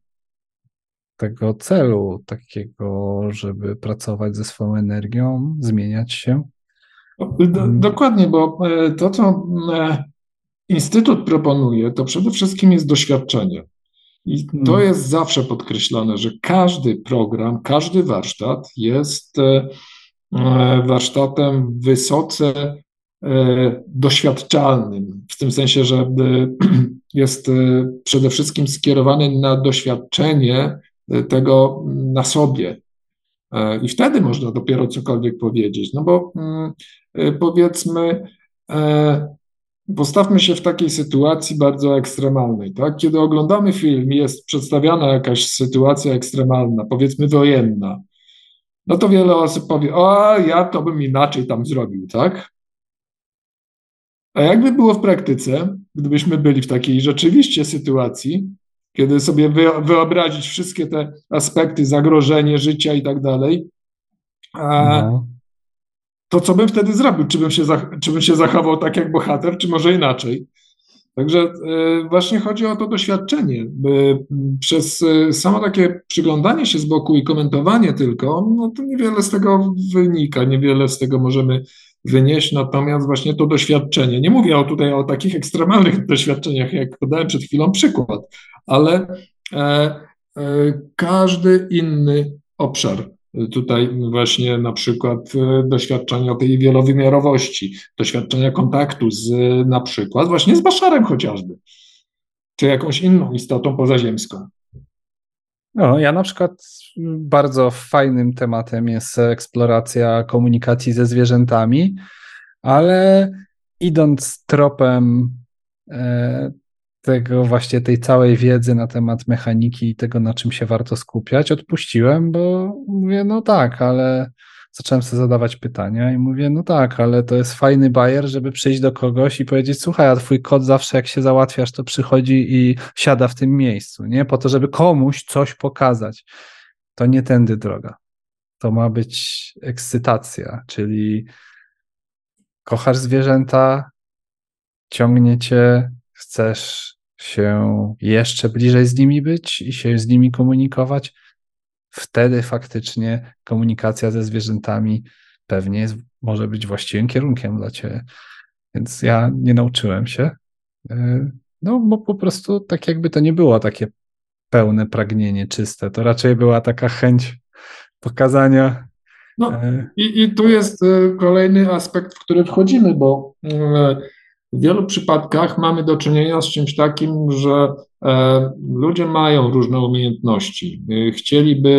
tego celu, takiego, żeby pracować ze swoją energią, zmieniać się. Mm. Dokładnie, bo e, to, co e, Instytut proponuje, to przede wszystkim jest doświadczenie. I to hmm. jest zawsze podkreślane, że każdy program, każdy warsztat jest E, warsztatem wysoce doświadczalnym, w tym sensie, że e, jest przede wszystkim skierowany na doświadczenie tego na sobie. I wtedy można dopiero cokolwiek powiedzieć. No bo mm, powiedzmy, postawmy się w takiej sytuacji bardzo ekstremalnej. Tak? Kiedy oglądamy film jest przedstawiana jakaś sytuacja ekstremalna, powiedzmy wojenna, no to wiele osób powie, o, ja to bym inaczej tam zrobił, tak? A jakby było w praktyce, gdybyśmy byli w takiej rzeczywiście sytuacji, kiedy sobie wyobrazić wszystkie te aspekty, zagrożenie życia i tak dalej, no. to co bym wtedy zrobił? Czy bym, się, czy bym się zachował tak jak bohater, czy może inaczej? Także e, właśnie chodzi o to doświadczenie. Przez e, samo takie przyglądanie się z boku i komentowanie tylko, no to niewiele z tego wynika, niewiele z tego możemy wynieść, natomiast właśnie to doświadczenie, nie mówię o tutaj o takich ekstremalnych doświadczeniach, jak podałem przed chwilą przykład, ale e, każdy inny obszar Tutaj właśnie na przykład e, doświadczenia tej wielowymiarowości, doświadczenia kontaktu z na przykład właśnie z Baszarem chociażby, czy jakąś inną istotą pozaziemską. No, ja na przykład bardzo fajnym tematem jest eksploracja komunikacji ze zwierzętami, ale idąc tropem e, tego właśnie tej całej wiedzy na temat mechaniki i tego, na czym się warto skupiać, odpuściłem, bo mówię, no tak, ale zacząłem sobie zadawać pytania i mówię, no tak, ale to jest fajny bajer, żeby przyjść do kogoś i powiedzieć, słuchaj, a twój kod zawsze jak się załatwiasz, to przychodzi i siada w tym miejscu, nie? Po to, żeby komuś coś pokazać. To nie tędy droga. To ma być ekscytacja, czyli kochasz zwierzęta, ciągnie cię, chcesz się jeszcze bliżej z nimi być i się z nimi komunikować, wtedy faktycznie komunikacja ze zwierzętami pewnie jest, może być właściwym kierunkiem dla ciebie. Więc ja nie nauczyłem się. E, no, bo po prostu tak jakby to nie było takie pełne pragnienie, czyste. To raczej była taka chęć pokazania. No, e, i, i tu jest e, kolejny aspekt, w który wchodzimy, bo w wielu przypadkach mamy do czynienia z czymś takim, że e, ludzie mają różne umiejętności. E, chcieliby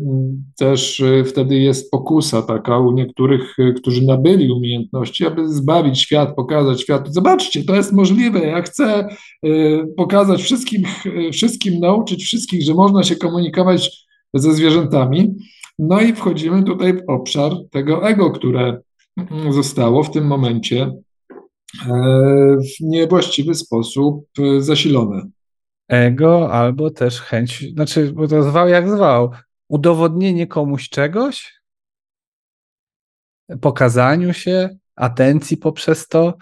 mm, też, e, wtedy jest pokusa taka u niektórych, którzy nabyli umiejętności, aby zbawić świat, pokazać światu. Zobaczcie, to jest możliwe. Ja chcę pokazać wszystkim, wszystkim nauczyć wszystkich, że można się komunikować ze zwierzętami. No i wchodzimy tutaj w obszar tego ego, które zostało w tym momencie w niewłaściwy sposób zasilone. Ego albo też chęć, znaczy, bo to zwał jak zwał, udowodnienie komuś czegoś, pokazaniu się, atencji poprzez to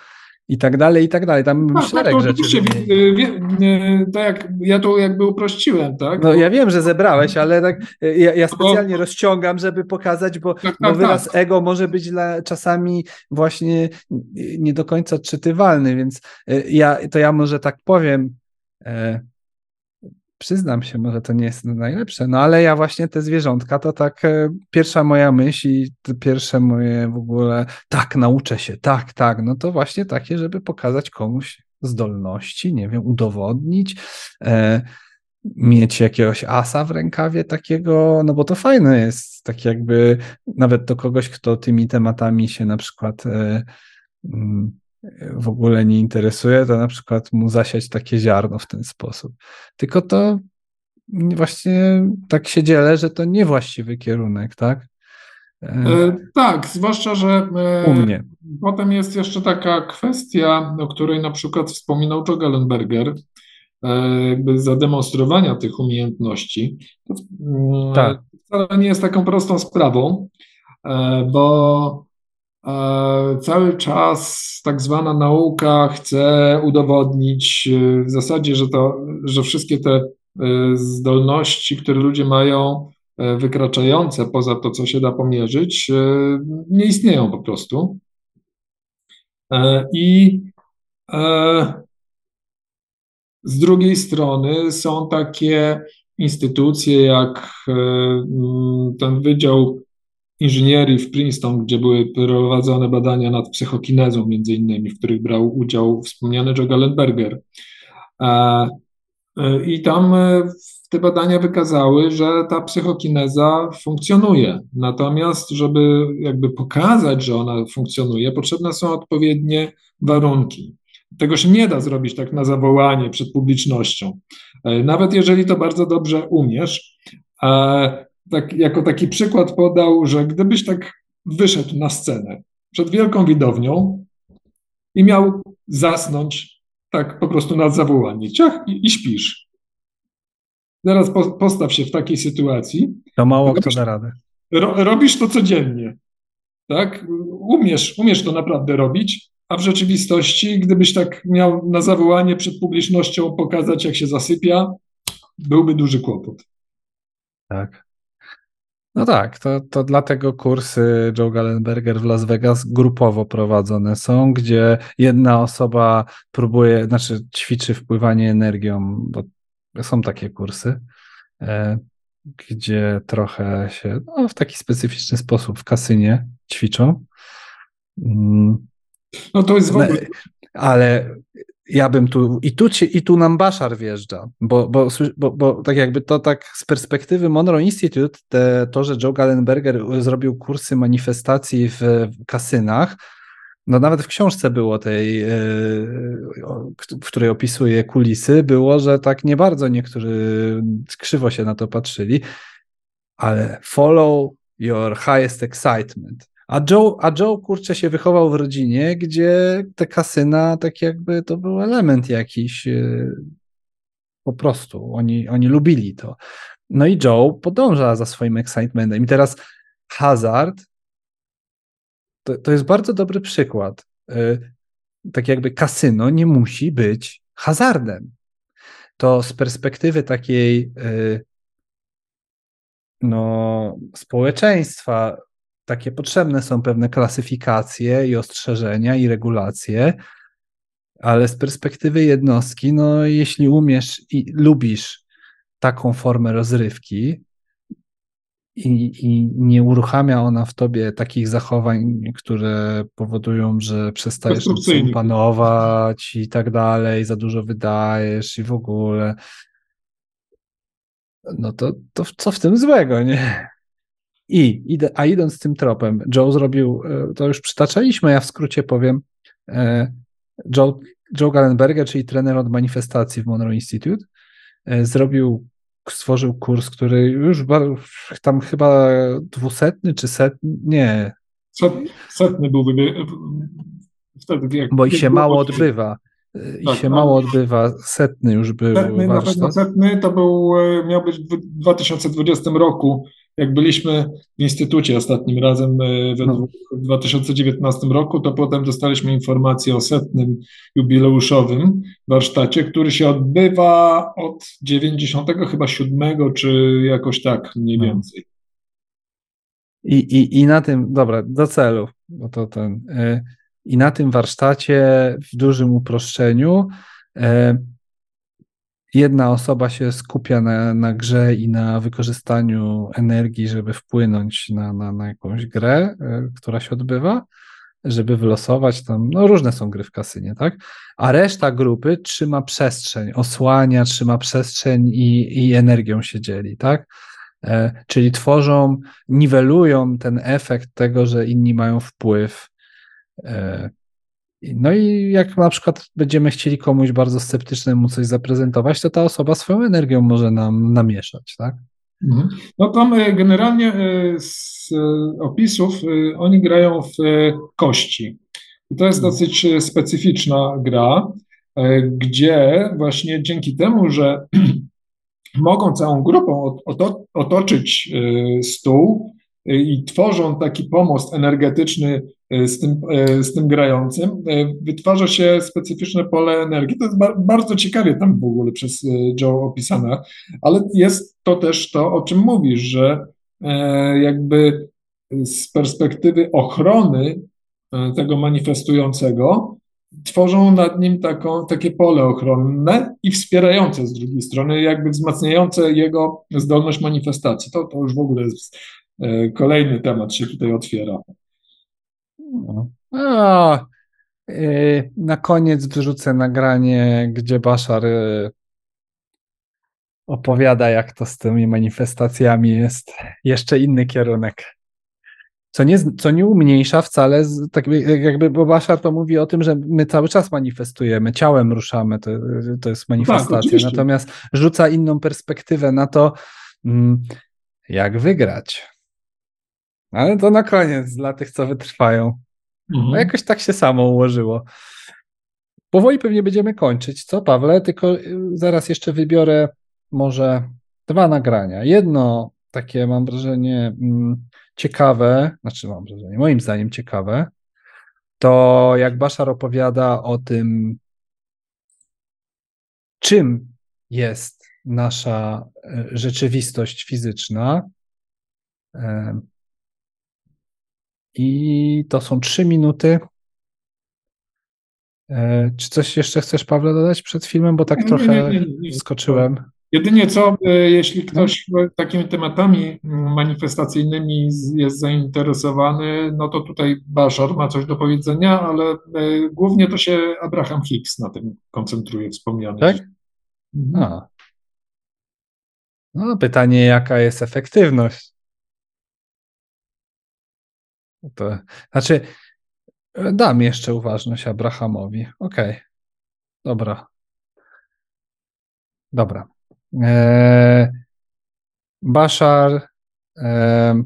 i tak dalej, i tak dalej. Tam tak, szereg tak, rzeczy. Oczywiście, tak jak ja to jakby uprościłem, tak? No ja wiem, że zebrałeś, ale tak ja, ja specjalnie rozciągam, żeby pokazać, bo, tak, bo tak, wyraz tak. ego może być dla, czasami właśnie nie do końca odczytywalny, więc ja, to ja może tak powiem, e, przyznam się, może to nie jest najlepsze, no ale ja właśnie te zwierzątka to tak e, pierwsza moja myśl i pierwsze moje w ogóle tak, nauczę się, tak, tak, no to właśnie takie, żeby pokazać komuś zdolności, nie wiem, udowodnić, e, mieć jakiegoś asa w rękawie takiego, no bo to fajne jest, tak jakby nawet do kogoś, kto tymi tematami się na przykład e, mm, w ogóle nie interesuje, to na przykład mu zasiać takie ziarno w ten sposób. Tylko to właśnie tak się dzielę, że to niewłaściwy kierunek, tak? E, tak, zwłaszcza, że e, u mnie. potem jest jeszcze taka kwestia, o której na przykład wspominał Joe Gallenberger, e, jakby zademonstrowania tych umiejętności. To tak. wcale nie jest taką prostą sprawą, e, bo Cały czas tak zwana nauka chce udowodnić e, w zasadzie, że, to, że wszystkie te e, zdolności, które ludzie mają, e, wykraczające poza to, co się da pomierzyć, nie istnieją po prostu. I z drugiej strony są takie instytucje jak ten Wydział inżynierii w Princeton, gdzie były prowadzone badania nad psychokinezą, między innymi, w których brał udział wspomniany Joe Gallenberger. E, e, I tam e, te badania wykazały, że ta psychokineza funkcjonuje. Natomiast, żeby jakby pokazać, że ona funkcjonuje, potrzebne są odpowiednie warunki. Tego się nie da zrobić tak na zawołanie przed publicznością. Nawet jeżeli to bardzo dobrze umiesz, tak, jako taki przykład podał, że gdybyś tak wyszedł na scenę przed wielką widownią i miał zasnąć tak po prostu na zawołanie, ciach i, i śpisz. Teraz po, postaw się w takiej sytuacji. To mało kto da radę. Ro, robisz to codziennie, tak? Umiesz, umiesz to naprawdę robić, a w rzeczywistości, gdybyś tak miał na zawołanie przed publicznością pokazać, jak się zasypia, byłby duży kłopot. Tak. No tak, to, to dlatego kursy Joe Gallenberger w Las Vegas grupowo prowadzone są, gdzie jedna osoba próbuje, znaczy ćwiczy wpływanie energią, bo są takie kursy, e, gdzie trochę się no, w taki specyficzny sposób w kasynie ćwiczą. Mm. No to jest w ogóle... Ale ja bym tu, i tu, ci, i tu nam Baszar wjeżdża, bo, bo, bo, bo tak jakby to tak z perspektywy Monroe Institute, te, to, że Joe Gallenberger zrobił kursy manifestacji w, kasynach, no nawet w książce było tej, e, w której opisuje kulisy, było, że tak nie bardzo niektórzy krzywo się na to patrzyli, ale follow your highest excitement. A Joe, a Joe, kurczę, się wychował w rodzinie, gdzie te kasyna, tak jakby to był element jakiś, e, po prostu. Oni, oni lubili to. No i Joe podąża za swoim excitementem. I teraz hazard to, to jest bardzo dobry przykład. E, tak jakby kasyno nie musi być hazardem. To z perspektywy takiej e, no, społeczeństwa, takie potrzebne są pewne klasyfikacje i ostrzeżenia i regulacje, ale z perspektywy jednostki, no jeśli umiesz i lubisz taką formę rozrywki i, i nie uruchamia ona w tobie takich zachowań, które powodują, że przestajesz panować i tak dalej, za dużo wydajesz i w ogóle, no to, to co w tym złego, nie? I, a idąc tym tropem, Joe zrobił, e, to już przytaczaliśmy, ja w skrócie powiem, e, Joe, Joe Gallenberger, czyli trener od manifestacji w Monroe Institute, e, zrobił stworzył kurs, który już tam chyba dwusetny czy setny, nie. Setny był wtedy. Jak, Bo i się mało odbywa. I tak, się no. mało odbywa. Setny już był setny, warsztat. Na pewno setny to był, miał być w 2020 roku jak byliśmy w instytucie ostatnim razem e, no. w 2019 roku, to potem dostaliśmy informację o setnym jubileuszowym warsztacie, który się odbywa od 90 chyba 7 czy jakoś tak mniej no. więcej. I, i, I na tym, dobra, do celu, bo to ten. Y, I na tym warsztacie w dużym uproszczeniu y, jedna osoba się skupia na, na grze i na wykorzystaniu energii, żeby wpłynąć na, na, na jakąś grę, y, która się odbywa, żeby wylosować tam, no różne są gry w kasynie, tak? A reszta grupy trzyma przestrzeń, osłania, trzyma przestrzeń i, i energią się dzieli, tak? E, czyli tworzą, niwelują ten efekt tego, że inni mają wpływ e, no i jak na przykład będziemy chcieli komuś bardzo sceptycznemu coś zaprezentować, to ta osoba swoją energią może nam namieszać, tak? Mhm. No tam e, generalnie e, z opisów e, oni grają w kości. I to jest mhm. dosyć specyficzna gra, gdzie właśnie dzięki temu, że mogą całą grupą otoczyć stół, i tworzą taki pomost energetyczny z tym, e, z tym grającym, e, wytwarza się specyficzne pole energii. To jest bardzo ciekawie tam w ogóle przez Joe opisane, ale jest to też to, o czym mówisz, że jakby z perspektywy ochrony tego manifestującego, tworzą nad nim taką, takie pole ochronne i wspierające z drugiej strony, jakby wzmacniające jego zdolność manifestacji. To, to już w ogóle jest E, kolejny temat się tutaj otwiera. No. E, na koniec wrzucę nagranie, gdzie Baszar e, opowiada, jak to z tymi manifestacjami jest. Jeszcze inny kierunek. Co nie, co nie umniejsza wcale, tak jakby bo Baszar to mówi o tym, że my cały czas manifestujemy, ciałem ruszamy, to, to jest manifestacja. Tak, Natomiast rzuca inną perspektywę na to, mm, jak wygrać. Ale to na koniec dla tych, co wytrwają. Mhm. No jakoś tak się samo ułożyło. Powoli pewnie będziemy kończyć, co Pawle? Tylko y, zaraz jeszcze wybiorę może dwa nagrania. Jedno takie mam wrażenie mm, ciekawe, znaczy mam wrażenie, moim zdaniem ciekawe, to jak Baszar opowiada o tym, czym jest nasza y, rzeczywistość fizyczna, i to są trzy minuty. E, czy coś jeszcze chcesz, Pawle, dodać przed filmem? Bo tak nie, trochę nie, nie, skoczyłem. Jedynie co, e, jeśli ktoś no. takimi tematami manifestacyjnymi jest zainteresowany, no to tutaj Baszar ma coś do powiedzenia, ale e, głównie to się Abraham Hicks na tym koncentruje, wspomniany. Tak? Mhm. No, pytanie, jaka jest efektywność? To, znaczy, dam jeszcze uważność Abrahamowi. Okej. Okay. Dobra. Dobra. E, Baszar, e,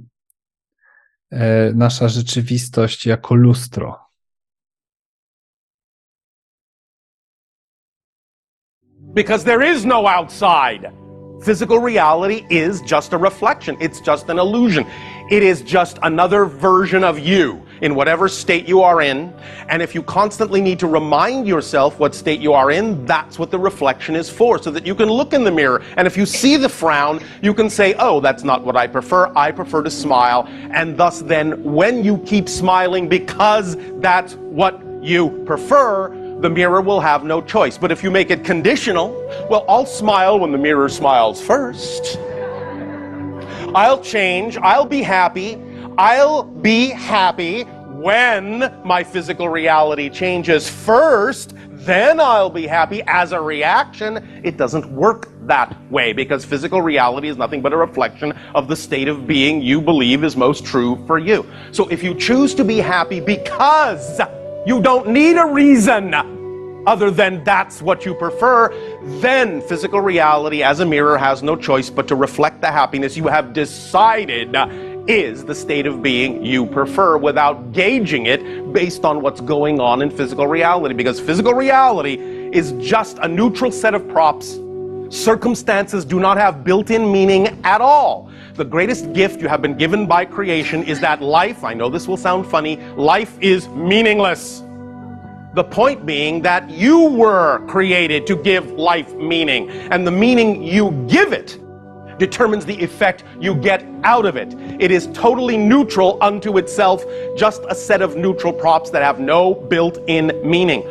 e, nasza rzeczywistość jako lustro. Because there is no outside. Physical reality is just a reflection. It's just an illusion. It is just another version of you in whatever state you are in. And if you constantly need to remind yourself what state you are in, that's what the reflection is for, so that you can look in the mirror. And if you see the frown, you can say, oh, that's not what I prefer. I prefer to smile. And thus, then, when you keep smiling because that's what you prefer, the mirror will have no choice. But if you make it conditional, well, I'll smile when the mirror smiles first. I'll change. I'll be happy. I'll be happy when my physical reality changes first. Then I'll be happy as a reaction. It doesn't work that way because physical reality is nothing but a reflection of the state of being you believe is most true for you. So if you choose to be happy because you don't need a reason other than that's what you prefer, then physical reality as a mirror has no choice but to reflect the happiness you have decided is the state of being you prefer without gauging it based on what's going on in physical reality. Because physical reality is just a neutral set of props. Circumstances do not have built in meaning at all. The greatest gift you have been given by creation is that life, I know this will sound funny, life is meaningless. The point being that you were created to give life meaning, and the meaning you give it determines the effect you get out of it. It is totally neutral unto itself, just a set of neutral props that have no built in meaning.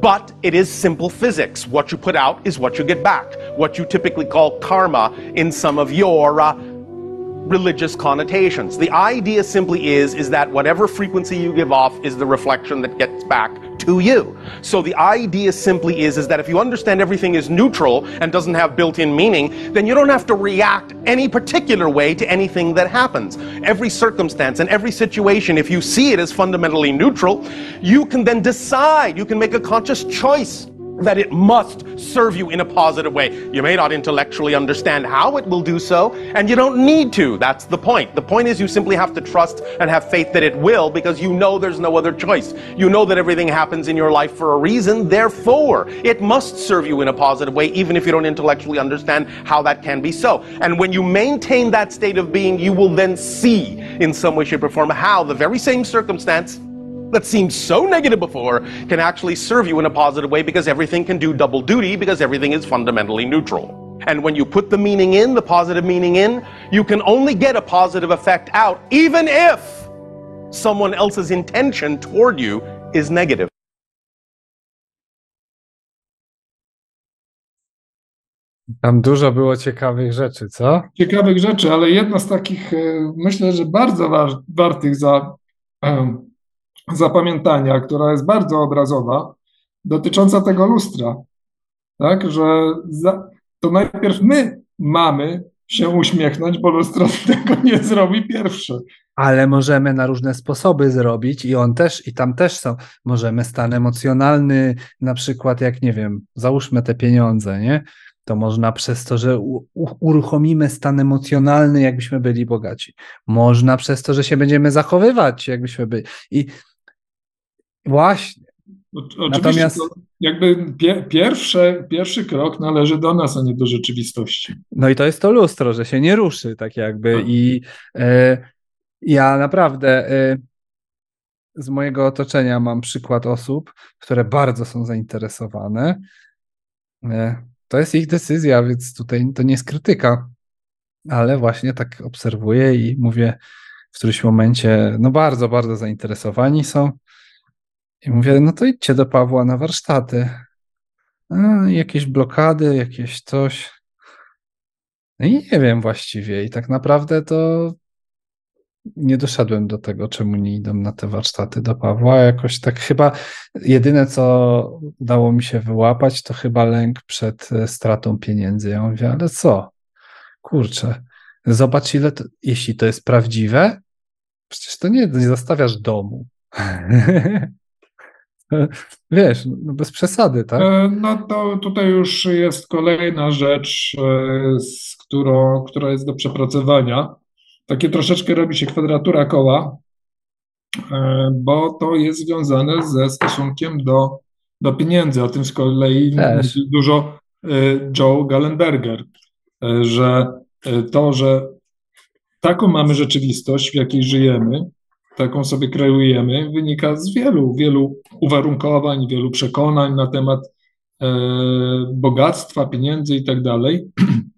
But it is simple physics. What you put out is what you get back, what you typically call karma in some of your uh, religious connotations. The idea simply is is that whatever frequency you give off is the reflection that gets back to you. So the idea simply is is that if you understand everything is neutral and doesn't have built-in meaning, then you don't have to react any particular way to anything that happens. Every circumstance and every situation if you see it as fundamentally neutral, you can then decide, you can make a conscious choice that it must serve you in a positive way. You may not intellectually understand how it will do so, and you don't need to. That's the point. The point is you simply have to trust and have faith that it will because you know there's no other choice. You know that everything happens in your life for a reason, therefore, it must serve you in a positive way, even if you don't intellectually understand how that can be so. And when you maintain that state of being, you will then see in some way, shape, or form how the very same circumstance that seemed so negative before can actually serve you in a positive way because everything can do double duty because everything is fundamentally neutral. And when you put the meaning in, the positive meaning in, you can only get a positive effect out, even if someone else's intention toward you is negative. Tam dużo było ciekawych rzeczy, co? Ciekawych rzeczy, ale jedna z takich, myślę, że bardzo wartych za zapamiętania, która jest bardzo obrazowa, dotycząca tego lustra. Tak, że za, to najpierw my mamy się uśmiechnąć, bo lustro tego nie zrobi pierwsze. Ale możemy na różne sposoby zrobić i on też, i tam też są. Możemy stan emocjonalny, na przykład jak, nie wiem, załóżmy te pieniądze, nie? To można przez to, że uruchomimy stan emocjonalny, jakbyśmy byli bogaci. Można przez to, że się będziemy zachowywać, jakbyśmy byli. I Właśnie. Oczywiście Natomiast... jakby pie, pierwsze, pierwszy krok należy do nas, a nie do rzeczywistości. No i to jest to lustro, że się nie ruszy, tak jakby. Tak. I e, ja naprawdę e, z mojego otoczenia mam przykład osób, które bardzo są zainteresowane. E, to jest ich decyzja, więc tutaj to nie jest krytyka, ale właśnie tak obserwuję i mówię w którymś momencie, no bardzo, bardzo zainteresowani są i mówię, no to idźcie do Pawła na warsztaty. A, jakieś blokady, jakieś coś. No i nie wiem właściwie. I tak naprawdę to nie doszedłem do tego, czemu nie idą na te warsztaty do Pawła. Jakoś tak chyba jedyne, co udało mi się wyłapać, to chyba lęk przed e, stratą pieniędzy. Ja mówię, ale co? Kurczę, zobacz ile to, jeśli to jest prawdziwe, przecież to nie, nie zostawiasz domu. Wiesz, no bez przesady, tak? E, no to tutaj już jest kolejna rzecz, e, z którą, która jest do przepracowania. Takie troszeczkę robi się kwadratura koła, e, bo to jest związane ze stosunkiem do, do pieniędzy. O tym z kolei Też. mówi dużo Joe Gallenberger, że to, że taką mamy rzeczywistość, w jakiej żyjemy, taką sobie kreujemy, wynika z wielu, wielu uwarunkowań, wielu przekonań na temat e, bogactwa, pieniędzy i tak dalej.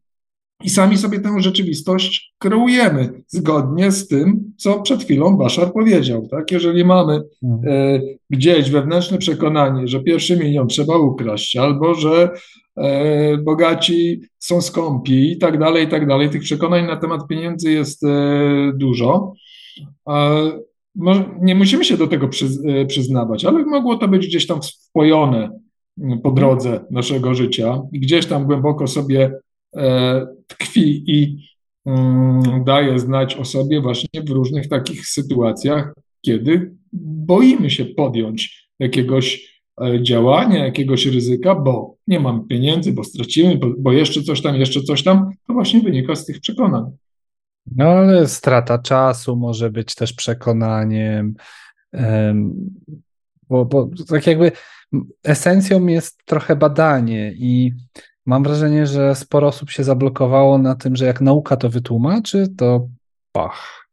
I sami sobie tę rzeczywistość kreujemy zgodnie z tym, co przed chwilą Baszar powiedział. Tak? Jeżeli mamy e, gdzieś wewnętrzne przekonanie, że pierwszy milion trzeba ukraść, albo że e, bogaci są skąpi i tak dalej, i tak dalej, tych przekonań na temat pieniędzy jest e, dużo, nie musimy się do tego e, przyznawać, ale mogło to być gdzieś tam wpojone mm, po drodze naszego życia i gdzieś tam głęboko sobie e, tkwi i mm, daje znać o sobie właśnie w różnych takich sytuacjach, kiedy boimy się podjąć jakiegoś e, działania, jakiegoś ryzyka, bo nie mam pieniędzy, bo stracimy, bo, bo jeszcze coś tam, jeszcze coś tam, to właśnie wynika z tych przekonań. No ale strata czasu może być też przekonaniem, bo, bo tak jakby esencją jest trochę badanie i mam wrażenie, że sporo osób się zablokowało na tym, że jak nauka to wytłumaczy, to pach.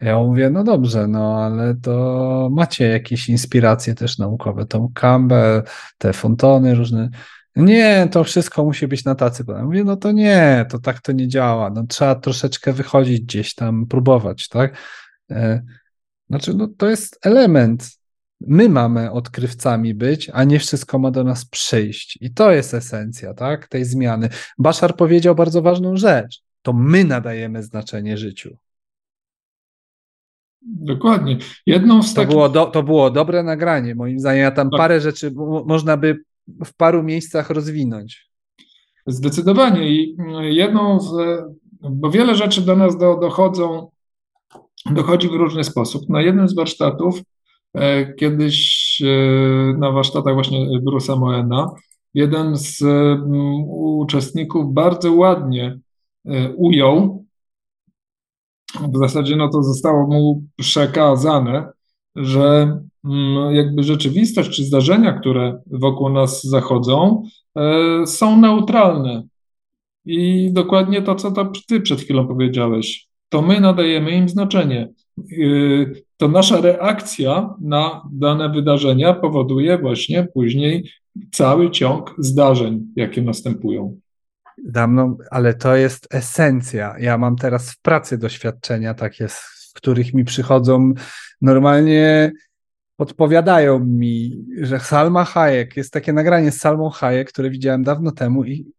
Ja mówię, no dobrze, no ale to macie jakieś inspiracje też naukowe, Tom Campbell, te fontony różne. Nie, to wszystko musi być na tacy. Ja mówię, no to nie, to tak to nie działa. No, trzeba troszeczkę wychodzić gdzieś tam, próbować, tak? E, znaczy, no to jest element. My mamy odkrywcami być, a nie wszystko ma do nas przyjść. I to jest esencja, tak? Tej zmiany. Bashar powiedział bardzo ważną rzecz. To my nadajemy znaczenie życiu. Dokładnie. Jedną z to, takich... było do, to było dobre nagranie, moim zdaniem. Ja tam tak. parę rzeczy można by w paru miejscach rozwinąć. Zdecydowanie. I jedną z. Bo wiele rzeczy do nas do, dochodzą, dochodzi w różny sposób. Na jednym z warsztatów, e, kiedyś e, na warsztatach właśnie Bruce'a Moena, jeden z uczestników bardzo ładnie e, ujął w zasadzie no to zostało mu przekazane, że jakby rzeczywistość czy zdarzenia, które wokół nas zachodzą, e, są neutralne. I dokładnie to, co to ty przed chwilą powiedziałeś, to my nadajemy im znaczenie. E, to nasza reakcja na dane wydarzenia powoduje właśnie później cały ciąg zdarzeń, jakie następują za mną, ale to jest esencja. Ja mam teraz w pracy doświadczenia takie, w których mi przychodzą normalnie podpowiadają mi, że Salma Hayek, jest takie nagranie z Salmą Hayek, które widziałem dawno temu i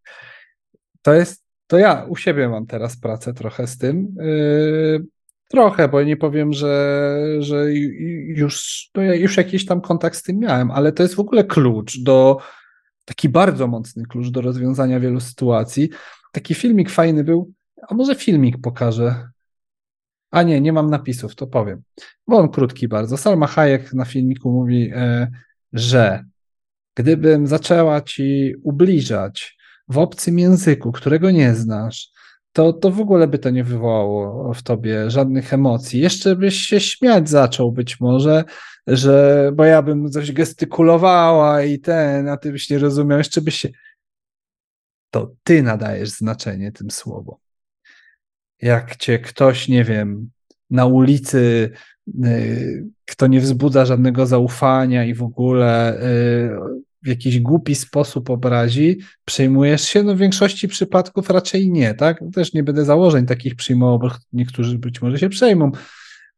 to jest, to ja u siebie mam teraz pracę trochę z tym. Yy, trochę, bo nie powiem, że, że już, no ja już jakiś tam kontakt z tym miałem, ale to jest w ogóle klucz do taki bardzo mocny klucz do rozwiązania wielu sytuacji. Taki filmik fajny był, a może filmik pokażę. A nie, nie mam napisów, to powiem. Bo on krótki bardzo. Salma Hayek na filmiku mówi, e, że gdybym zaczęła ci ubliżać w obcym języku, którego nie znasz, to, to w ogóle by to nie wywołało w tobie żadnych emocji. Jeszcze byś się śmiać zaczął być może, że bo ja bym coś gestykulowała i ten, a ty byś nie rozumiał, jeszcze byś się. To ty nadajesz znaczenie tym słowom. Jak cię ktoś, nie wiem, na ulicy, y, kto nie wzbudza żadnego zaufania i w ogóle y, w jakiś głupi sposób obrazi, przejmujesz się? No w większości przypadków raczej nie, tak? Też nie będę założeń takich przyjmował, bo niektórzy być może się przejmą,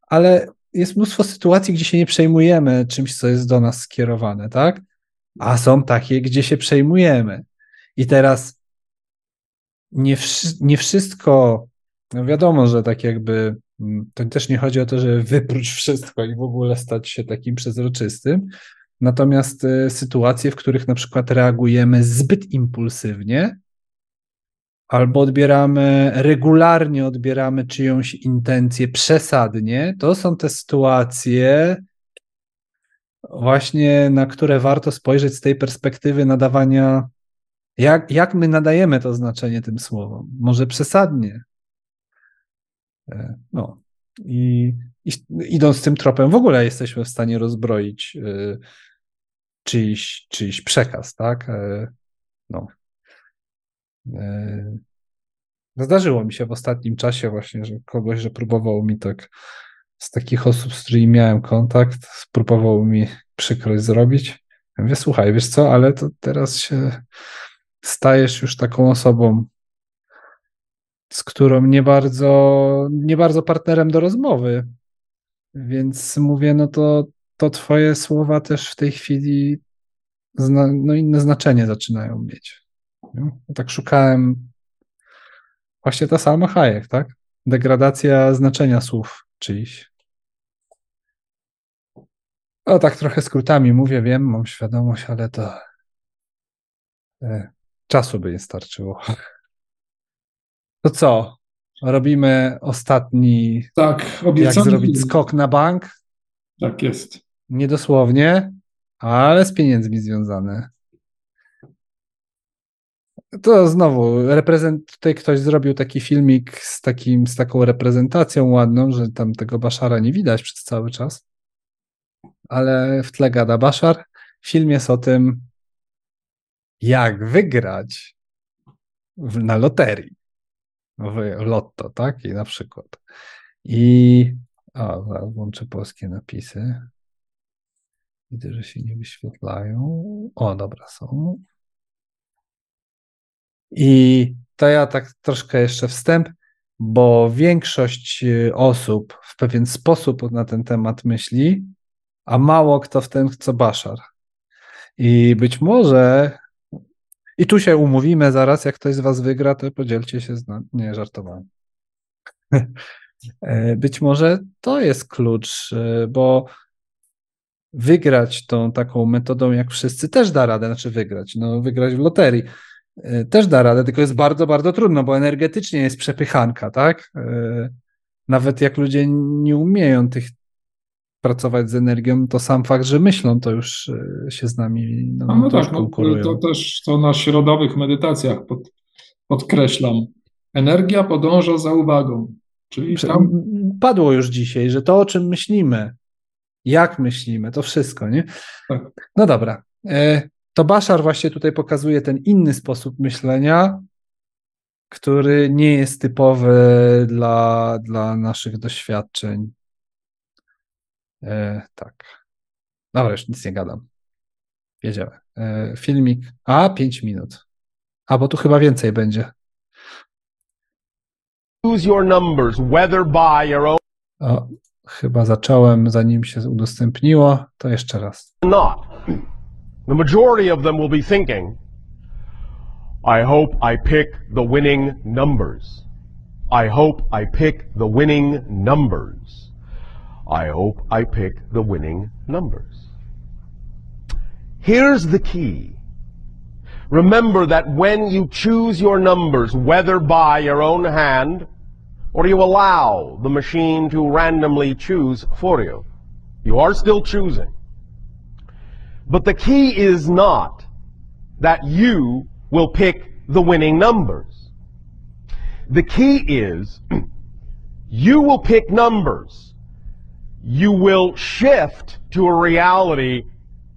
ale jest mnóstwo sytuacji, gdzie się nie przejmujemy czymś, co jest do nas skierowane, tak? A są takie, gdzie się przejmujemy. I teraz nie, nie wszystko, no wiadomo, że tak jakby mm, to też nie chodzi o to, żeby wypróć wszystko i w ogóle stać się takim przezroczystym, Natomiast y, sytuacje, w których na przykład reagujemy zbyt impulsywnie, albo odbieramy, regularnie odbieramy czyjąś intencję przesadnie, to są te sytuacje, właśnie na które warto spojrzeć z tej perspektywy nadawania, jak, jak my nadajemy to znaczenie tym słowom. Może przesadnie. E, no. I, i idąc tym tropem, w ogóle jesteśmy w stanie rozbroić y, czyjś, czyjś przekaz, tak? E, no. E, zdarzyło mi się w ostatnim czasie właśnie, że kogoś, że próbował mi tak z takich osób, z którymi miałem kontakt, spróbował mi przykrość zrobić. Ja mówię, słuchaj, wiesz co, ale to teraz się stajesz już taką osobą, z którą nie bardzo, nie bardzo partnerem do rozmowy. Więc mówię, no to to twoje słowa też w tej chwili zna, no inne znaczenie zaczynają mieć. Tak szukałem właśnie ta sama Hayek, tak? Degradacja znaczenia słów czyjś. O, tak trochę skrótami mówię, wiem, mam świadomość, ale to e, czasu by nie starczyło. To co? Robimy ostatni. Tak, obiecany. Jak zrobić skok na bank? Tak jest. Niedosłownie, ale z pieniędzmi związane. To znowu, reprezent... tutaj ktoś zrobił taki filmik z, takim, z taką reprezentacją ładną, że tam tego Baszara nie widać przez cały czas. Ale w tle gada Baszar. Film jest o tym, jak wygrać w, na loterii. W lotto, tak? I na przykład. I o, zaraz włączę polskie napisy. Widzę, że się nie wyświetlają. O, dobra, są. I to ja tak troszkę jeszcze wstęp, bo większość y, osób w pewien sposób na ten temat myśli, a mało kto w ten co Baszar. I być może, i tu się umówimy zaraz, jak ktoś z Was wygra, to podzielcie się z nami. Nie, żartowałem. E, być może to jest klucz, y, bo wygrać tą taką metodą, jak wszyscy, też da radę, znaczy wygrać, no wygrać w loterii E, też da radę, tylko jest bardzo, bardzo trudno, bo energetycznie jest przepychanka, tak? E, nawet jak ludzie nie umieją tych pracować z energią, to sam fakt, że myślą, to już e, się z nami no, no, no tak, no, to też to na środowych medytacjach pod, podkreślam. Energia podąża za uwagą. Czyli tam... Padło już dzisiaj, że to, o czym myślimy, jak myślimy, to wszystko, nie? Tak. No dobra to Bashar właśnie tutaj pokazuje ten inny sposób myślenia, który nie jest typowy dla, dla naszych doświadczeń. E, tak. Dobra, już nic nie gadam. Jedziemy. E, filmik. A, 5 minut. A, bo tu chyba więcej będzie. Choose your numbers, whether by your own... O, chyba zacząłem, zanim się udostępniło. To jeszcze raz. Not. The majority of them will be thinking, I hope I pick the winning numbers. I hope I pick the winning numbers. I hope I pick the winning numbers. Here's the key. Remember that when you choose your numbers, whether by your own hand or you allow the machine to randomly choose for you, you are still choosing. But the key is not that you will pick the winning numbers. The key is you will pick numbers. You will shift to a reality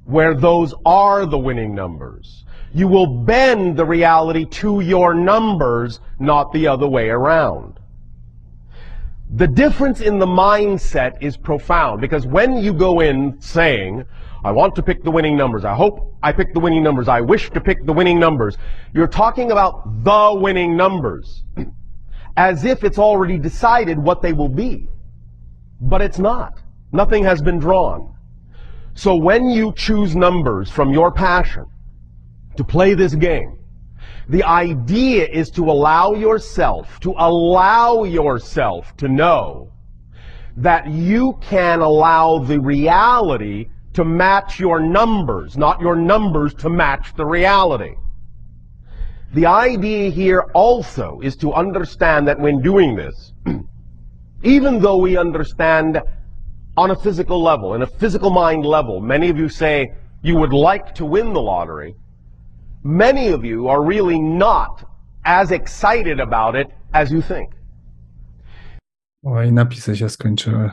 where those are the winning numbers. You will bend the reality to your numbers, not the other way around. The difference in the mindset is profound because when you go in saying, I want to pick the winning numbers. I hope I pick the winning numbers. I wish to pick the winning numbers. You're talking about the winning numbers as if it's already decided what they will be. But it's not. Nothing has been drawn. So when you choose numbers from your passion to play this game, the idea is to allow yourself, to allow yourself to know that you can allow the reality to match your numbers, not your numbers to match the reality. The idea here also is to understand that when doing this, even though we understand on a physical level, in a physical mind level, many of you say you would like to win the lottery, many of you are really not as excited about it as you think. Oj, napisy się skończyły.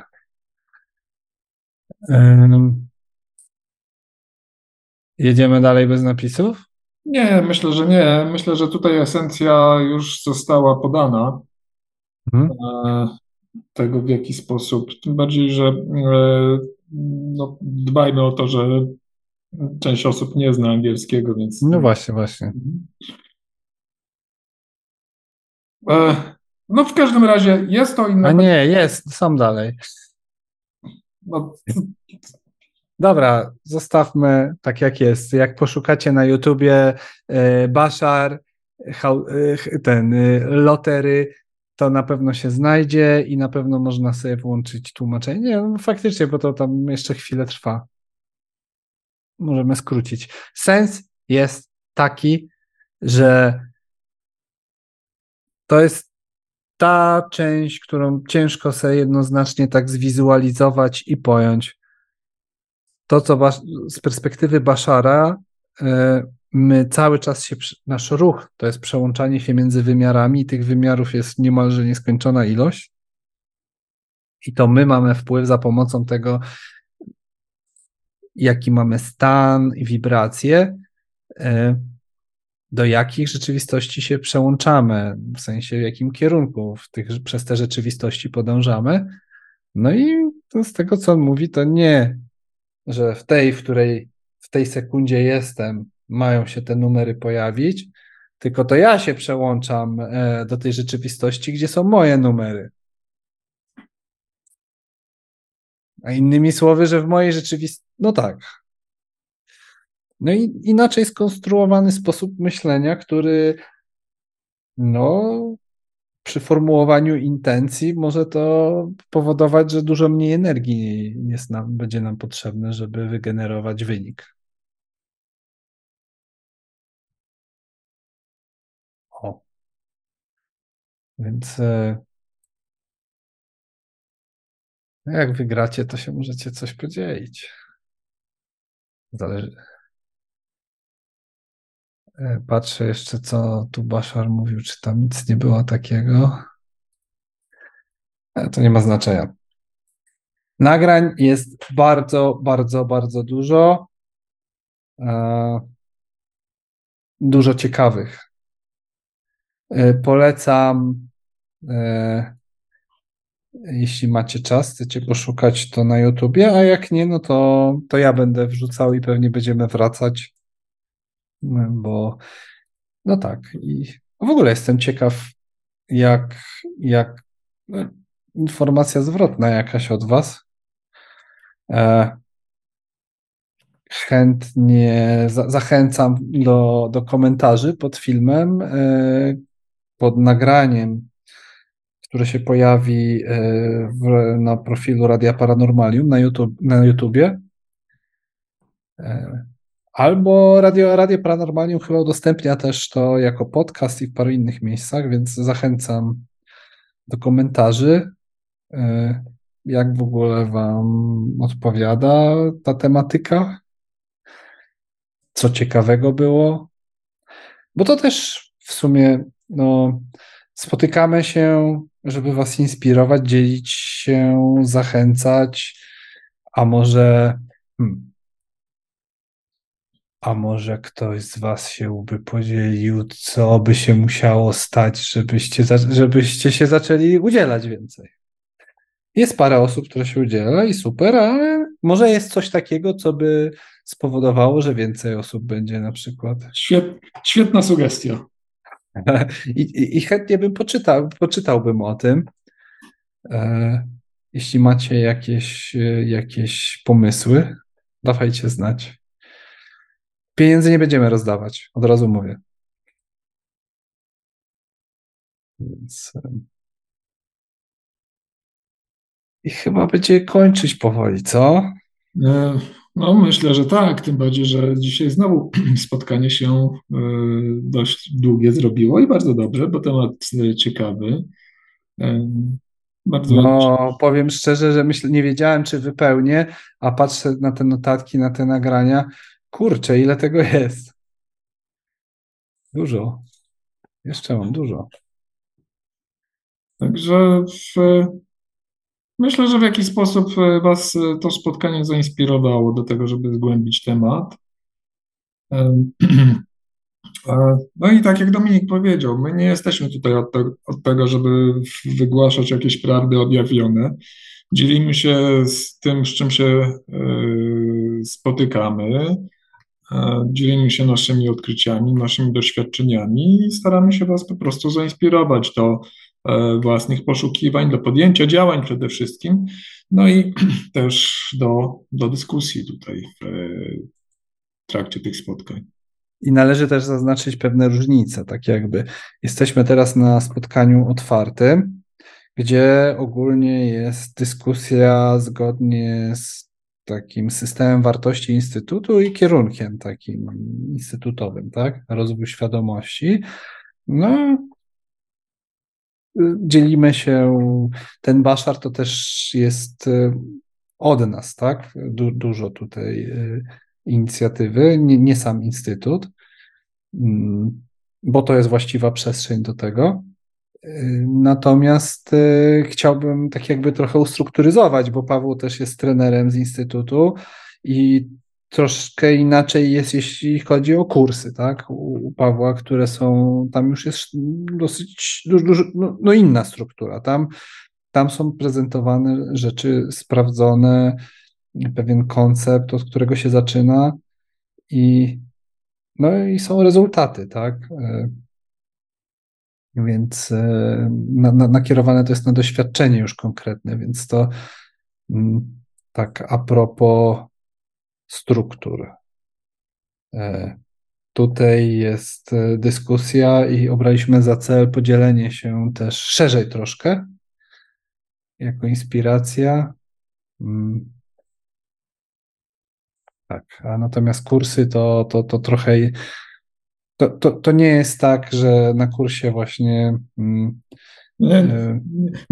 Um, Jedziemy dalej bez napisów? Nie, myślę, że nie. Myślę, że tutaj esencja już została podana. Mhm. E, tego w jaki sposób. Tym bardziej, że e, no, dbajmy o to, że część osób nie zna angielskiego, więc. No właśnie, właśnie. E, no w każdym razie jest to inne. A nie, jest, są dalej. No, Dobra, zostawmy tak jak jest. Jak poszukacie na YouTubie e, Bashar, ten lotery, to na pewno się znajdzie i na pewno można sobie włączyć tłumaczenie. Nie, no faktycznie, bo to tam jeszcze chwilę trwa. Możemy skrócić. Sens jest taki, że to jest ta część, którą ciężko sobie jednoznacznie tak zwizualizować i pojąć to, co z perspektywy Baszara, e, my cały czas się, nasz ruch to jest przełączanie się między wymiarami, i tych wymiarów jest niemalże nieskończona ilość. I to my mamy wpływ za pomocą tego, jaki mamy stan i wibracje, e, do jakich rzeczywistości się przełączamy, w sensie w jakim kierunku w tych, przez te rzeczywistości podążamy. No i z tego, co on mówi, to nie, że w tej, w której w tej sekundzie jestem, mają się te numery pojawić, tylko to ja się przełączam e, do tej rzeczywistości, gdzie są moje numery. A innymi słowy, że w mojej rzeczywistości, no tak. No i inaczej skonstruowany sposób myślenia, który no, przy formułowaniu intencji może to powodować, że dużo mniej energii jest nam, będzie nam potrzebne, żeby wygenerować wynik. Więc e, jak wygracie, to się możecie coś podzielić. Zależy. E, patrzę jeszcze, co tu Baszar mówił, czy tam nic nie było takiego. E, to nie ma znaczenia. Nagrań jest bardzo, bardzo, bardzo dużo. Dużo ciekawych. E, polecam, e, jeśli macie czas, chcecie poszukać to na YouTubie, a jak nie, no to, to ja będę wrzucał i pewnie będziemy wracać, bo no tak. I w ogóle jestem ciekaw, jak, jak no, informacja zwrotna jakaś od Was. E, chętnie za, zachęcam do, do komentarzy pod filmem pod nagraniem, które się pojawi e, w, na profilu Radia Paranormalium na, YouTube, na YouTubie. E, albo Radio, Radio Paranormalium chyba udostępnia też to jako podcast i w paru innych miejscach, więc zachęcam do komentarzy. E, jak w ogóle Wam odpowiada ta tematyka? Co ciekawego było? Bo to też w sumie no, spotykamy się, żeby Was inspirować, dzielić się, zachęcać, a może. Hmm, a może ktoś z Was się by podzielił, co by się musiało stać, żebyście, żebyście się zaczęli udzielać więcej. Jest parę osób, które się udziela i super, ale może jest coś takiego, co by spowodowało, że więcej osób będzie na przykład. Świet, świetna sugestia. I, i, I, chętnie bym poczytał, poczytałbym o tym. E, jeśli macie jakieś, e, jakieś pomysły, dawajcie znać. Pieniędzy nie będziemy rozdawać, od razu mówię. Więc. E, I chyba będzie kończyć powoli, co? No, myślę, że tak, tym bardziej, że dzisiaj znowu spotkanie się e, dość długie zrobiło i bardzo dobrze, bo temat e, ciekawy. E, bardzo no, powiem szczerze, że myślę, nie wiedziałem, czy wypełnię, a patrzę na te notatki, na te nagrania. Kurczę, ile tego jest? Dużo. Jeszcze mam dużo. Także w, Myślę, że w jakiś sposób e, Was e, to spotkanie zainspirowało do tego, żeby zgłębić temat. No i tak jak Dominik powiedział, my nie jesteśmy tutaj od, te, od, tego, żeby wygłaszać jakieś prawdy objawione. Dzielimy się z tym, z czym się e, spotykamy, dzielimy się naszymi odkryciami, naszymi doświadczeniami i staramy się Was po prostu zainspirować do własnych poszukiwań, do podjęcia działań przede wszystkim, no i też do, do dyskusji tutaj w trakcie tych spotkań. I należy też zaznaczyć pewne różnice, tak jakby jesteśmy teraz na spotkaniu otwartym, gdzie ogólnie jest dyskusja zgodnie z takim systemem wartości Instytutu i kierunkiem takim instytutowym, tak? Rozwój świadomości. No, dzielimy się, ten Baszar to też jest y, od nas, tak? Du, dużo tutaj y, inicjatywy, nie, nie sam Instytut, mm, bo to jest właściwa przestrzeń do tego. Y, natomiast chciałbym tak jakby trochę ustrukturyzować, bo Paweł też jest trenerem z Instytutu i troszkę inaczej jest, jeśli chodzi o kursy, tak? U, Pawła, które są, tam już jest dosyć dużo, no, no, inna struktura. Tam, tam są prezentowane rzeczy sprawdzone, pewien koncept, od którego się zaczyna i no i są rezultaty, tak? E, więc e, na, na, nakierowane to jest na doświadczenie już konkretne, więc to mm, tak a propos struktur. E, tutaj jest e, dyskusja i obraliśmy za cel podzielenie się też szerzej troszkę jako inspiracja. Mm. Tak, a natomiast kursy to, to, to trochę. To, to, to nie jest tak, że na kursie właśnie mm, nie, e,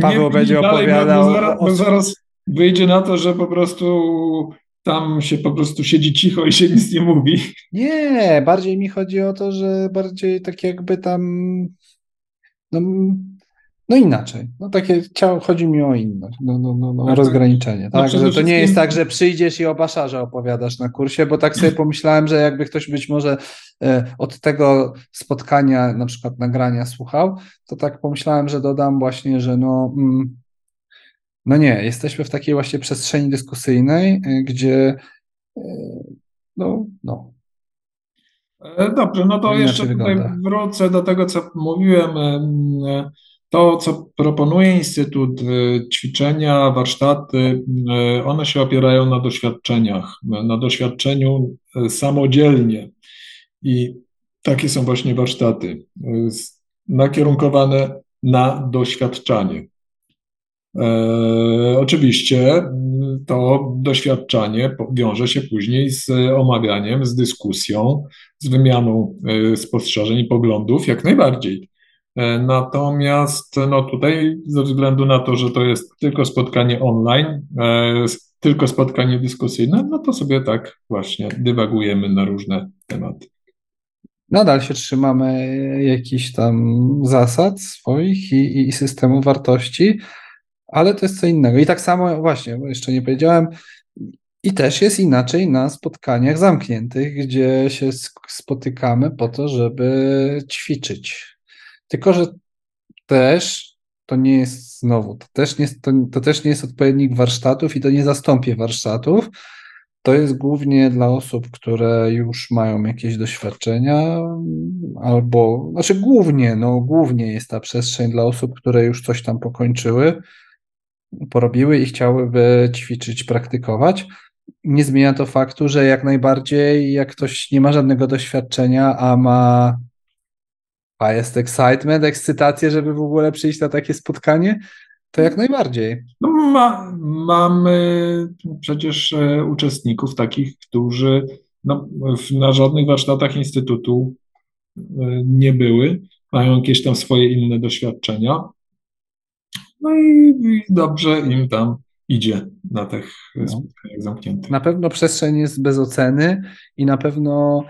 Paweł nie, będzie opowiadał. Bo zaraz, bo zaraz wyjdzie na to, że po prostu tam się po prostu siedzi cicho i się nic nie mówi. Nie, bardziej mi chodzi o to, że bardziej tak jakby tam. No, no inaczej. No takie chodzi mi o inność, no, no, no, no, rozgraniczenie. Tak? Że to nie jest tak, że przyjdziesz i o Baszarze opowiadasz na kursie, bo tak sobie pomyślałem, że jakby ktoś być może e, od tego spotkania, na przykład nagrania słuchał, to tak pomyślałem, że dodam właśnie, że no. No nie, jesteśmy w takiej właśnie przestrzeni dyskusyjnej, y, gdzie y, no, no. E, dobrze, no to jeszcze tutaj wrócę do tego, co mówiłem. E, to, co proponuje Instytut, y, ćwiczenia, warsztaty, one się opierają na doświadczeniach, na doświadczeniu samodzielnie. I takie są właśnie warsztaty, nakierunkowane na doświadczanie. E, oczywiście to doświadczanie wiąże się później z omawianiem, z dyskusją, z wymianą e, spostrzeżeń i poglądów, jak najbardziej. E, natomiast no tutaj, ze względu na to, że to jest tylko spotkanie online, tylko spotkanie dyskusyjne, no to sobie tak właśnie dywagujemy na różne tematy. Nadal się trzymamy jakichś tam zasad swoich i, i systemu wartości, ale to jest co innego. I tak samo, właśnie, jeszcze nie powiedziałem, i też jest inaczej na spotkaniach zamkniętych, gdzie się spotykamy po to, żeby ćwiczyć. Tylko, że też to nie jest znowu, to też nie, to, to też nie jest odpowiednik warsztatów i to nie zastąpi warsztatów. To jest głównie dla osób, które już mają jakieś doświadczenia, albo, znaczy głównie, no głównie jest ta przestrzeń dla osób, które już coś tam pokończyły, porobiły i chciałyby ćwiczyć, praktykować. Nie zmienia to faktu, że jak najbardziej, jak ktoś nie ma żadnego doświadczenia, a ma a jest excitement, ekscytację, żeby w ogóle przyjść na takie spotkanie, to jak najbardziej. No, ma, mamy przecież e, uczestników takich, którzy no, na żadnych warsztatach Instytutu e, nie były, mają jakieś tam swoje inne doświadczenia, no i, i dobrze im tam idzie na tych no. spotkaniach zamkniętych. Na pewno przestrzeń jest bez oceny i na pewno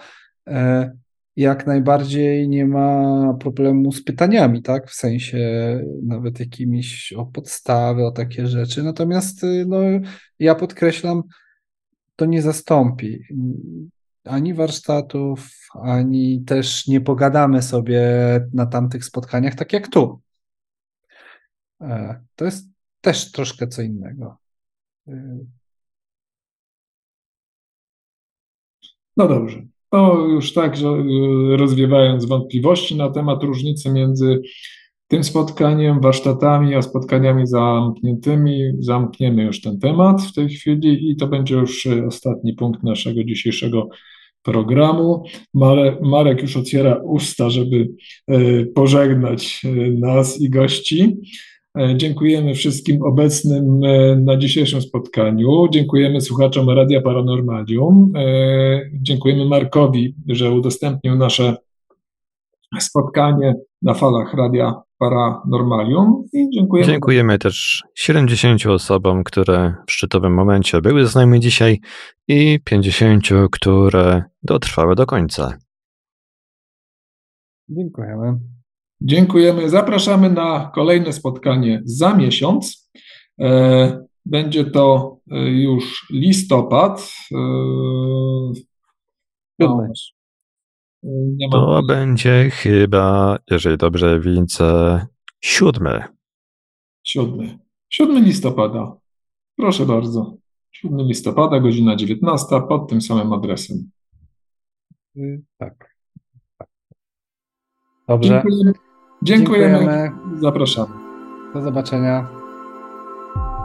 e, jak najbardziej nie ma problemu z pytaniami, tak? W sensie nawet jakimiś o podstawy, o takie rzeczy. Natomiast y, no, ja podkreślam, to nie zastąpi ani warsztatów, ani też nie pogadamy sobie na tamtych spotkaniach tak jak tu. E, to jest też troszkę co innego. E, no dobrze. To już tak, że e, rozwiewając wątpliwości na temat różnicy między tym spotkaniem, warsztatami, a spotkaniami zamkniętymi, zamkniemy już ten temat w tej chwili i to będzie już ostatni punkt naszego dzisiejszego programu. Marek, Marek już otwiera usta, żeby pożegnać nas i gości. E, dziękujemy wszystkim obecnym e, na dzisiejszym spotkaniu. Dziękujemy słuchaczom Radia Paranormalium. E, dziękujemy Markowi, że udostępnił nasze spotkanie na falach Radia Paranormalium i dziękujemy. Dziękujemy też 70 osobom, które w szczytowym momencie były z nami dzisiaj i 50, które dotrwały do końca. Dziękujemy. Dziękujemy. Zapraszamy na kolejne spotkanie za miesiąc. E, będzie to e, już listopad. No, to będzie chyba, jeżeli dobrze widzę, siódmy. Siódmy. Siódmy listopada. Proszę bardzo. 7 listopada, godzina 19, pod tym samym adresem. Y, tak. Dobrze. Dziękujemy. Dziękujemy. Dziękujemy. Zapraszamy. Do zobaczenia.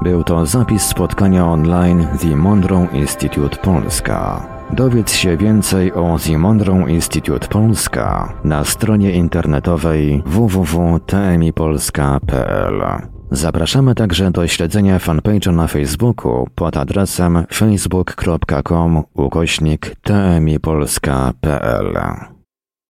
Był to zapis spotkania online The Monroe Institute Polska. Dowiedz się więcej o The Monroe Institute Polska na stronie internetowej www.tmipolska.pl. Zapraszamy także do śledzenia fanpage'a na Facebooku pod adresem facebook.com ukośnik tmipolska.pl.